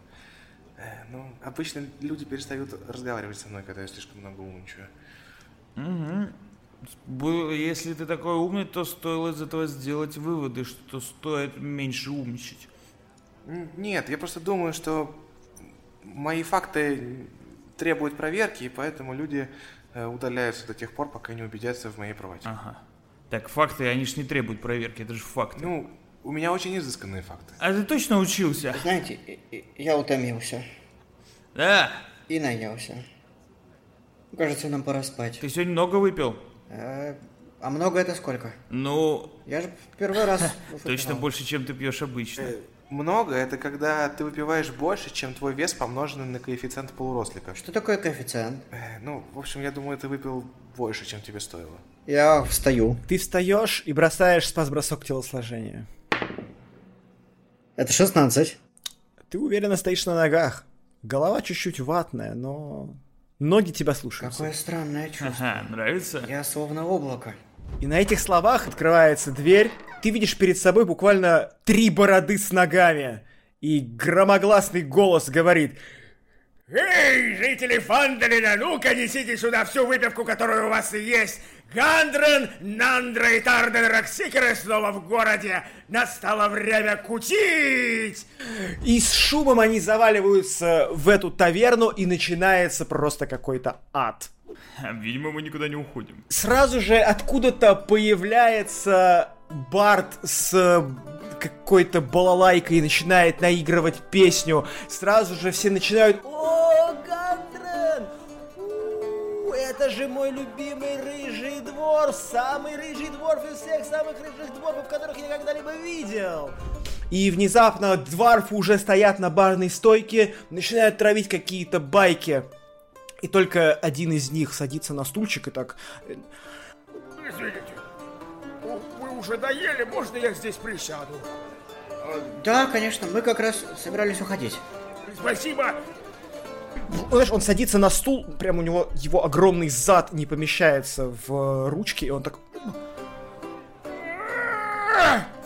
Э, Ну, обычно люди перестают разговаривать со мной, когда я слишком много умничаю. Бу- Если ты такой умный, то стоило из этого сделать выводы, что стоит меньше умничать. Нет, я просто думаю, что мои факты требуют проверки, и поэтому люди э, удаляются до тех пор, пока не убедятся в моей правоте. Ага. Так, факты, они ж не требуют проверки, это же факты. Ну, у меня очень изысканные факты. А ты точно учился? Знаете, я утомился Да. и наелся. Кажется, нам пора спать. Ты сегодня много выпил? Э, а много это сколько? Ну, Я же в первый раз точно больше, чем ты пьешь обычно. Э, Много – это когда ты выпиваешь больше, чем твой вес, помноженный на коэффициент полурослика. Что такое коэффициент? Э, Ну, в общем, я думаю, ты выпил больше, чем тебе стоило. Я встаю. Ты встаешь и бросаешь спас-бросок телосложения. Это 16. Ты уверенно стоишь на ногах. Голова чуть-чуть ватная, но ноги тебя слушаются. Какое странное чувство. Ага, нравится? Я словно облако. И на этих словах открывается дверь. Ты видишь перед собой буквально три бороды с ногами. И громогласный голос говорит Эй, жители Фандалина, ну-ка несите сюда всю выпивку, которая у вас есть. Гандрен, Нандра и Тарден Роксикеры снова в городе. Настало время кутить. И с шумом они заваливаются в эту таверну, и начинается просто какой-то ад. Видимо, мы никуда не уходим. Сразу же откуда-то появляется Барт с какой-то балалайкой и начинает наигрывать песню. Сразу же все начинают «О, это же мой любимый рыжий дворф, самый рыжий дворф из всех самых рыжих дворфов, которых я когда-либо видел. И внезапно дворфы уже стоят на барной стойке, начинают травить какие-то байки. И только один из них садится на стульчик и так... Извините, вы уже доели, можно я здесь присяду? Да, конечно, мы как раз собирались уходить. Спасибо. Знаешь, он садится на стул, прям у него его огромный зад не помещается в ручки, и он так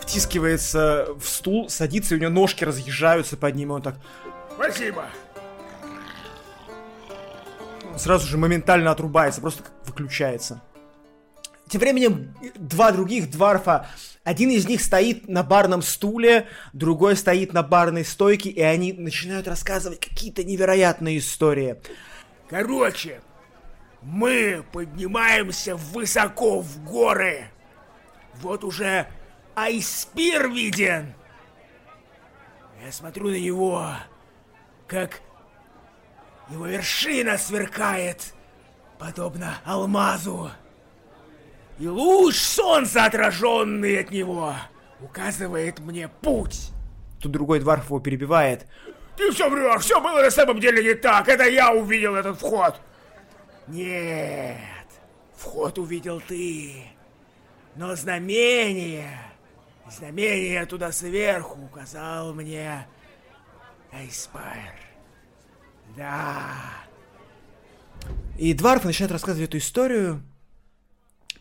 втискивается в стул, садится, и у него ножки разъезжаются под ним, и он так Спасибо. сразу же моментально отрубается, просто выключается. Тем временем два других дварфа, один из них стоит на барном стуле, другой стоит на барной стойке, и они начинают рассказывать какие-то невероятные истории. Короче, мы поднимаемся высоко в горы. Вот уже Айспир виден. Я смотрю на него, как его вершина сверкает, подобно алмазу. И луч солнца, отраженный от него, указывает мне путь. Тут другой дварф его перебивает. Ты все врешь, все было на самом деле не так. Это я увидел этот вход. Нет, вход увидел ты. Но знамение, знамение туда сверху указал мне Эйспайр. Да. И дварфы начинают рассказывать эту историю,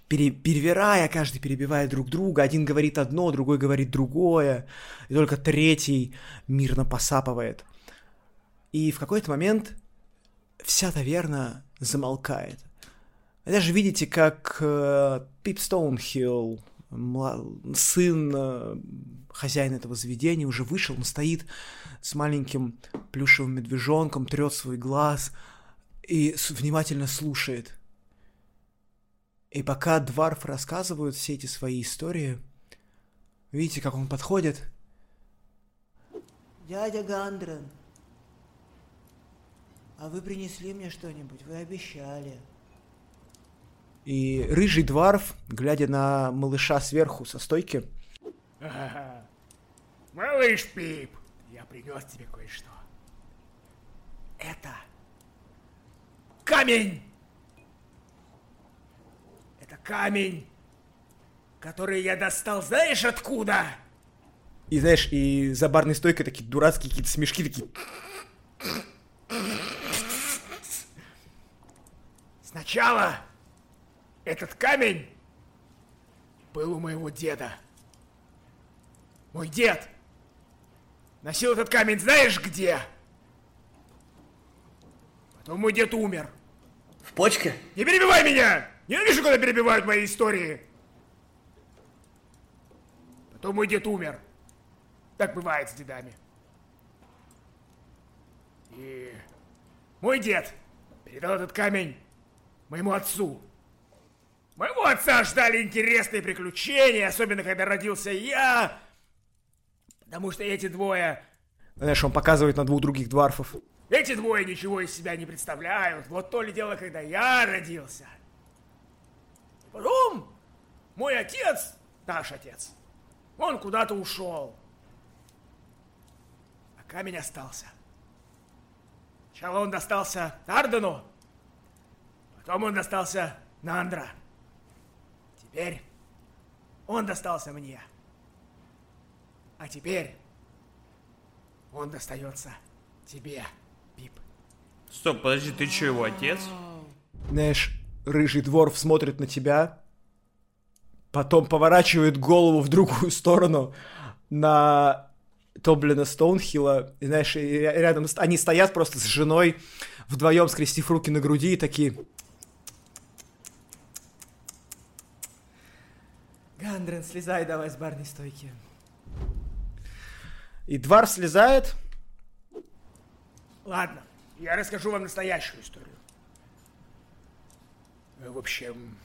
пере- перевирая, каждый перебивая друг друга. Один говорит одно, другой говорит другое. И только третий мирно посапывает. И в какой-то момент вся таверна замолкает. Вы даже видите, как э, Пип Стоунхилл, сын э, хозяина этого заведения, уже вышел, он стоит с маленьким плюшевым медвежонком, трет свой глаз и внимательно слушает. И пока Дварф рассказывают все эти свои истории, видите, как он подходит. Дядя Гандрен, а вы принесли мне что-нибудь? Вы обещали. И рыжий Дварф, глядя на малыша сверху со стойки, Малыш Пип, я принес тебе кое-что. Это камень. Это камень, который я достал, знаешь откуда? и знаешь, и за барной стойкой такие дурацкие какие-то смешки, такие... Сначала этот камень был у моего деда. Мой дед носил этот камень знаешь где? Потом мой дед умер. В почке? Не перебивай меня! Ненавижу, когда перебивают мои истории. Потом мой дед умер. Так бывает с дедами. И мой дед передал этот камень моему отцу. Моего отца ждали интересные приключения, особенно когда родился я. Потому что эти двое Знаешь, он показывает на двух других дварфов. эти двое ничего из себя не представляют. Вот то ли дело, когда я родился. Потом мой отец, наш отец, он куда-то ушел. А камень остался. Сначала он достался Ардену, потом он достался Нандра. Теперь он достался мне. А теперь он достается тебе, Пип. Стоп, подожди, ты что, его отец? Знаешь, рыжий дворф смотрит на тебя, потом поворачивает голову в другую сторону на Тоблина Стоунхилла, и знаешь, рядом они стоят просто с женой, вдвоем скрестив руки на груди и такие... Гандрен, слезай давай с барной стойки. И Дварф слезает, Ладно, я расскажу вам настоящую историю. Э, В общем...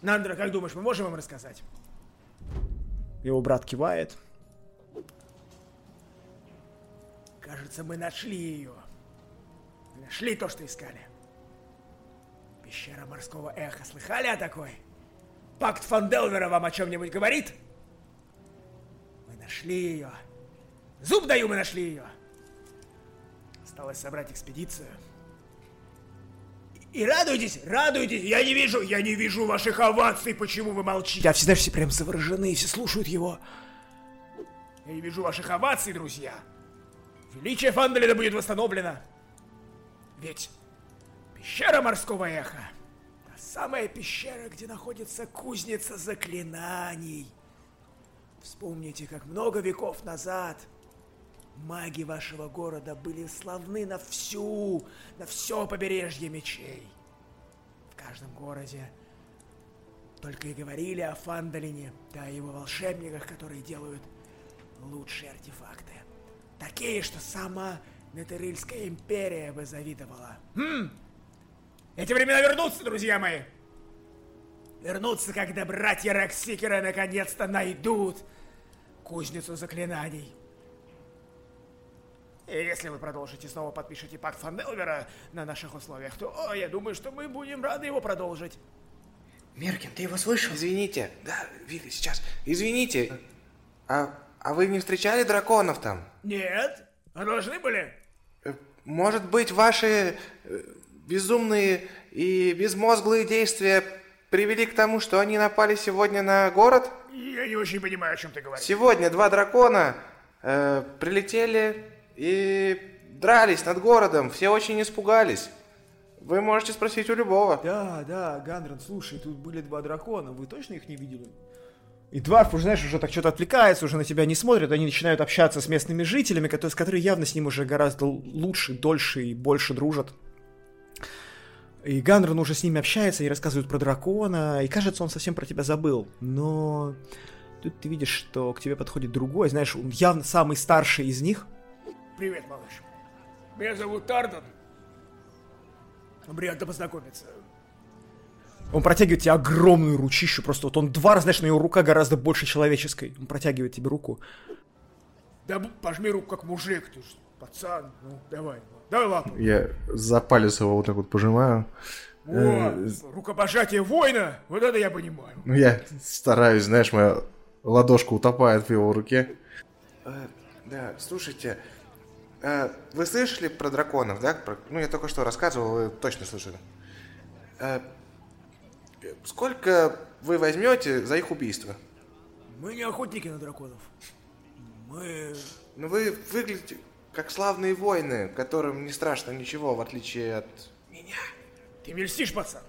Нандра, как думаешь, мы можем вам рассказать? его брат кивает. Кажется, мы нашли ее. Нашли то, что искали. Пещера морского эха. Слыхали о такой? Пакт фон Делвера вам о чем-нибудь говорит? Мы нашли ее. Зуб даю, мы нашли ее. Осталось собрать экспедицию. И радуйтесь, радуйтесь, я не вижу, я не вижу ваших оваций, почему вы молчите? А все, знаешь, все прям заворожены, все слушают его. Я не вижу ваших оваций, друзья. Величие Фандалина будет восстановлено. Ведь пещера морского эха, та самая пещера, где находится кузница заклинаний. Вспомните, как много веков назад маги вашего города были славны на всю, на все побережье мечей. В каждом городе только и говорили о Фандалине, да о его волшебниках, которые делают лучшие артефакты. Такие, что сама Нетерильская империя бы завидовала. Хм! Эти времена вернутся, друзья мои! Вернутся, когда братья Роксикера наконец-то найдут кузницу заклинаний. И если вы продолжите снова подпишете пакт Фанделвера на наших условиях, то о, я думаю, что мы будем рады его продолжить. Меркин, ты его слышал? Извините. Да, Вилли, сейчас. Извините. А, а вы не встречали драконов там? Нет? А должны были? Э, Может быть, ваши э, безумные и безмозглые действия привели к тому, что они напали сегодня на город? Я не очень понимаю, о чем ты говоришь. Сегодня два дракона э, прилетели и дрались над городом. Все очень испугались. Вы можете спросить у любого. Да, да, Гандрон, слушай, тут были два дракона, вы точно их не видели? И Дварф уже, знаешь, уже так что-то отвлекается, уже на тебя не смотрят, они начинают общаться с местными жителями, которые, с которыми явно с ним уже гораздо лучше, дольше и больше дружат. И Гандрон уже с ними общается, они рассказывают про дракона, и кажется, он совсем про тебя забыл. Но тут ты видишь, что к тебе подходит другой, знаешь, он явно самый старший из них. Привет, малыш. Меня зовут Тардон. Приятно познакомиться. Он протягивает тебе огромную ручищу, просто вот он два раза, знаешь, но его рука гораздо больше человеческой. Он протягивает тебе руку. Да пожми руку как мужик, ты ж пацан. Ну, давай, давай лапу. Я за палец его вот так вот пожимаю. О, рукопожатие воина, вот это я понимаю. Ну, я стараюсь, знаешь, моя ладошка утопает в его руке. Э, да, слушайте, э, вы слышали про драконов, да? Про- ну, я только что рассказывал, вы точно слышали. Э, сколько вы возьмете за их убийство? Мы не охотники на драконов. Мы... Ну, вы выглядите как славные воины, которым не страшно ничего, в отличие от меня. Ты мне льстишь, пацан.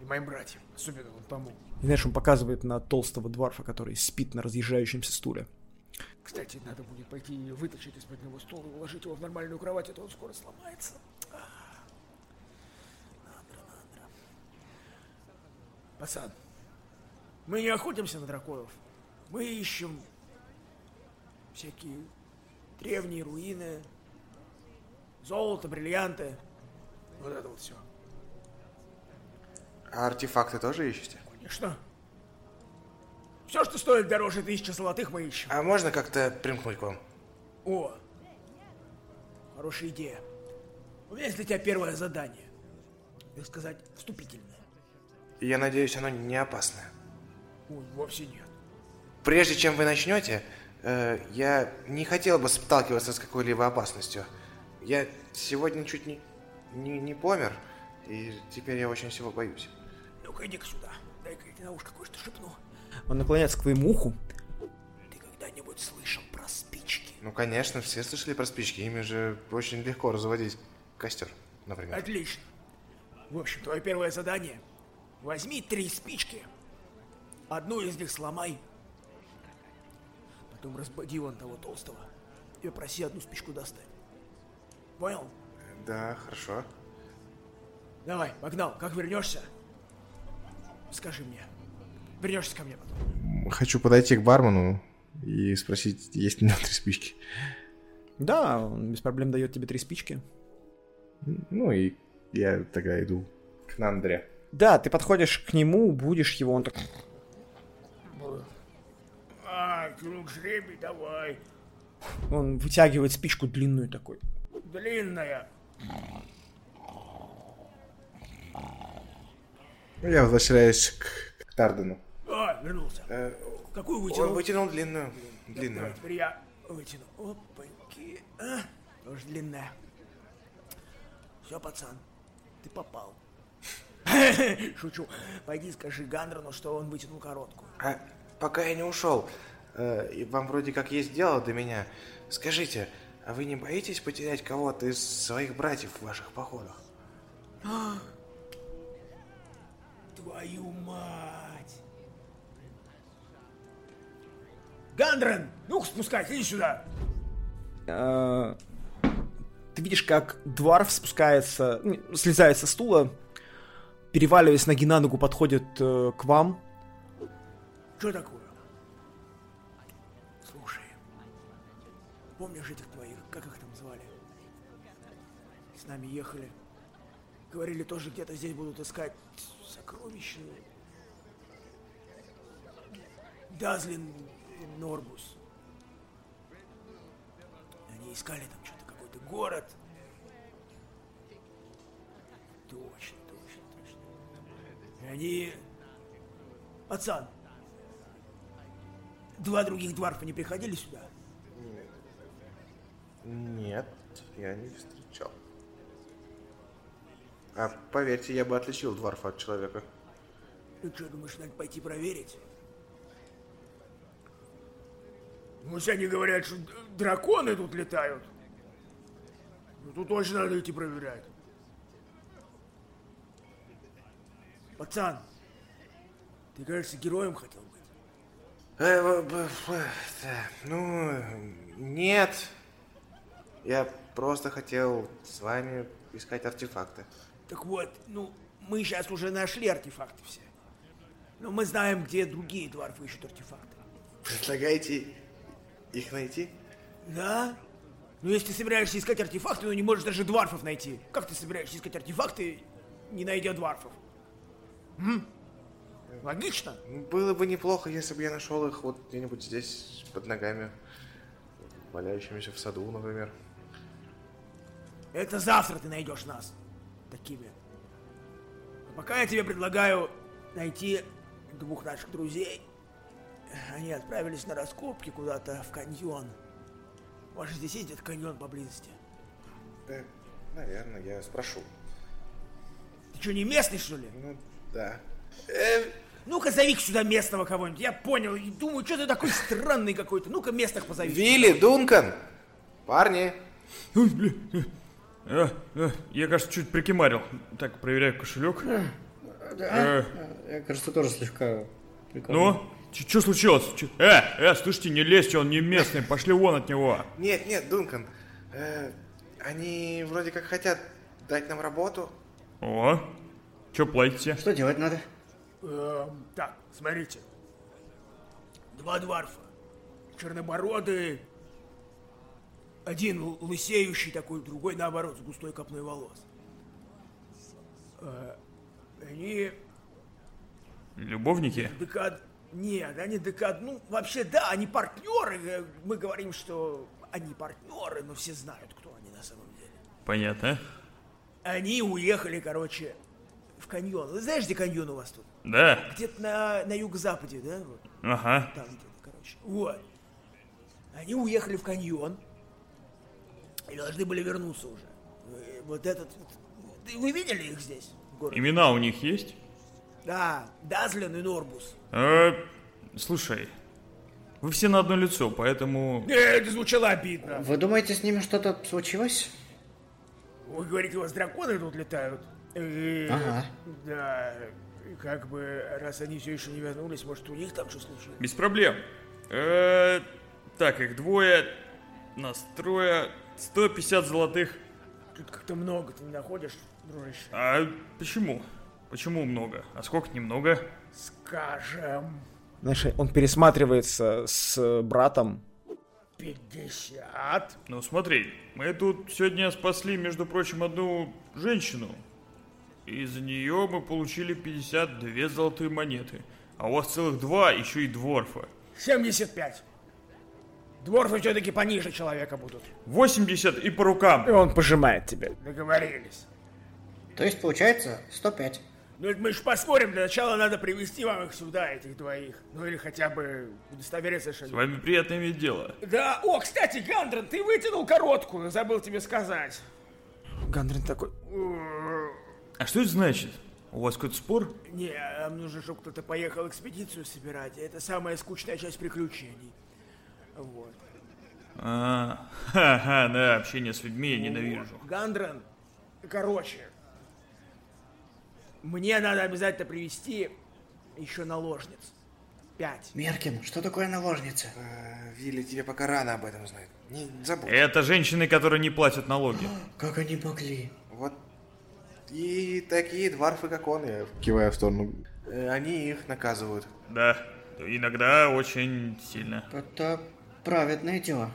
И моим братьям, особенно вот тому. И знаешь, он показывает на толстого дварфа, который спит на разъезжающемся стуле. Кстати, надо будет пойти вытащить из-под него стол и уложить его в нормальную кровать, а то он скоро сломается. А. Надо, надо. Пацан, мы не охотимся на драконов. Мы ищем всякие древние руины, золото, бриллианты. Вот это вот все. А артефакты тоже ищете? Конечно. Все, что стоит дороже тысячи золотых, мы ищем. А можно как-то примкнуть к вам? О, хорошая идея. У меня есть для тебя первое задание. Так сказать, вступительное. Я надеюсь, оно не опасное. Ой, вовсе нет. Прежде чем вы начнете, э, я не хотел бы сталкиваться с какой-либо опасностью. Я сегодня чуть не, не, не помер, и теперь я очень всего боюсь. Ну-ка иди-ка сюда. Дай-ка я тебе на ушко кое-что шепну. Он наклоняется к твоему уху. Ты когда-нибудь слышал про спички? Ну, конечно, все слышали про спички, ими же очень легко разводить костер, например. Отлично. В общем, твое первое задание. Возьми три спички. Одну из них сломай. Потом разбуди вон того толстого. И проси одну спичку достать. Понял? Да, хорошо. Давай, погнал. Как вернешься, скажи мне. Берешься ко мне потом. Хочу подойти к бармену и спросить, есть ли у него три спички. Да, он без проблем дает тебе три спички. Ну и я тогда иду к Нандре. Да, ты подходишь к нему, будешь его, он так... А, круг жребий давай. Он вытягивает спичку длинную такой. Длинная. Я возвращаюсь к, к Тардену. А, вернулся. Э, Какую Он вытянул? вытянул длинную. Длинную. теперь я вытяну. Опаньки. А, тоже длинная. Все, пацан, ты попал. Шучу. Пойди скажи Гандрону, что он вытянул короткую. А пока я не ушел, э, вам вроде как есть дело до меня, скажите, а вы не боитесь потерять кого-то из своих братьев в ваших походах? Твою мать! Гандрон! Ну-ка спускайся, иди сюда! Э, Ты видишь, как Дварф спускается, ну, слезает со стула, переваливаясь ноги на ногу, подходит э, к вам. Что такое? Слушай, помнишь этих твоих, как их там звали? С нами ехали. Говорили, тоже где-то здесь будут искать сокровища. Дазлин и Норбус. Они искали там что-то, какой-то город. Точно, точно, точно. И они... Пацан, Два других дварфа не приходили сюда? Нет, я не встречал. А поверьте, я бы отличил дворфа от человека. Ну что, думаешь, надо пойти проверить? Ну, если они говорят, что драконы тут летают, ну, тут точно надо идти проверять. Пацан, ты, кажется, героем хотел быть. Э, б- да, Ну, нет. Я просто хотел с вами искать артефакты. Так вот, ну, мы сейчас уже нашли артефакты все. Но мы знаем, где другие дварфы ищут артефакты. Предлагаете их найти? Да? Ну, если ты собираешься искать артефакты, но не можешь даже дварфов найти. Как ты собираешься искать артефакты, не найдя дварфов? М? Логично? Было бы неплохо, если бы я нашел их вот где-нибудь здесь под ногами, валяющимися в саду, например. Это завтра ты найдешь нас. Такими. А пока я тебе предлагаю найти двух наших друзей. Они отправились на раскопки куда-то в каньон. Может, здесь есть этот каньон поблизости? Э, наверное, я спрошу. Ты что, не местный, что ли? Ну, да. Ну-ка, зови сюда местного кого-нибудь. Я понял. И думаю, что ты такой странный какой-то. Ну-ка, местных позови. Вилли, Дункан! Парни! Э, э, я, кажется, чуть прикимарил. Так, проверяю кошелек. Э, Я, кажется, тоже слегка... ну, что случилось? Чё- Э, э, слушайте, не лезьте, он не местный, пошли вон от него. Нет, нет, Дункан. э, они вроде как хотят дать нам работу. О, что платите? Что делать надо? Эм, так, смотрите. Два дварфа. Чернобородые. Один лысеющий такой, другой наоборот, с густой копной волос. Э, они Любовники? декад... Нет, они декад... Ну, вообще, да, они партнеры. Э, Мы говорим, что они партнеры, но все знают, кто они на самом деле. Понятно. Они уехали, короче, в каньон. Вы знаешь, где каньон у вас тут? Да, Где-то на, на юго-западе, да? Вот. ага. Там где-то, короче. Вот. Они уехали в каньон и должны были вернуться уже. Э, Вот этот... Вы видели их здесь? в городе? Имена у них есть? Да, Дазлин и Норбус. Э, слушай, вы все на одно лицо, поэтому... Э, Это звучало обидно. Вы думаете, с ними что-то случилось? Вы говорите, у вас драконы тут летают? Э, Ага. Да, и как бы, раз они все еще не вернулись, может, у них там что случилось? Без проблем. Э, так, их двое, нас трое, 150 золотых. Тут как-то много ты не находишь, дружище. А почему? Почему много? А сколько немного? Скажем, Знаешь, он пересматривается с братом. 50. Ну смотри, мы тут сегодня спасли, между прочим, одну женщину. И за нее мы получили 52 золотые монеты. А у вас целых два, еще и дворфа. 75. Дворфы все-таки пониже человека будут. 80 и по рукам. И он пожимает тебя. Договорились. То есть, получается, 105. Ну, это мы же посмотрим. Для начала надо привести вам их сюда, этих двоих. Ну, или хотя бы удостовериться, что... С вами приятно иметь дело. Да, о, кстати, Гандрон, ты вытянул короткую, забыл тебе сказать. Гандрин такой... А что это значит? У вас какой-то спор? Не, нам нужно, чтобы кто-то поехал экспедицию собирать. Это самая скучная часть приключений. Вот. А, ха-ха, да, общение с людьми я ненавижу. Гандрон, короче, мне надо обязательно привести еще наложниц. Пять. Меркин, что такое наложница? Э, Вилли, тебе пока рано об этом знать. Не забудь. Это женщины, которые не платят налоги. Как они могли? Вот и такие дварфы, как он, я киваю в сторону. э, Они их наказывают. Да, иногда очень сильно. Это праведное дело.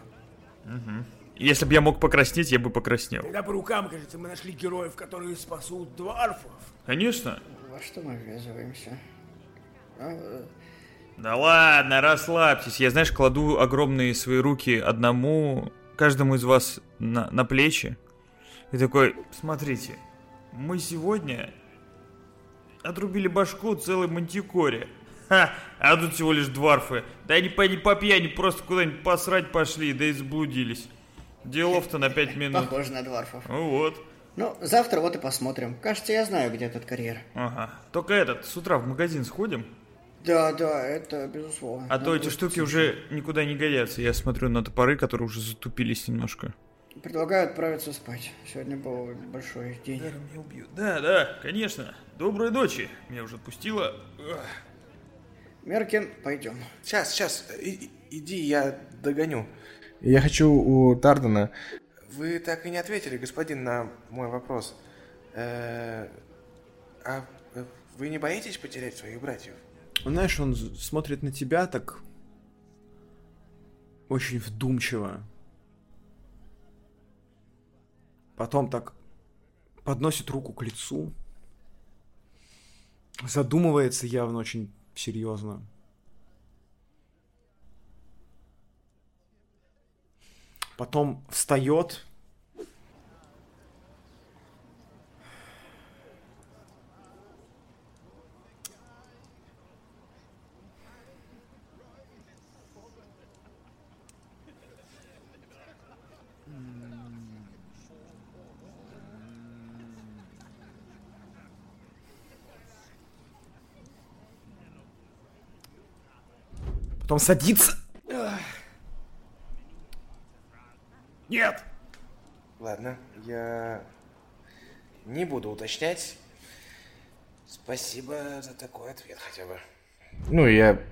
Если бы я мог покраснеть, я бы покраснел. Тогда по рукам, кажется, мы нашли героев, которые спасут дварфов. Конечно. Во что мы ввязываемся? А, Да ладно, расслабьтесь. Я, знаешь, кладу огромные свои руки одному, каждому из вас на, на плечи. И такой, смотрите, мы сегодня отрубили башку целой мантикоре. Ха, а тут всего лишь дварфы. Да они по, не по пьяни просто куда-нибудь посрать пошли, да и заблудились. Делов-то на пять минут. Похоже на дворфов. Ну вот. Ну, завтра вот и посмотрим. Кажется, я знаю, где этот карьер. Ага. Только этот, с утра в магазин сходим. Да, да, это безусловно. А то Надо эти будет штуки съездить. уже никуда не годятся. Я смотрю на топоры, которые уже затупились немножко. Предлагаю отправиться спать. Сегодня был большой день. меня убьют. Да, да, конечно. Доброй ночи. Меня уже отпустило. Ugh. Меркин, пойдем. Сейчас, сейчас, и- иди, я догоню. Я хочу у Тардена... Вы так и не ответили, господин, на мой вопрос. Э, А вы не боитесь потерять своих братьев? Знаешь, он смотрит на тебя так очень вдумчиво. Потом так подносит руку к лицу. Задумывается явно очень серьезно. Потом встает. Потом садится. Нет! Ладно, я не буду уточнять. Спасибо за такой ответ хотя бы. Ну, я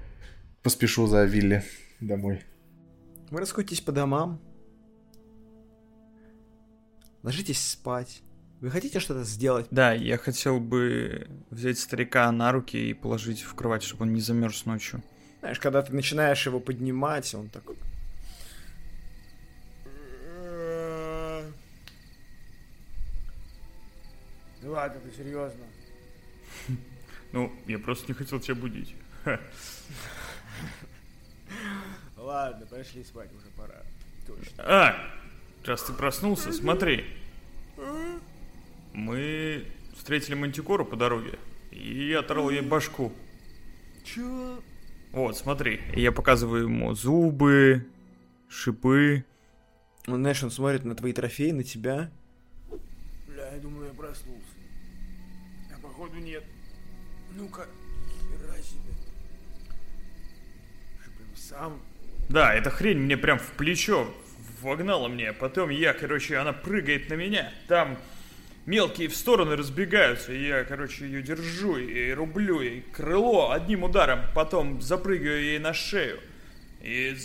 поспешу за Вилли домой. Вы расходитесь по домам. Ложитесь спать. Вы хотите что-то сделать? Да, я хотел бы взять старика на руки и положить в кровать, чтобы он не замерз ночью. Знаешь, когда ты начинаешь его поднимать, он такой... Ладно, ты серьезно. Ну, я просто не хотел тебя будить. Ладно, пошли спать, уже пора. Точно. А, раз ты проснулся, смотри. Мы встретили Мантикору по дороге, и я оторвал ей башку. Чё? Вот, смотри. Я показываю ему зубы, шипы. Он, знаешь, он смотрит на твои трофеи, на тебя. Бля, я думаю, я проснулся. Походу нет. Ну-ка, хера себе. Прям сам? Да, эта хрень мне прям в плечо вогнала мне. Потом я, короче, она прыгает на меня. Там мелкие в стороны разбегаются. и Я, короче, ее держу и рублю ей крыло одним ударом. Потом запрыгиваю ей на шею. И...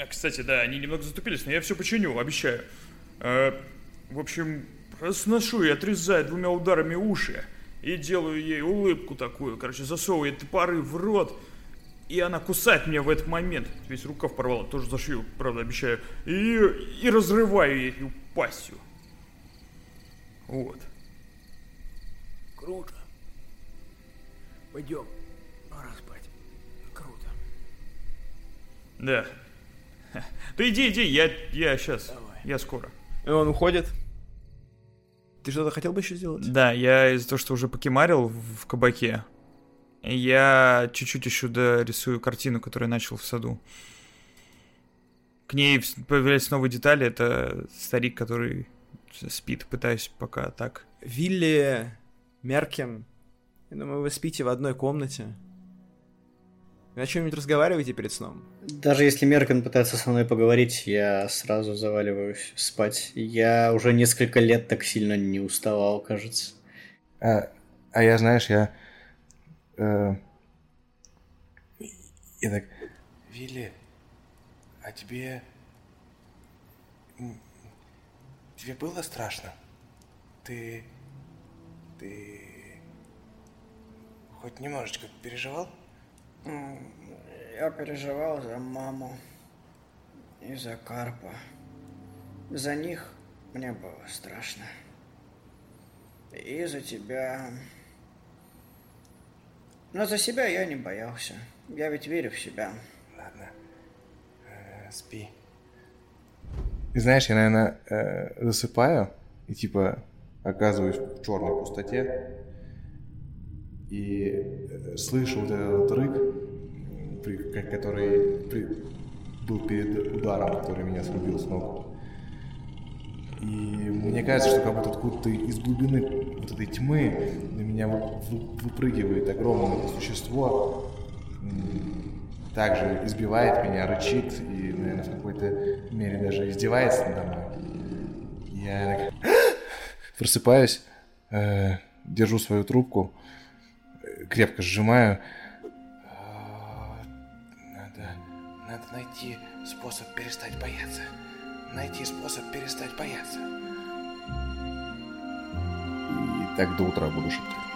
А, кстати, да, они немного затупились, но я все починю, обещаю. Э, в общем, сношу и отрезаю двумя ударами уши. И делаю ей улыбку такую, короче, засовываю топоры в рот. И она кусает меня в этот момент. Весь рукав порвала, тоже зашью, правда, обещаю. И, и разрываю ей пастью. Вот. Круто. Пойдем. Пора спать. Круто. Да. Да иди, иди, я, я сейчас. Давай. Я скоро. И он уходит. Ты что-то хотел бы еще сделать? Да, я из-за того, что уже покемарил в кабаке, я чуть-чуть еще дорисую картину, которую я начал в саду. К ней появляются новые детали. Это старик, который спит. Пытаюсь пока так. Вилли, Меркин, я думаю, вы спите в одной комнате. Вы о чем-нибудь разговариваете перед сном? Даже если Меркин пытается со мной поговорить, я сразу заваливаюсь спать. Я уже несколько лет так сильно не уставал, кажется. А, а я, знаешь, я... э, я так... Вилли, а тебе... Тебе было страшно? Ты... Ты... Хоть немножечко переживал? Я переживал за маму и за Карпа. За них мне было страшно. И за тебя. Но за себя я не боялся. Я ведь верю в себя. Ладно. Э, спи. И знаешь, я, наверное, э, засыпаю и типа оказываюсь в черной пустоте и э, слышу вот этот рык, при- ко- который при- был перед ударом, который меня срубил с ног. И мне кажется, что как будто откуда-то из глубины вот этой тьмы на меня вы- вы- выпрыгивает огромное существо, также избивает меня, рычит и, наверное, в какой-то мере даже издевается надо мной. Я так просыпаюсь, э, держу свою трубку, крепко сжимаю. А, Надо... Надо найти способ перестать бояться. Найти способ перестать бояться. И так до утра буду шептать.